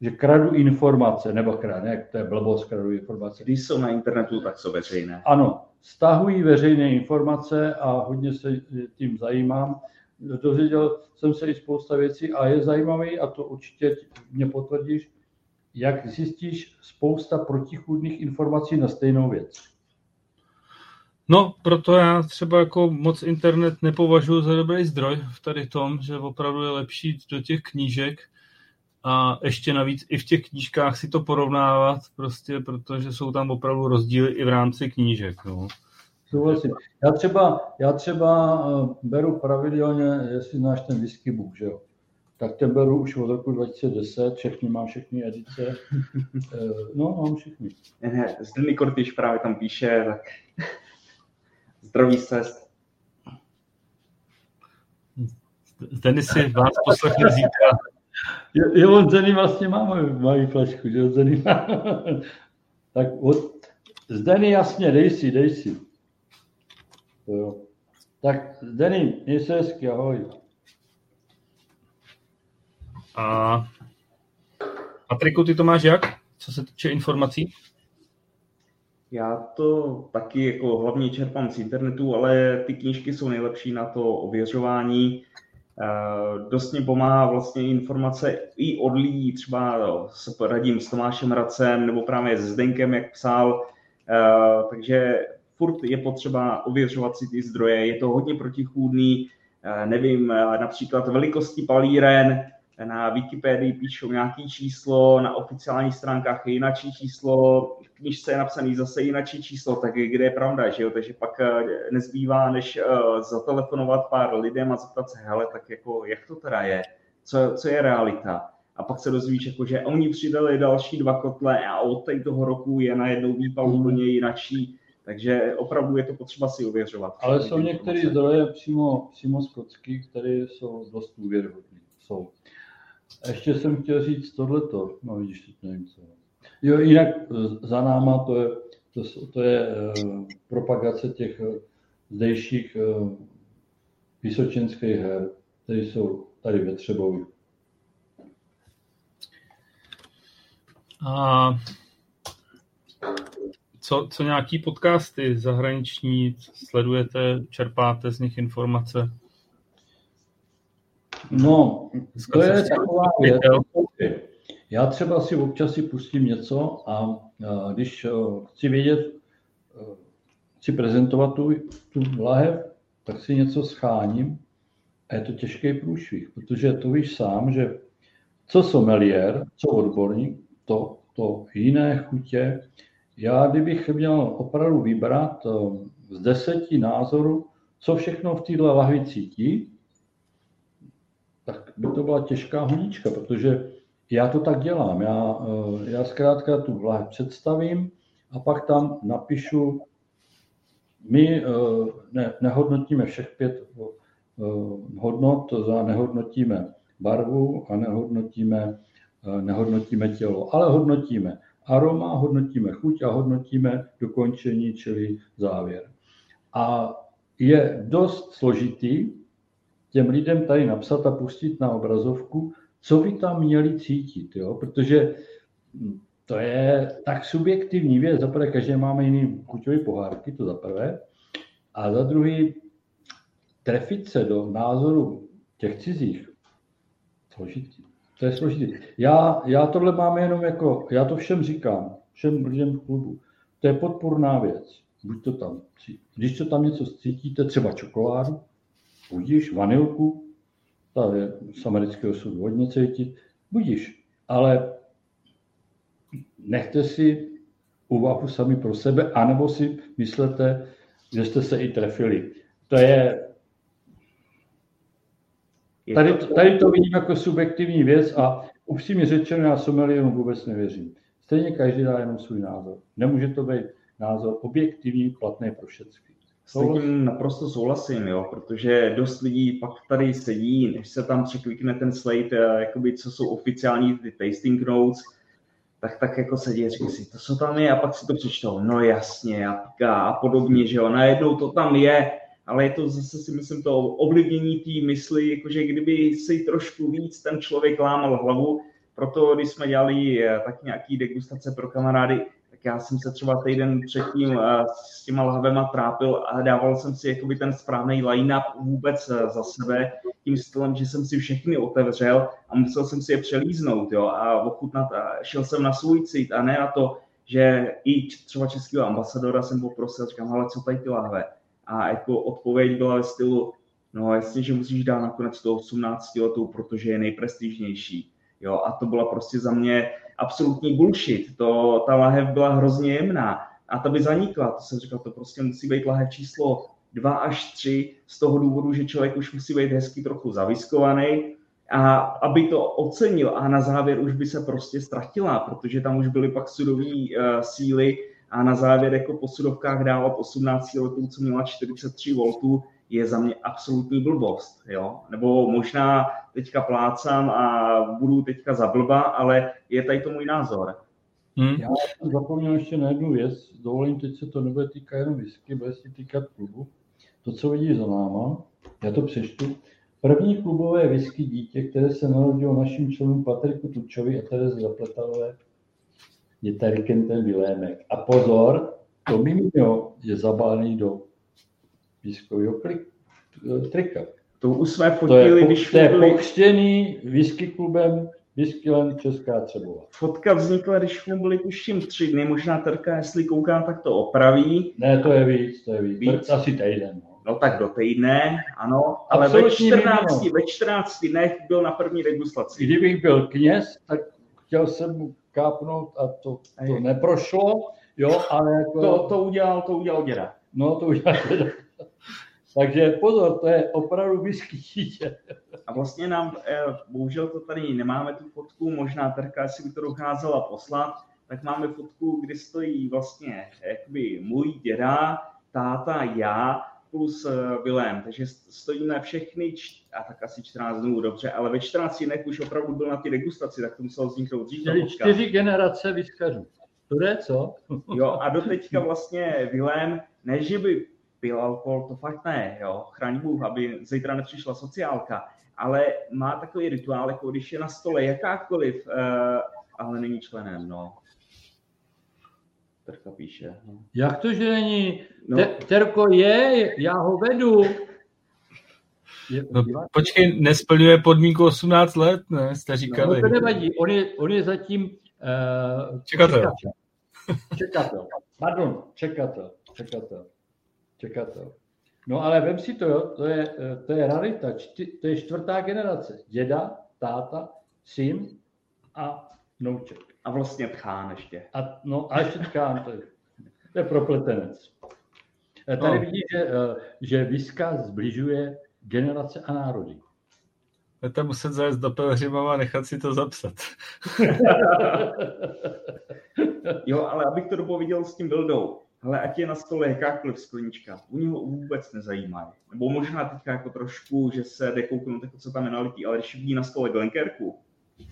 že kradu informace, nebo kradu, ne, to je blbost, kradu informace. Když jsou na internetu, tak jsou veřejné. Ano, stahují veřejné informace a hodně se tím zajímám. Dozvěděl jsem se i spousta věcí a je zajímavý, a to určitě mě potvrdíš, jak zjistíš spousta protichůdných informací na stejnou věc. No, proto já třeba jako moc internet nepovažuji za dobrý zdroj v tady tom, že opravdu je lepší do těch knížek a ještě navíc i v těch knížkách si to porovnávat, prostě, protože jsou tam opravdu rozdíly i v rámci knížek. No. Souhlasím. Já třeba, já třeba eh, beru pravidelně, jestli znáš ten whisky book, že jo? tak ten beru už od roku 2010, všechny mám všechny edice. Eh, no, mám všechny. Ne, Zdený Kortyš právě tam píše, tak zdraví cest. Zdený si vás poslechne zítra. Jo, jo on Zdený vlastně má moji flašku, že Zdený má. tak od, Zdený jasně, dej si, dej si. To jo. Tak Zdený, měj se hezky, ahoj. A Patriku, ty to máš jak, co se týče informací? Já to taky jako hlavně čerpám z internetu, ale ty knížky jsou nejlepší na to ověřování. Dost mě pomáhá vlastně informace i od lidí, třeba se radím s Tomášem Racem nebo právě s Zdenkem, jak psal. Takže furt je potřeba ověřovat si ty zdroje. Je to hodně protichůdný, nevím, například velikosti palíren, na Wikipedii píšou nějaké číslo, na oficiálních stránkách je jináčí číslo, v knižce je napsaný zase jináčí číslo, tak kde je pravda, že jo? Takže pak eh, nezbývá, než uh, zatelefonovat pár lidem a zeptat se, hele, tak jako, jak to teda je? Co, co je realita? A pak se dozvíš, jako, že oni přidali další dva kotle a od toho roku je najednou výpal úplně jinačí. Takže opravdu je to potřeba si uvěřovat. Ale jsou některé zdroje přímo, přímo z kocky, které jsou dost důvěryhodné. Jsou. Ještě jsem chtěl říct tohleto, no vidíš, teď nevím co. Jo, jinak eh, za náma to je, to, to je uh, propagace těch uh, zdejších vysočenských her, které jsou tady ve Třebovi. A co, co nějaký podcasty zahraniční sledujete, čerpáte z nich informace? No, to je taková věc. Já třeba si občas si pustím něco a, když chci vědět, chci prezentovat tu, tu lahev, tak si něco scháním a je to těžký průšvih, protože to víš sám, že co sommelier, co odborník, to, to jiné chutě. Já kdybych měl opravdu vybrat z deseti názorů, co všechno v této lahvi cítí, tak by to byla těžká honička, protože já to tak dělám. Já, eh, já zkrátka tu vlahev představím a pak tam napíšu, my eh, ne, nehodnotíme všech pět eh, hodnot, znamená nehodnotíme barvu a nehodnotíme, nehodnotíme tělo, ale hodnotíme aroma, hodnotíme chuť a hodnotíme dokončení, čili závěr. A je dost složitý těm lidem tady napsat a pustit na obrazovku, co by tam měli cítit, jo? protože to je tak subjektivní věc. Za prvé, každý máme jiný chuťový pohárky, to za prvé. A za druhý, trefit se do názoru těch cizích, složitý. To je složitý. Já, já tohle mám jenom jako, já to všem říkám, všem lidem v klubu. To je podporná věc. Buď to tam, když to tam něco cítíte, třeba čokoládu, budíš vanilku, ta je z amerického soudu hodně cítit, budíš. Ale nechte si úvahu sami pro sebe, anebo si myslete, že jste se i trefili. To je... Tady, tady to vidím jako subjektivní věc a upřímně řečeno, já somelierům vůbec nevěřím. Stejně každý dá jenom svůj názor. Nemůže to být názor objektivní, platný pro všechny. S tím naprosto souhlasím, jo, protože dost lidí pak tady sedí, než se tam překlikne ten slate, eh, jakoby, co jsou oficiální ty tasting notes, tak tak jako sedí a říká si, to co tam je, a pak si to přečtou, no jasně, a, a podobně, že jo, najednou to tam je, ale je to zase si myslím to ovlivnění té mysli, jakože kdyby si trošku víc ten člověk lámal hlavu, proto když jsme dělali eh, tak nějaký degustace pro kamarády, já jsem se třeba týden předtím eh, s těma lahvema trápil a dával jsem si jakoby ten správný line-up vůbec eh, za sebe, tím stylem, že jsem si všechny otevřel a musel jsem si je přelíznout jo, a ochutnat a šel jsem na svůj cít a ne na to, že i třeba českého ambasadora jsem poprosil, říkám, ale co tady ty lahve? A jako odpověď byla ve stylu, no jasně, že musíš dát nakonec to 18 letou, protože je nejprestižnější. Jo, a to byla prostě za mě absolutní bullshit. To, ta lahev byla hrozně jemná a ta by zanikla. To jsem říkal, to prostě musí být lahev číslo 2 až 3 z toho důvodu, že člověk už musí být hezky trochu zaviskovaný a aby to ocenil a na závěr už by se prostě ztratila, protože tam už byly pak sudové uh, síly a na závěr jako po sudovkách dávat 18 letů, co měla 43 V, je za mě absolutní blbost. Jo? Nebo možná teďka plácám a budu teďka za blba, ale je tady to můj názor. Hmm. Já jsem zapomněl ještě na jednu věc. Dovolím, teď se to nebude týkat jenom whisky, bude se týkat klubu. To, co vidí za náma, já to přečtu. První klubové whisky dítě, které se narodilo našim členům Patriku Tučovi a Tereze Zapletalové, je Terikentem Vilémek. A pozor, to mimino je zabalený do whiskového trika. To už jsme fotili, to je, když to je byli... pochštěný whisky klubem Whiskyland Česká Třebova. Fotka vznikla, když mu byli tuším tři dny, možná Terka, jestli koukám, tak to opraví. Ne, to je víc, to je víc, víc. asi týden. No. no tak do týdne, ano, ale ve 14, ve 14 dnech byl na první degustaci. Kdybych byl kněz, tak chtěl jsem mu kápnout a to, to neprošlo, jo, ale jako... To, to udělal, to udělal děda. No, to udělal děda. Takže pozor, to je opravdu whisky dítě. A vlastně nám, eh, bohužel to tady nemáme tu fotku, možná Terka si by to dokázala poslat, tak máme fotku, kdy stojí vlastně jakoby můj děda, táta, já plus eh, Vilém. Takže stojíme všechny, a tak asi 14 dnů, dobře, ale ve 14 dnech už opravdu byl na ty degustaci, tak to muselo vzniknout dřív. Čtyři, čtyři generace vyskařů. To je co? jo, a do teďka vlastně Vilém, ne, že by pil alkohol, to fakt ne, jo, chraň Bůh, aby zítra nepřišla sociálka, ale má takový rituál, jako když je na stole jakákoliv, uh, ale není členem, no. Terka píše. No. Jak to, že není? No. Te, terko je, já ho vedu. Je, no, počkej, nesplňuje podmínku 18 let, ne? Jste říkali. No, to nevadí, on je, on je zatím uh, čekatel. čekatel. Čekatel. Pardon, čekatel. Čekatel čekatel. No ale vem si to, jo, to je, to je rarita, čty, to je čtvrtá generace. Děda, táta, syn a nouček. A vlastně tchán ještě. A, no a ještě tchán, to je, to je propletenec. Eh, tady no. vidíte, že, eh, že Viska zbližuje generace a národy. Budete muset zajít do Pelhřimova a nechat si to zapsat. jo, ale abych to dopověděl s tím Bildou ale ať je na stole jakákoliv sklenička, u něho vůbec nezajímají. Nebo možná teďka jako trošku, že se jde kouknout, jako co tam je nalitý, ale když vidí na stole Glenkerku,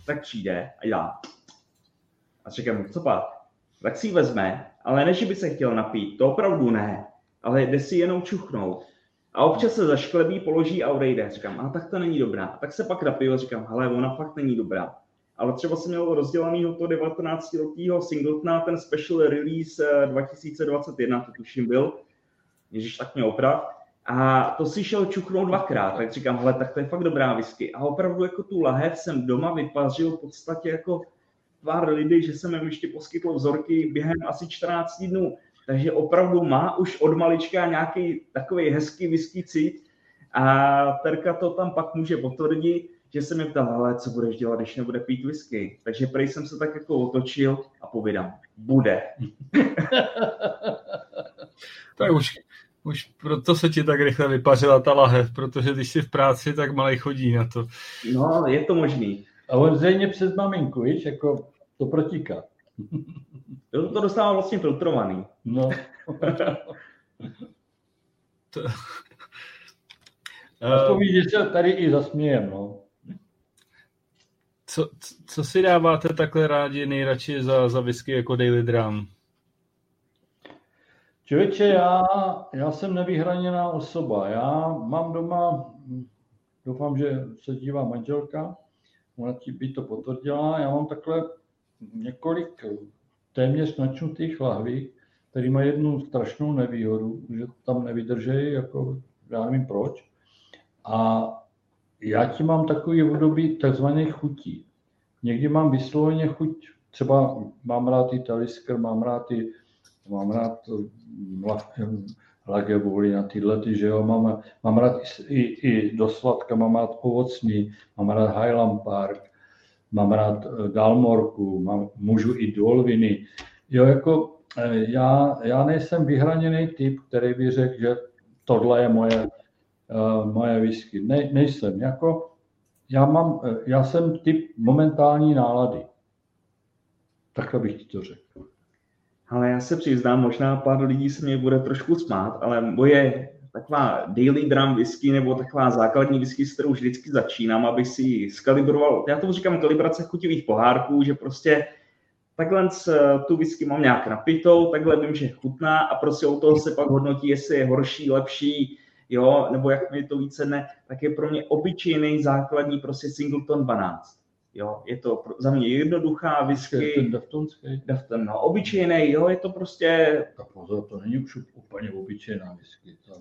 tak přijde a já. A říkám, co pak? Tak si ji vezme, ale než by se chtěl napít, to opravdu ne, ale jde si jenom čuchnout. A občas se zašklebí, položí a odejde. Říkám, a tak to není dobrá. A tak se pak napiju, říkám, hele, ona fakt není dobrá ale třeba jsem měl rozdělanýho to 19-letého singletona, ten special release 2021, eh, to tuším byl, Ježíš tak mě oprav, a to si šel čuchnout dvakrát, tak říkám, hele, tak to je fakt dobrá whisky. A opravdu jako tu lahev jsem doma vypařil v podstatě jako pár lidí, že jsem jim ještě poskytl vzorky během asi 14 dnů. Takže opravdu má už od malička nějaký takový hezký whisky cít A Terka to tam pak může potvrdit, že se mi ptal, ale co budeš dělat, když nebude pít whisky. Takže prej jsem se tak jako otočil a povídám, bude. tak už, už proto se ti tak rychle vypařila ta lahev, protože když jsi v práci, tak malej chodí na to. No, je to možný. A on zřejmě přes maminku, víš, jako to protíká. To, to dostává vlastně filtrovaný. No. to... Aspoň že se tady i zasmějem, no. Co, co si dáváte takhle rádi nejradši za, za whisky jako Daily Drum? Člověče, já, já jsem nevyhraněná osoba. Já mám doma, doufám, že se dívá manželka, ona ti by to potvrdila, já mám takhle několik téměř načnutých lahví, který mají jednu strašnou nevýhodu, že tam nevydržejí, jako já nevím proč. A já ti mám takový období takzvaných chutí. Někdy mám vysloveně chuť, třeba mám rád i talisker, mám rád i, mám rád lagevuli na tyhle, ty, že jo, mám, mám rád i, i do sladka, mám rád ovocný, mám rád Highland Park, mám rád eh, Dalmorku, mám, můžu i Dolviny. Jo, jako eh, já, já nejsem vyhraněný typ, který by řekl, že tohle je moje uh, moje whisky. Ne, nejsem. Jako, já, mám, eh, já jsem typ momentální nálady. Takhle bych ti to řekl. Ale já se přiznám, možná pár lidí se mě bude trošku smát, ale moje taková daily drum whisky nebo taková základní whisky, s kterou vždycky začínám, abych si skalibroval, já to říkám kalibrace chutivých pohárků, že prostě takhle tu whisky mám nějak napitou, takhle vím, že chutná a prostě u toho se pak hodnotí, jestli je horší, lepší, jo, nebo jak mi to více ne, tak je pro mě obyčejný základní prostě Singleton 12. Jo, je to pro, za mě jednoduchá whisky. Ten Daftonský? Dafton, no, obyčejný, jo, je to prostě... Tak pozor, to není už úplně obyčejná whisky. To...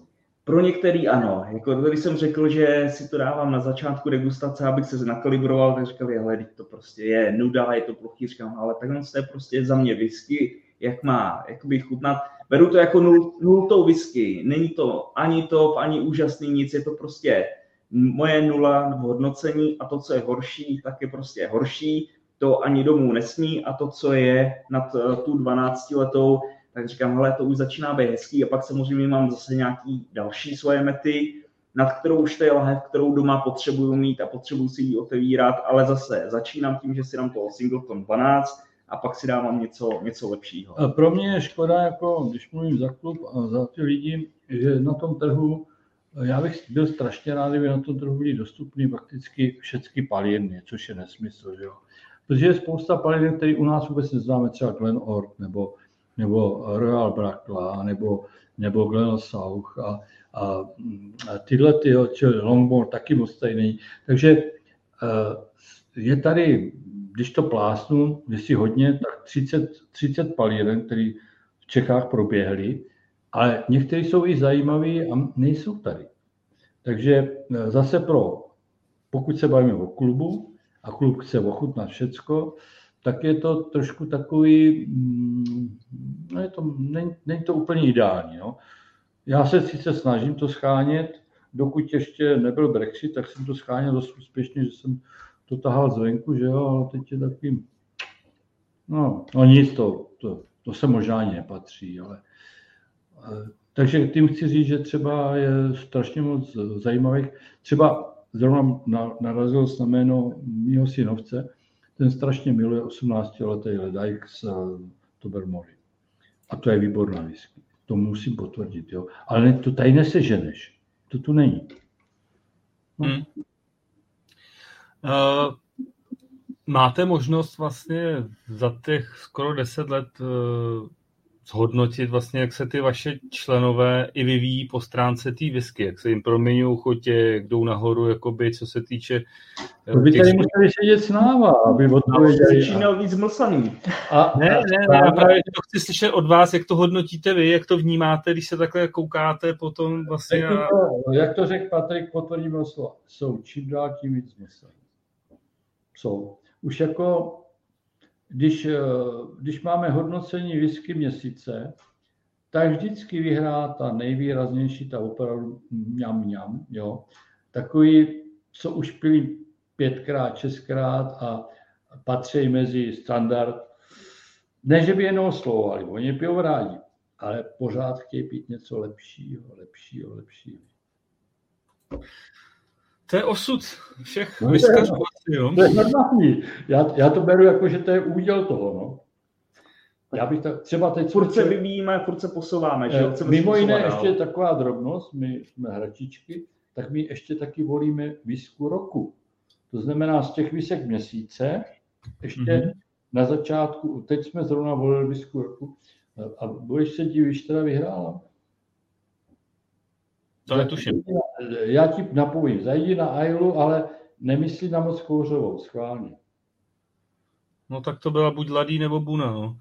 Pro některý ano. Jako když jsem řekl, že si to dávám na začátku degustace, abych se nakalibroval, tak říkali, hele, to prostě je nuda, je to plochý, říkám, ale takhle to je prostě za mě whisky, jak má jakoby chutnat beru to jako nul, nultou whisky. Není to ani top, ani úžasný nic, je to prostě moje nula v hodnocení a to, co je horší, tak je prostě horší. To ani domů nesmí a to, co je nad eh, tu 12 letou, tak říkám, hele, to už začíná být hezký a pak samozřejmě mám zase nějaký další svoje mety, nad kterou už to je lahev, kterou doma potřebuju mít a potřebuju si ji otevírat, ale zase začínám tím, že si dám toho Singleton 12, a pak si dávám něco, něco lepšího. Pro mě je škoda, jako když mluvím za klub a za ty lidi, že na tom trhu, já bych byl strašně rád, kdyby na tom trhu byly dostupné prakticky všechny palírny, což je nesmysl, že jo. Protože je spousta palíren, které u nás vůbec neznáme, třeba Glen Ord, nebo, nebo Royal Brakla, nebo, nebo Glen South a, a, a tyhle ty, Longmore taky moc stejný. Takže eh, je tady když to plásnu, si hodně, tak 30, 30 palíren, které v Čechách proběhly, ale některé jsou i zajímavé a nejsou tady. Takže e, zase pro, pokud se bavíme o klubu a klub chce ochutnat všecko, tak je to trošku takový, mm, no je to, není, není to úplně ideální. No. Já se sice snažím to schánět, dokud ještě nebyl Brexit, tak jsem to scháněl dost úspěšně, že jsem to tahal zvenku, že jo, ale teď je takový, no, no nic, to, to, to se možná ani nepatří, ale takže tím chci říct, že třeba je strašně moc zajímavých. Třeba zrovna narazil na jméno mého synovce, ten strašně miluje 18-letý ledajk z Tobermory. A to je výborná whisky. To musím potvrdit, jo. Ale to tady neseženeš. To tu není. No. Hmm. Uh, máte možnost vlastně za těch skoro deset let uh, zhodnotit vlastně, jak se ty vaše členové i vyvíjí po stránce té whisky, jak se jim proměňují chutě, jak jdou nahoru, jakoby, co se týče... Eh, to by tady museli sedět s náma, aby odpověděli. Začínal víc mlsaný. A, ne, ne, ne, já právě to chci slyšet od vás, jak to hodnotíte vy, jak to vnímáte, když se takhle koukáte potom vlastně... Jak to, jak to řekl Patrik, potvrdíme slova, jsou čím dál tím víc mlsaný jsou. Už jako, když, eh, když máme hodnocení whisky měsíce, tak vždycky vyhrá ta nejvýraznější, ta opravdu mňam mňam, jo. Takový, co už pili pětkrát, šestkrát a patří mezi standard. Ne, že by jenom oslovovali, oni pijou rádi, ale pořád chtějí pít něco lepšího, lepšího, lepšího. To je osud všech no, vyskařů. Jo. To je normální. Já, já to beru jako, že to je úděl toho. No. Já bych to, třeba teď... Furt se vyvíjíme, furt se posouváme. Že? Chceme mimo jiné ještě taková drobnost, my jsme hračičky, tak my ještě taky volíme výsku roku. To znamená z těch výsek měsíce, ještě mm-hmm. na začátku, teď jsme zrovna volili výsku roku, a budeš se divíš, teda vyhrála. To netuším. Já ti napovím, zajdi na Ailu, ale nemyslí na moc kouřovou, schválně. No tak to byla buď Ladí nebo Buna, no.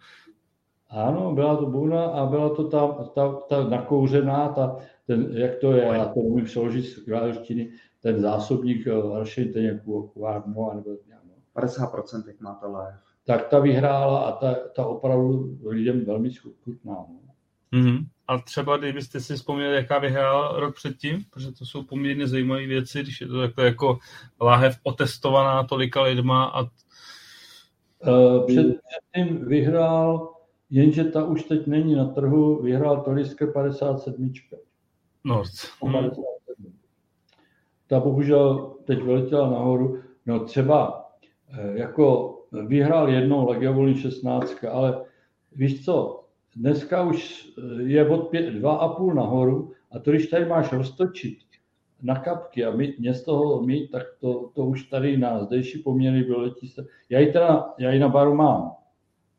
Ano, byla to Buna a byla to ta, ta, ta nakouřená, ta, ten, jak to je, já to umím přeložit z královštiny, ten zásobník Aršin, ten je kuvárno, nebo no. 50% jak má ta lév. Tak ta vyhrála a ta, ta opravdu lidem velmi chutná. No. Mm-hmm. A třeba kdybyste si vzpomněli, jaká vyhrála rok předtím, protože to jsou poměrně zajímavé věci, když je to takhle jako láhev otestovaná tolika lidma. A... Uh, předtím vyhrál, jenže ta už teď není na trhu, vyhrál Tolisker 57. Nord. Hmm. Ta bohužel teď vyletěla nahoru. No třeba eh, jako vyhrál jednou Legiovoli 16, ale víš co, dneska už eh, je od pět, dva a půl nahoru a to, když tady máš roztočit na kapky a mít, mě z toho mít, tak to, to už tady na zdejší poměry vyletí se. Já ji teda, já ji na baru mám,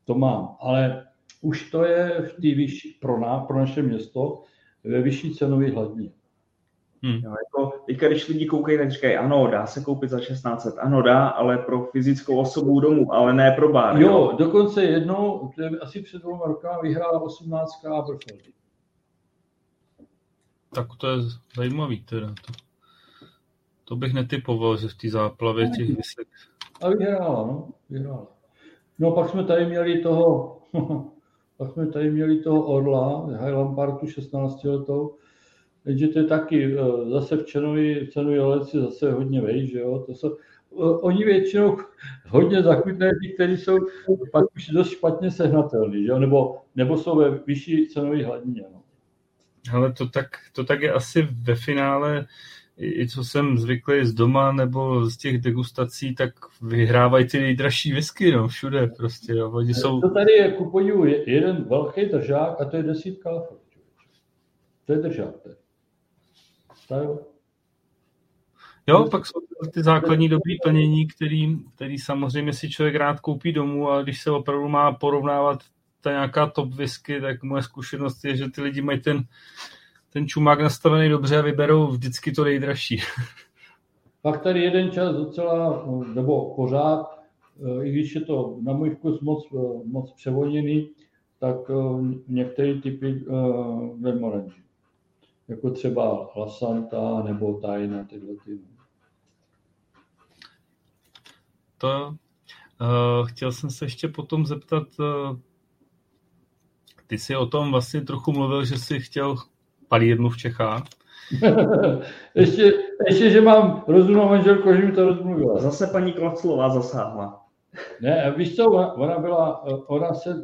to mám, ale už to je v té vyšší, pro, ná, pro naše město ve vyšší cenové hladině. Hmm. Jo, jako, teďka, když lidi koukají, tak říkají, ano, dá se koupit za 1600, ano, dá, ale pro fyzickou osobu domů, ale ne pro bar. Jo, jo. dokonce jednou, to je asi před dvěma rokama, vyhrála 18 Aberfeldy. Tak to je zajímavý teda. To, to bych netypoval, že v té záplavě těch vysek. A vyhrála, no, vyhrála. No pak jsme tady měli toho, pak jsme tady měli toho Orla, Highland Partu 16 letou, takže to je taky eh, zase v Čenovi, Čenovi leci zase hodně vej, že jo, to jsou, oni většinou hodně zachutné ty, kteří jsou pak už dost špatně sehnatelný, že jo? Nebo, nebo jsou ve vyšší cenové hladině. No. Ale to tak, to tak je asi ve finále, i co jsem zvyklý z doma nebo z těch degustací, tak vyhrávají ty nejdražší whisky, no, všude prostě. Jo. Oni jsou... To tady je ku podivu jeden velký držák a to je desítka To je držák. To Jo, pak jsou ty základní dobrý plnění, který, který samozřejmě si člověk rád koupí domů, ale když se opravdu má porovnávat ta nějaká top whisky, tak moje zkušenost je, že ty lidi mají ten, ten čumák nastavený dobře a vyberou vždycky to nejdražší. Pak tady jeden čas docela, nebo pořád, i když je to na můj vkus moc, moc převoněný, tak eh, některé typy uh, Vermoranži jako třeba Lasanta nebo Tajna, tyhle ty. To uh, chtěl jsem se ještě potom zeptat, uh, ty jsi o tom vlastně trochu mluvil, že jsi chtěl palírnu v Čechách. ještě, ještě, že mám rozumnou manželku, že mi to rozmluvila. Zase paní Klaclová zasáhla. Ne, víš co, ona, byla, ona se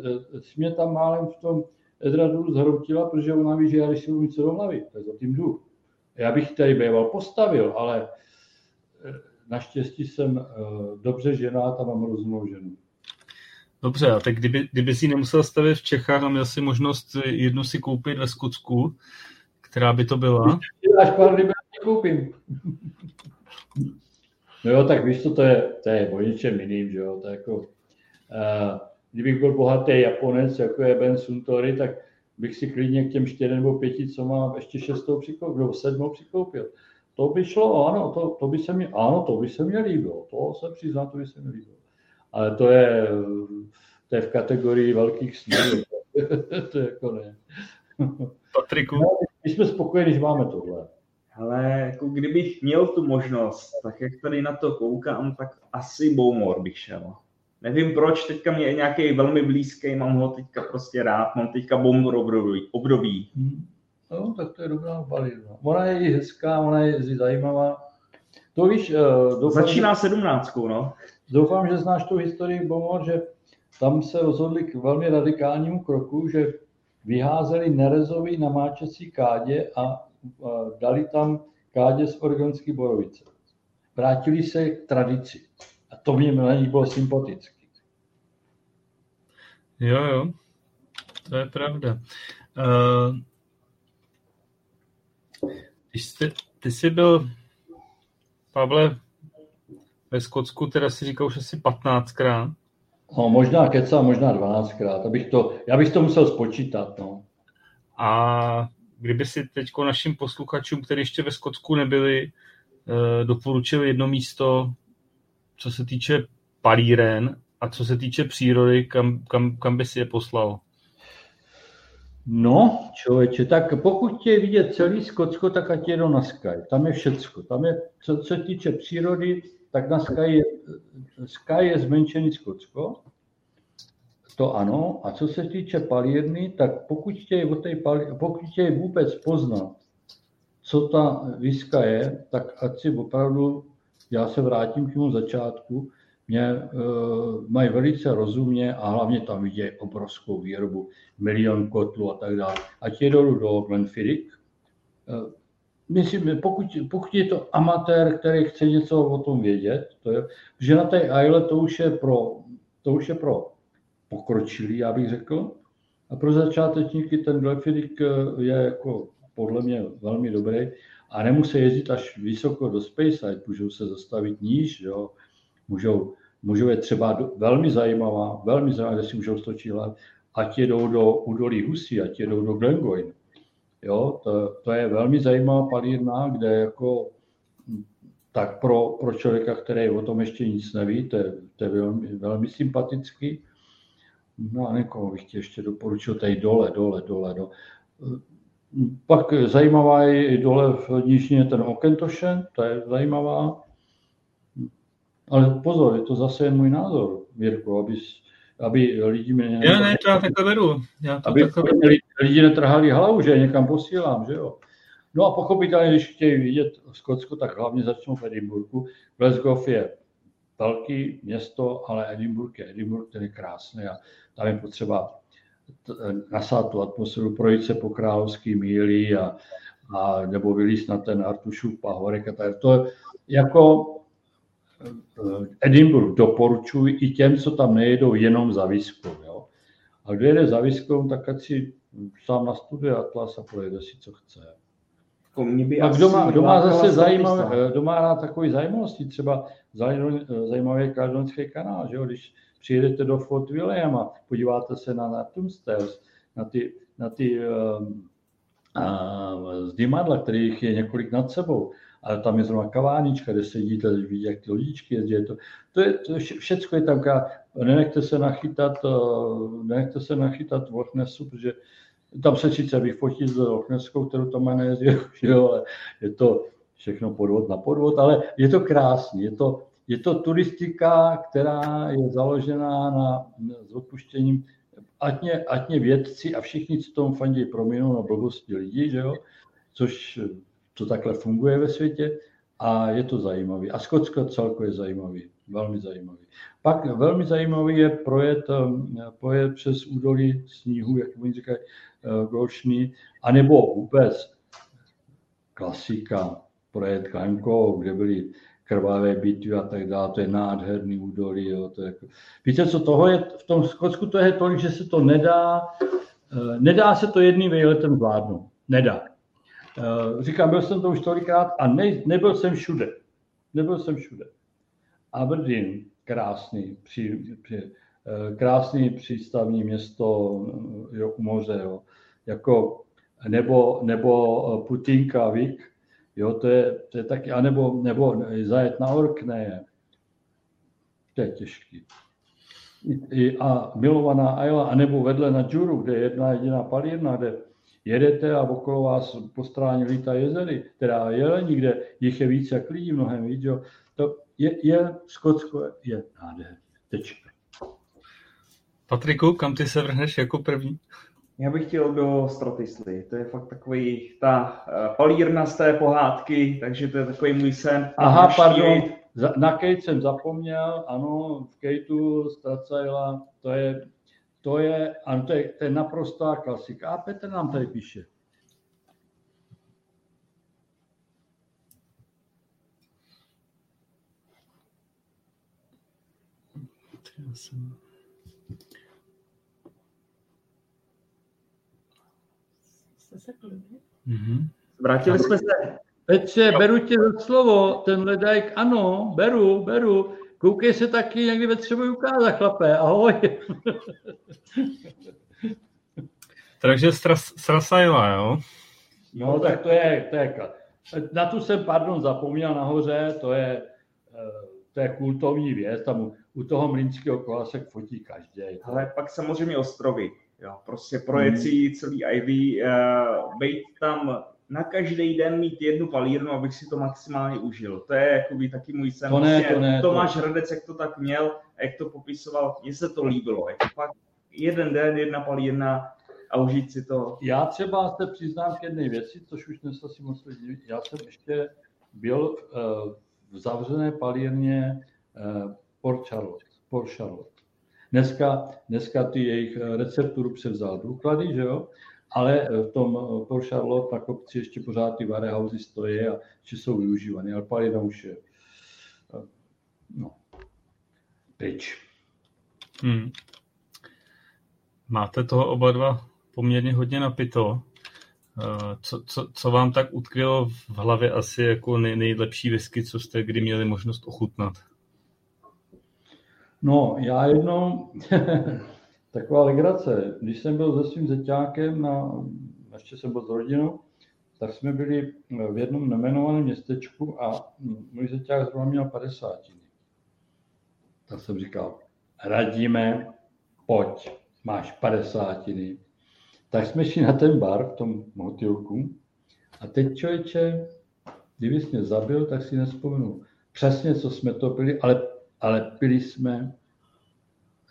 mě tam málem v tom Edradu zhroutila, protože ona ví, že já když si něco do hlavy, tak za tím jdu. Já bych tady býval postavil, ale eh, naštěstí jsem eh, dobře žená a mám rozumnou ženu. Dobře, a tak kdyby, kdyby si nemusel stavit v Čechách a měl si možnost jednu si koupit ve Skotsku, která by to byla? Až pár kdyby koupím. No jo, tak víš, co to je, to je o něčem jiným, že jo, to je jako, uh, kdybych byl bohatý Japonec, jako je Ben Suntory, tak bych si klidně k těm čtyřem nebo pěti, co mám, ještě šestou přikoupil, nebo sedmou přikoupil. To by šlo, ano, to, to by se mi, ano, to by se mi líbilo, to se přiznám, to by se mi líbilo. Ale to je, to je v kategorii velkých snů, to je jako ne. Patriku? No, my jsme spokojeni, když máme tohle. Ale jako kdybych měl tu možnost, tak jak tady na to koukám, tak asi Bowmore bych šel. Nevím proč, teďka mě je nějaký velmi blízký, mám ho teďka prostě rád, mám teďka bombu období. období. Hmm. No, tak to je dobrá balína. Ona je i hezká, ona je zajímavá. To víš, uh, doufám, Začíná sedmnáctkou, no. Doufám, že znáš tu historii Bomor, že tam se rozhodli k velmi radikálnímu kroku, že vyházeli nerezový namáčecí kádě a dali tam kádě z organické borovice. Vrátili se k tradici. To mě na ní bylo sympatické. Jo, jo, to je pravda. Uh, ty, jsi, ty jsi byl, Pavle, ve Skotsku teda si říkal už asi 15krát. No, možná keca, možná 12krát. Abych to, já bych to musel spočítat. No. A kdyby si teď našim posluchačům, kteří ještě ve Skotsku nebyli, eh, doporučil jedno místo, co se týče palíren a co se týče přírody, kam, kam, kam by si je poslal? No, člověče, tak pokud tě vidět celý Skotsko, tak ať jedou na Sky. Tam je všecko. Tam je, co, co se týče přírody, tak na Sky je, Sky je zmenšený Skotsko, to ano. A co se týče palírny, tak pokud chtějí, o té palí, pokud chtějí vůbec poznat, co ta viska je, tak ať si opravdu, já se vrátím k tomu začátku, mě uh, mají velice rozumně a hlavně tam vidějí obrovskou výrobu, milion kotlů a tak dále. Ať jedou do Glenfiddich, uh, myslím, pokud, pokud je to amatér, který chce něco o tom vědět, to je, že na té Isle to už je pro, to už je pro pokročilý, já bych řekl. A pro začátečníky ten Glenfiddich eh, je jako podle mě velmi dobrý a nemusí jezdit až vysoko do Speyside, můžou se zastavit níž, jo. Můžou, můžou je třeba do, velmi zajímavá, velmi zajímavá, kde si můžou stočit hlad, ať jedou do údolí Husí, ať jedou do Glengoyne. Jo, to, to, je velmi zajímavá palírna, kde jako tak pro, pro člověka, který o tom ještě nic neví, to je, to je velmi, velmi sympatický. No a někoho bych ti ještě doporučil tady dole, dole, dole. Do. Pak zajímavá je i dole v nížině ten Okentošen, to je zajímavá. Ale pozor, je to zase jen můj názor, Mirko, aby, aby lidi mě... Já ne, to já takhle beru. Já to aby takhle beru. lidi netrhali hlavu, že někam posílám, že jo. No a pochopitelně, když chtějí vidět Skotsko, tak hlavně začnou v Edinburgu. Glasgow je velký město, ale Edinburgh je Edinburgh, ten je krásný a tam je potřeba nasát tu atmosféru, projít se po královský míli a, a nebo vylíst na ten Artušův pahorek a tak. To jako eh, Edinburgh doporučuji i těm, co tam nejedou jenom za výzkum. Jo? A kdo jede za výzkum, tak ať si sám nastuduje Atlas a projede si, co chce. Jako a kdo má, kdo má zase zajímavé, kdo má rád takové zajímavosti, třeba zajímavý kaldonský kanál, že jo? když přijedete do Fort William a podíváte se na, na Tombstairs, na ty, na ty um, uh, zdymadla, kterých je několik nad sebou, ale tam je zrovna kavánička, kde sedíte, vidíte, jak ty lodičky jezdí. To, to, je, to všecko je tam, nenechte se nachytat, uh, nenechte se nachytat v Lochnessu, protože tam se sice vyfotit s Lochneskou, kterou tam nejezdí, ale je to všechno podvod na podvod, ale je to krásný, je to, je to turistika, která je založená na, s odpuštěním, ať mě, ať mě vědci a všichni, co tomu fandí, proměnou na blbosti lidí, že jo? což to takhle funguje ve světě a je to zajímavý. A Skotsko celkově je zajímavý, velmi zajímavý. Pak velmi zajímavý je projet, projet přes údolí sníhu, jak oni říkají, eh, Gošný, anebo vůbec klasika, projet Klanko, kde byli krvavé bitvy a tak dále, to je nádherný údolí. Jo, to je jako... Víte, co toho je v tom Skotsku, to je tolik, že se to nedá, eh, nedá se to jedným výletem zvládnout. Nedá. Eh, říkám, byl jsem to už tolikrát a ne, nebyl jsem všude. Nebyl jsem všude. Aberdeen, krásný, při, při, eh, krásný přístavní město jo, u moře, jo. Jako, nebo, nebo Putinka, Vik, Jo, to je, to je taky, anebo nebo zajet na Orkneje. To je těžký. I, a milovaná Ayla, anebo vedle na Džuru, kde je jedna jediná palírna, kde jedete a okolo vás po stráně lítá jezery, teda jelení, kde jich je víc jak lidí, mnohem víc. Jo. To je, je Skotsko je nádherné. Tečka. Patriku, kam ty se vrhneš jako první? Já bych chtěl do Stratisly. To je fakt takový ta uh, palírna z té pohádky, takže to je takový můj sen. Aha, pardon, na Kate jsem zapomněl, ano, v Kateu Stracajla, to je, to je, ano, to je, to je naprostá klasika. A Petr nám tady píše. Mm-hmm. Vrátili jsme se. Petře, beru tě za slovo, ten ledajk, ano, beru, beru. Koukej se taky, někdy ve třeba ukázat, chlapé, ahoj. Takže Strasajla, jo? No, tak to je, to je, na tu jsem, pardon, zapomněl nahoře, to je, eh, to je kultovní věc, tam u toho mlínského kola se fotí každý. Ale pak samozřejmě ostrovy. Jo, prostě projet si hmm. celý Ivy, uh, být tam na každý den mít jednu palírnu, abych si to maximálně užil. To je jakoby taky můj sen. To ne, prostě to ne, Tomáš to... Hradec, jak to tak měl a jak to popisoval, mně se to líbilo. Jako fakt jeden den, jedna palírna a užít si to. Já třeba se přiznám k jedné věci, což už dnes asi moc lidí. Já jsem ještě byl uh, v zavřené palírně uh, Port Charlotte. Port Charlotte. Dneska, dneska ty jejich eh, recepturu převzal důklady, že jo? ale v tom Port Charlotte na kopci ještě pořád ty warehousy stojí a že jsou využívané, ale palina už je no, pryč. Hmm. Máte toho oba dva poměrně hodně napito. Co, co, co vám tak utkvělo v hlavě asi jako nej, nejlepší whisky, co jste kdy měli možnost ochutnat? No, já jednou, taková legrace, když jsem byl se svým zeťákem, na, ještě jsem byl s rodinou, tak jsme byli v jednom nemenovaném městečku a můj zeťák zrovna měl 50. Tak jsem říkal, radíme, pojď, máš 50. Tak jsme šli na ten bar v tom motilku a teď člověče, kdyby jsi mě zabil, tak si nespomenu přesně, co jsme to pili, ale ale pili jsme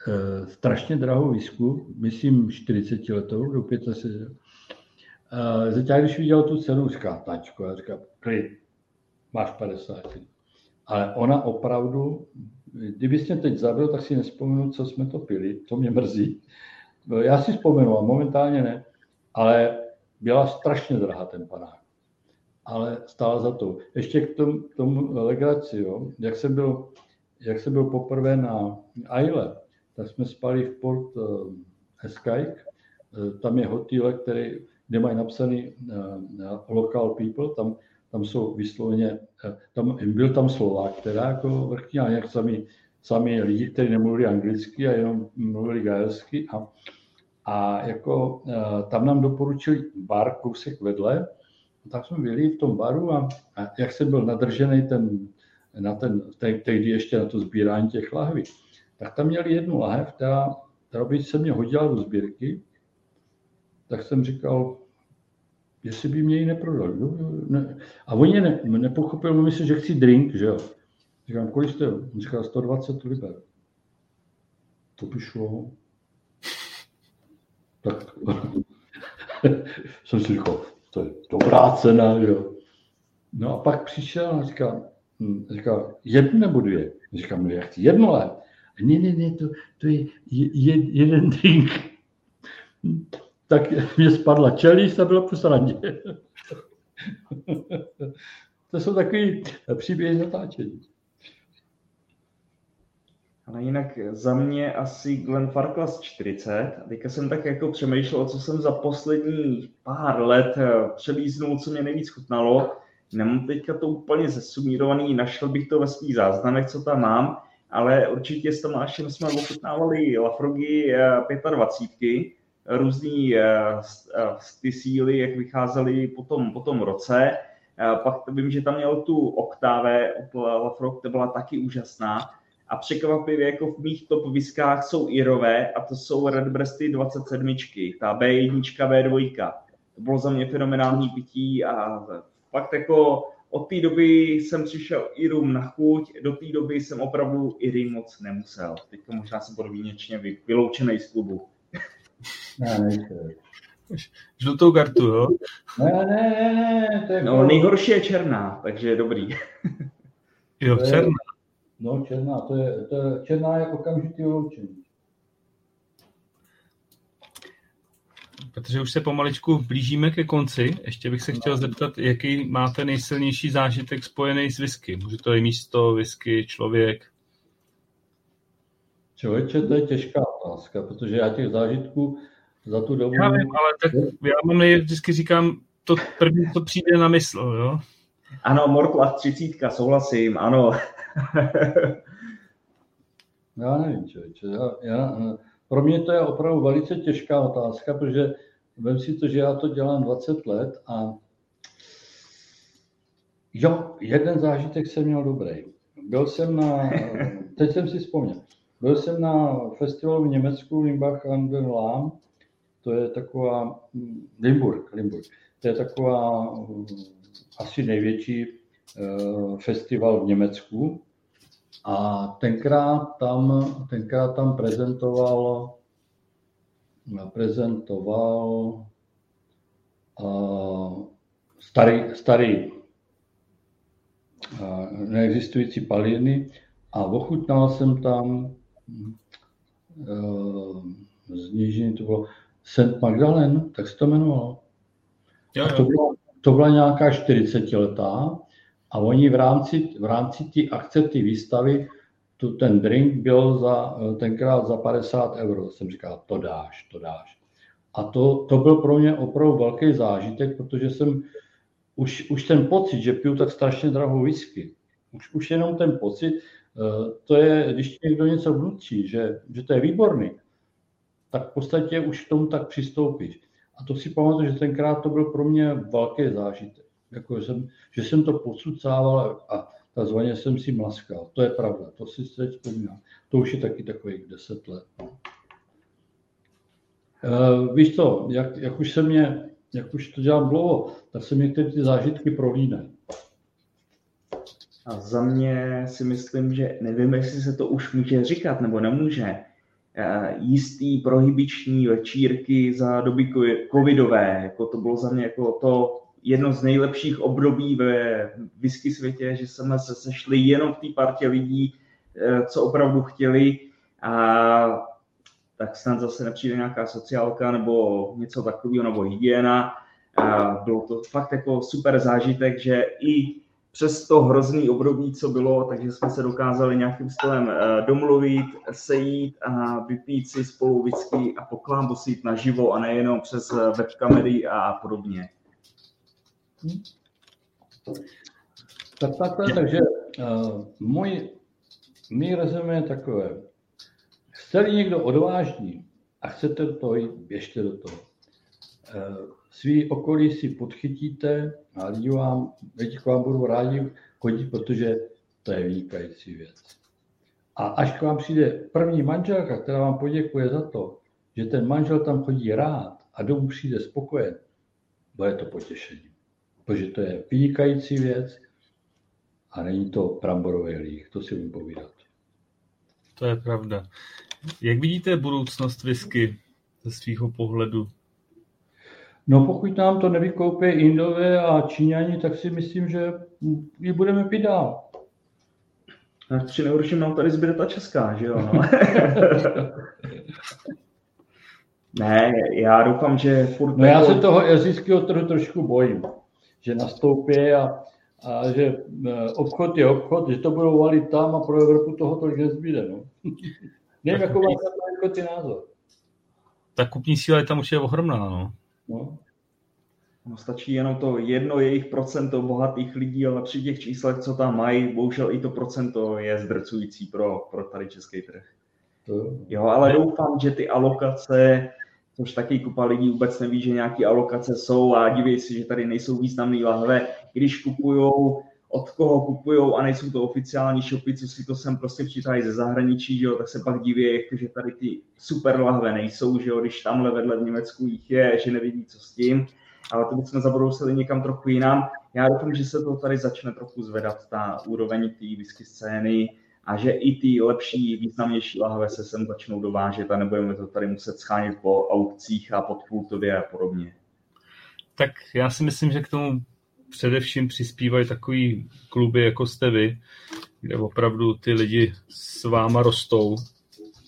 e, strašně drahou výzku, myslím 40 letou, do 75. E, když viděl tu cenu, říká, tačko, já říkám, klid, máš 50. Ale ona opravdu, kdyby mě teď zabil, tak si nespomenu, co jsme to pili, to mě mrzí. Já si vzpomenu, a momentálně ne, ale byla strašně drahá ten panák. Ale stála za to. Ještě k tomu, k tomu legraci, jo. jak jsem byl jak jsem byl poprvé na Aile, tak jsme spali v Port uh, Escaik. Uh, tam je hotel, který, kde mají napsaný uh, local people, tam, tam jsou vysloveně, tam, byl tam Slovák, která jako vrchní, a jak sami, sami lidi, kteří nemluvili anglicky a jenom mluvili gaelsky. A, a jako tam nám doporučili bar kousek vedle, tak jsme byli v tom baru a, a jak jsem byl nadržený ten na ten, tehdy ještě na to sbírání těch lahví, tak tam měli jednu lahev, která, která by se mě hodila do sbírky, tak jsem říkal, jestli by mě ji neprodali. No, ne. A oni ne, nepochopili, myslím, že chci drink, že jo. Říkám, kolik jste? On říkal 120 liber. To by šlo. Tak jsem si říkal, to je dobrá cena, jo. No a pak přišel a říkal, Hm, říkal, jednu nebo dvě? Říkám, no já chci jednu let. Ne, ne, ne, to, to je je, jeden drink. Tak mě spadla čelist a bylo po srandě. to jsou takový příběhy zatáčení. Ale jinak za mě asi Glenn Farklas 40. A teďka jsem tak jako přemýšlel, co jsem za poslední pár let přelíznul, co mě nejvíc chutnalo. Nemám teďka to úplně zesumírovaný, našel bych to ve svých záznamech, co tam mám, ale určitě s Tomášem jsme ochutnávali Lafrogy 25, eh, různý eh, eh, ty síly, jak vycházely po tom, po tom roce. Pak vím, že tam měl tu oktáve od Lafrog, to byla taky úžasná. A překvapivě jako v mých top viskách jsou Irové a to jsou Redbreasty 27, ta B1, B2. To bylo za mě fenomenální pití a fakt jako od té doby jsem přišel i rum na chuť, do té doby jsem opravdu i rum moc nemusel. Teď možná jsem výjimečně vyloučený z klubu. Ne, nejsem. Žlutou kartu, jo? Ne, ne, ne, ne, to je No, nejhorší je černá, takže je dobrý. Jo, černá. No, černá, to je, to je černá je okamžitý vyloučení. Protože už se pomaličku blížíme ke konci. Ještě bych se chtěl zeptat, jaký máte nejsilnější zážitek spojený s whisky. Může to i místo, whisky, člověk. Člověče, to je těžká otázka, protože já těch zážitků za tu dobu... Já vím, ale tak já mám vždycky říkám to první, co přijde na mysl, jo? Ano, Mortlach 30, souhlasím, ano. Já nevím, člověče. Já, já, pro mě to je opravdu velice těžká otázka, protože vem si to, že já to dělám 20 let a jo, jeden zážitek jsem měl dobrý. Byl jsem na, teď jsem si vzpomněl, byl jsem na festivalu v Německu Limbach an den Lahm, to je taková, hm, Limburg, Limburg, to je taková hm, asi největší eh, festival v Německu, a tenkrát tam, tenkrát tam prezentoval, prezentoval uh, starý, starý uh, neexistující paliny a ochutnal jsem tam uh, z Nížiny, to bylo St. Magdalen, tak se to jmenovalo. Jo, A to jo. byla, to byla nějaká 40 letá a oni v rámci, v rámci té akce, té výstavy, tu, ten drink byl za, tenkrát za 50 euro. Jsem říkal, to dáš, to dáš. A to, to byl pro mě opravdu velký zážitek, protože jsem už, už ten pocit, že piju tak strašně drahou whisky, už, už jenom ten pocit, eh, to je, když někdo něco vnutí, že, že to je výborný, tak v podstatě už k tomu tak přistoupíš. A to si pamatuju, že tenkrát to byl pro mě velký zážitek. Jako, jsem, že jsem to posucával a takzvaně jsem si mlaskal. To je pravda, to si teď vzpomínám. To už je taky takových deset let. No. E, víš co, jak, jak, už se mě, jak už to dělám dlouho, tak se mě ty zážitky prolínají. A za mě si myslím, že nevím, jestli se to už může říkat nebo nemůže. Eh, Jistý prohybiční večírky za doby co- covidové, jako to bylo za mě jako to jedno z nejlepších období ve whisky světě, že jsme se sešli jenom v té partě lidí, eh, co opravdu chtěli a tak snad zase nepřijde nějaká sociálka nebo něco takového, nebo hygiena. A bylo to fakt jako super zážitek, že i přes to hrozný období, co bylo, takže jsme se dokázali nějakým stylem eh, domluvit, sejít a vypít si spolu whisky a poklábosit naživo a nejenom přes eh, webkamery a podobně. Tak takhle, takže uh, můj, můj rezumé je takové. Chce někdo odvážný a chcete do toho jít, běžte do toho. Uh, svý okolí si podchytíte a lidi vám, lidi k vám budou rádi chodit, protože to je vynikající věc. A až k vám přijde první manželka, která vám poděkuje za to, že ten manžel tam chodí rád a domů přijde spokojen, bude to potěšení. Protože to je vynikající věc a není to bramborový líh, to si budu povídat. To je pravda. Jak vidíte budoucnost whisky ze svého pohledu? No pokud nám to nevykoupí Indové a Číňani, tak si myslím, že ji budeme pít dál. Tak při nejhorším nám tady zbyde ta česká, že jo? No. ne, já doufám, že furt... No já jako- se toho jazyckého trhu trošku bojím, že nastoupí a, a že eh, obchod je obchod, že to budou valit tam a pro Evropu toho tolik nezbyde. No. Nevím, jako máš na to jako ty názor. Ta kupní síla je tam určitě ohromná, no. No. No, stačí jenom to jedno jejich procento bohatých lidí, ale při těch číslech, co tam mají, bohužel i to procento je zdrcující pro, pro tady český trh. Jo, ale doufám, že ty alokace, což taky kupa lidí vůbec neví, že nějaké alokace jsou a diví si, že tady nejsou významné lahve, když kupujou, od koho kupujou a nejsou to oficiální shopy, co si to sem prostě včítají ze zahraničí, že jo, tak se pak diví, že tady ty super lahve nejsou, že jo, když tamhle vedle v Německu jich je, že nevidí, co s tím. ale to bychom zabrousili někam trochu jinam. Já doufám, že se to tady začne trochu zvedat, ta úroveň té whisky scény, a že i ty lepší, významnější lahve se sem začnou dovážet a nebudeme to tady muset schánět po aukcích a pod kultově a podobně. Tak já si myslím, že k tomu především přispívají takový kluby, jako jste vy, kde opravdu ty lidi s váma rostou,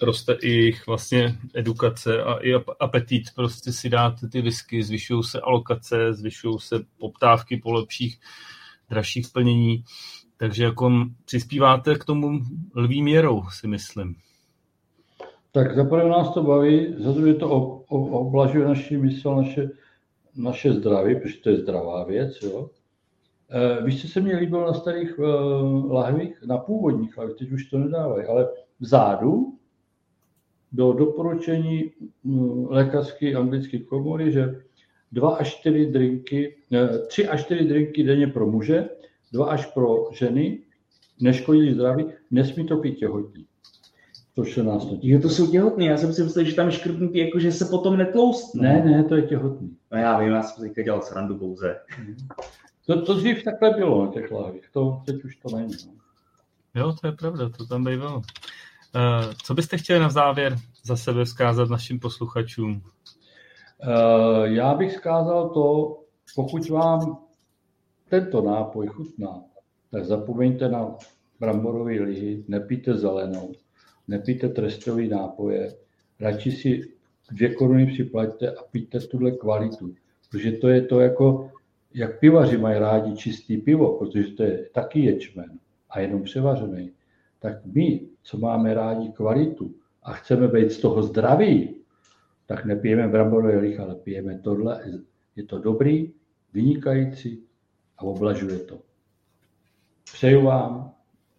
roste i jejich vlastně edukace a i apetit. Prostě si dát ty whisky, zvyšují se alokace, zvyšují se poptávky po lepších, dražších plnění, takže jako přispíváte k tomu lví měrou, si myslím. Tak zaprvé nás to baví, za druhé to oblažuje naši mysl, naše, naše zdraví, protože to je zdravá věc. Jo? E, víš, co se mně líbilo na starých uh, lahvích, na původních lahvích, teď už to nedávají, ale vzadu bylo doporučení lékařské anglické komory, že dva až čtyři drinky, ne, tři až čtyři drinky denně pro muže, dva až pro ženy, neškodí zdraví, nesmí to pít těhotní. To se nás to Jo, to jsou těhotný, já jsem si myslel, že tam škrtnutý, jako že se potom netloustne. Ne, ne, to je těhotný. No já vím, já jsem teďka dělal srandu pouze. To, to dřív takhle bylo na těch lahvích, to, teď už to není. No. Jo, to je pravda, to tam bývalo. Uh, co byste chtěli na závěr za sebe vzkázat našim posluchačům? Uh, já bych vzkázal to, pokud vám tento nápoj chutná, tak zapomeňte na bramborové lihy, nepijte zelenou, nepijte trestový nápoje, radši si dvě koruny připlaťte a pijte tuhle kvalitu. Protože to je to jako, jak pivaři mají rádi čistý pivo, protože to je taky ječmen a jenom převařený. Tak my, co máme rádi kvalitu a chceme být z toho zdraví, tak nepijeme bramborové lich, ale pijeme tohle. Je to dobrý, vynikající, a oblažuje to. Přeju vám,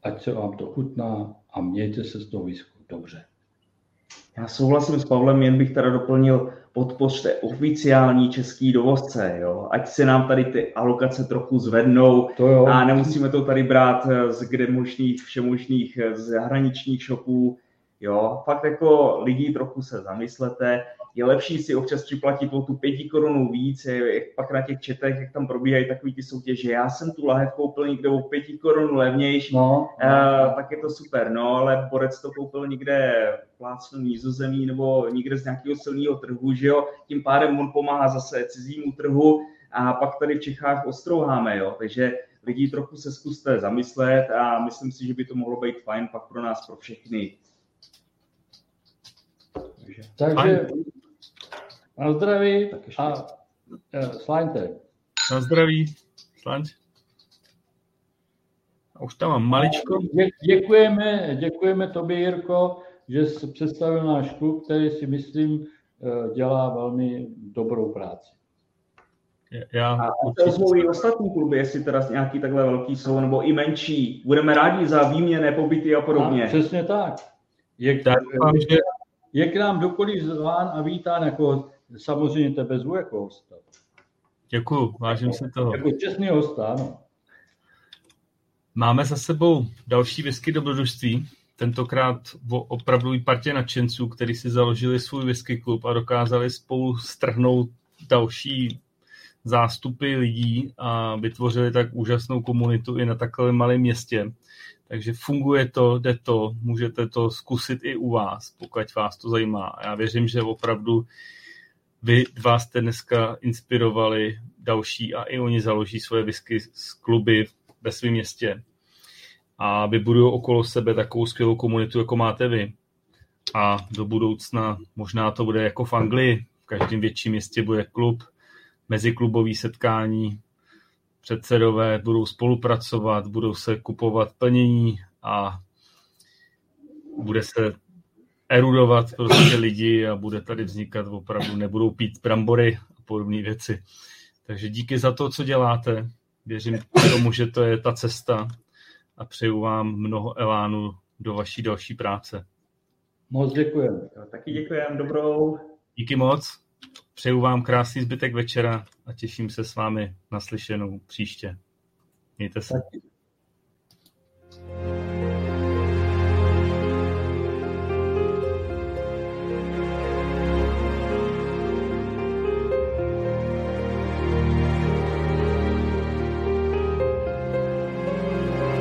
ať se vám to chutná a mějte se z toho výzku dobře. Já souhlasím s Pavlem, jen bych teda doplnil, podpořte oficiální český dovozce, jo? ať se nám tady ty alokace trochu zvednou to jo. a nemusíme to tady brát z kde možných, všemožných zahraničních shopů. Jo, fakt jako lidi trochu se zamyslete, je lepší si občas připlatit o tu pěti korunu víc, jak pak na těch četech, jak tam probíhají takový ty soutěže. Já jsem tu lahev koupil někde o pěti korun levnější, no, no. Uh, tak je to super, no, ale Borec to koupil někde plácnu nízozemí nebo někde z nějakého silného trhu, že jo, tím pádem on pomáhá zase cizímu trhu a pak tady v Čechách ostrouháme, jo, takže lidi trochu se zkuste zamyslet a myslím si, že by to mohlo být fajn pak pro nás, pro všechny. Takže na zdraví a uh, slaňte. Na zdraví. Slaňte. A už tam mám maličko. Dě, děkujeme, děkujeme tobě, Jirko, že jsi představil náš klub, který si myslím eh, dělá velmi dobrou práci. Já, a to i ostatní kluby, jestli teda nějaký takhle velký jsou, nebo i menší. Budeme rádi za výměné pobyty a podobně. A, přesně tak. Je, tak, je, je k nám dokoliv zván a vítán jako samozřejmě tebe zvu jako hosta. Děkuju, vážím si toho. Jako čestný hosta, ano. Máme za sebou další whisky dobrodružství, tentokrát opravdu i partě nadšenců, kteří si založili svůj whisky klub a dokázali spolu strhnout další zástupy lidí a vytvořili tak úžasnou komunitu i na takovém malém městě. Takže funguje to, jde to, můžete to zkusit i u vás, pokud vás to zajímá. Já věřím, že opravdu vy dva jste dneska inspirovali další a i oni založí svoje whisky z kluby ve svém městě. A vybudují okolo sebe takovou skvělou komunitu, jako máte vy. A do budoucna možná to bude jako v Anglii, v každém větším městě bude klub, meziklubový setkání, předsedové budou spolupracovat, budou se kupovat plnění a bude se erudovat prostě lidi a bude tady vznikat opravdu, nebudou pít brambory a podobné věci. Takže díky za to, co děláte. Věřím tomu, že to je ta cesta a přeju vám mnoho elánu do vaší další práce. Moc děkujeme. Taky děkujeme, dobrou. Díky moc. Přeju vám krásný zbytek večera a těším se s vámi naslyšenou příště. Mějte se. Taky.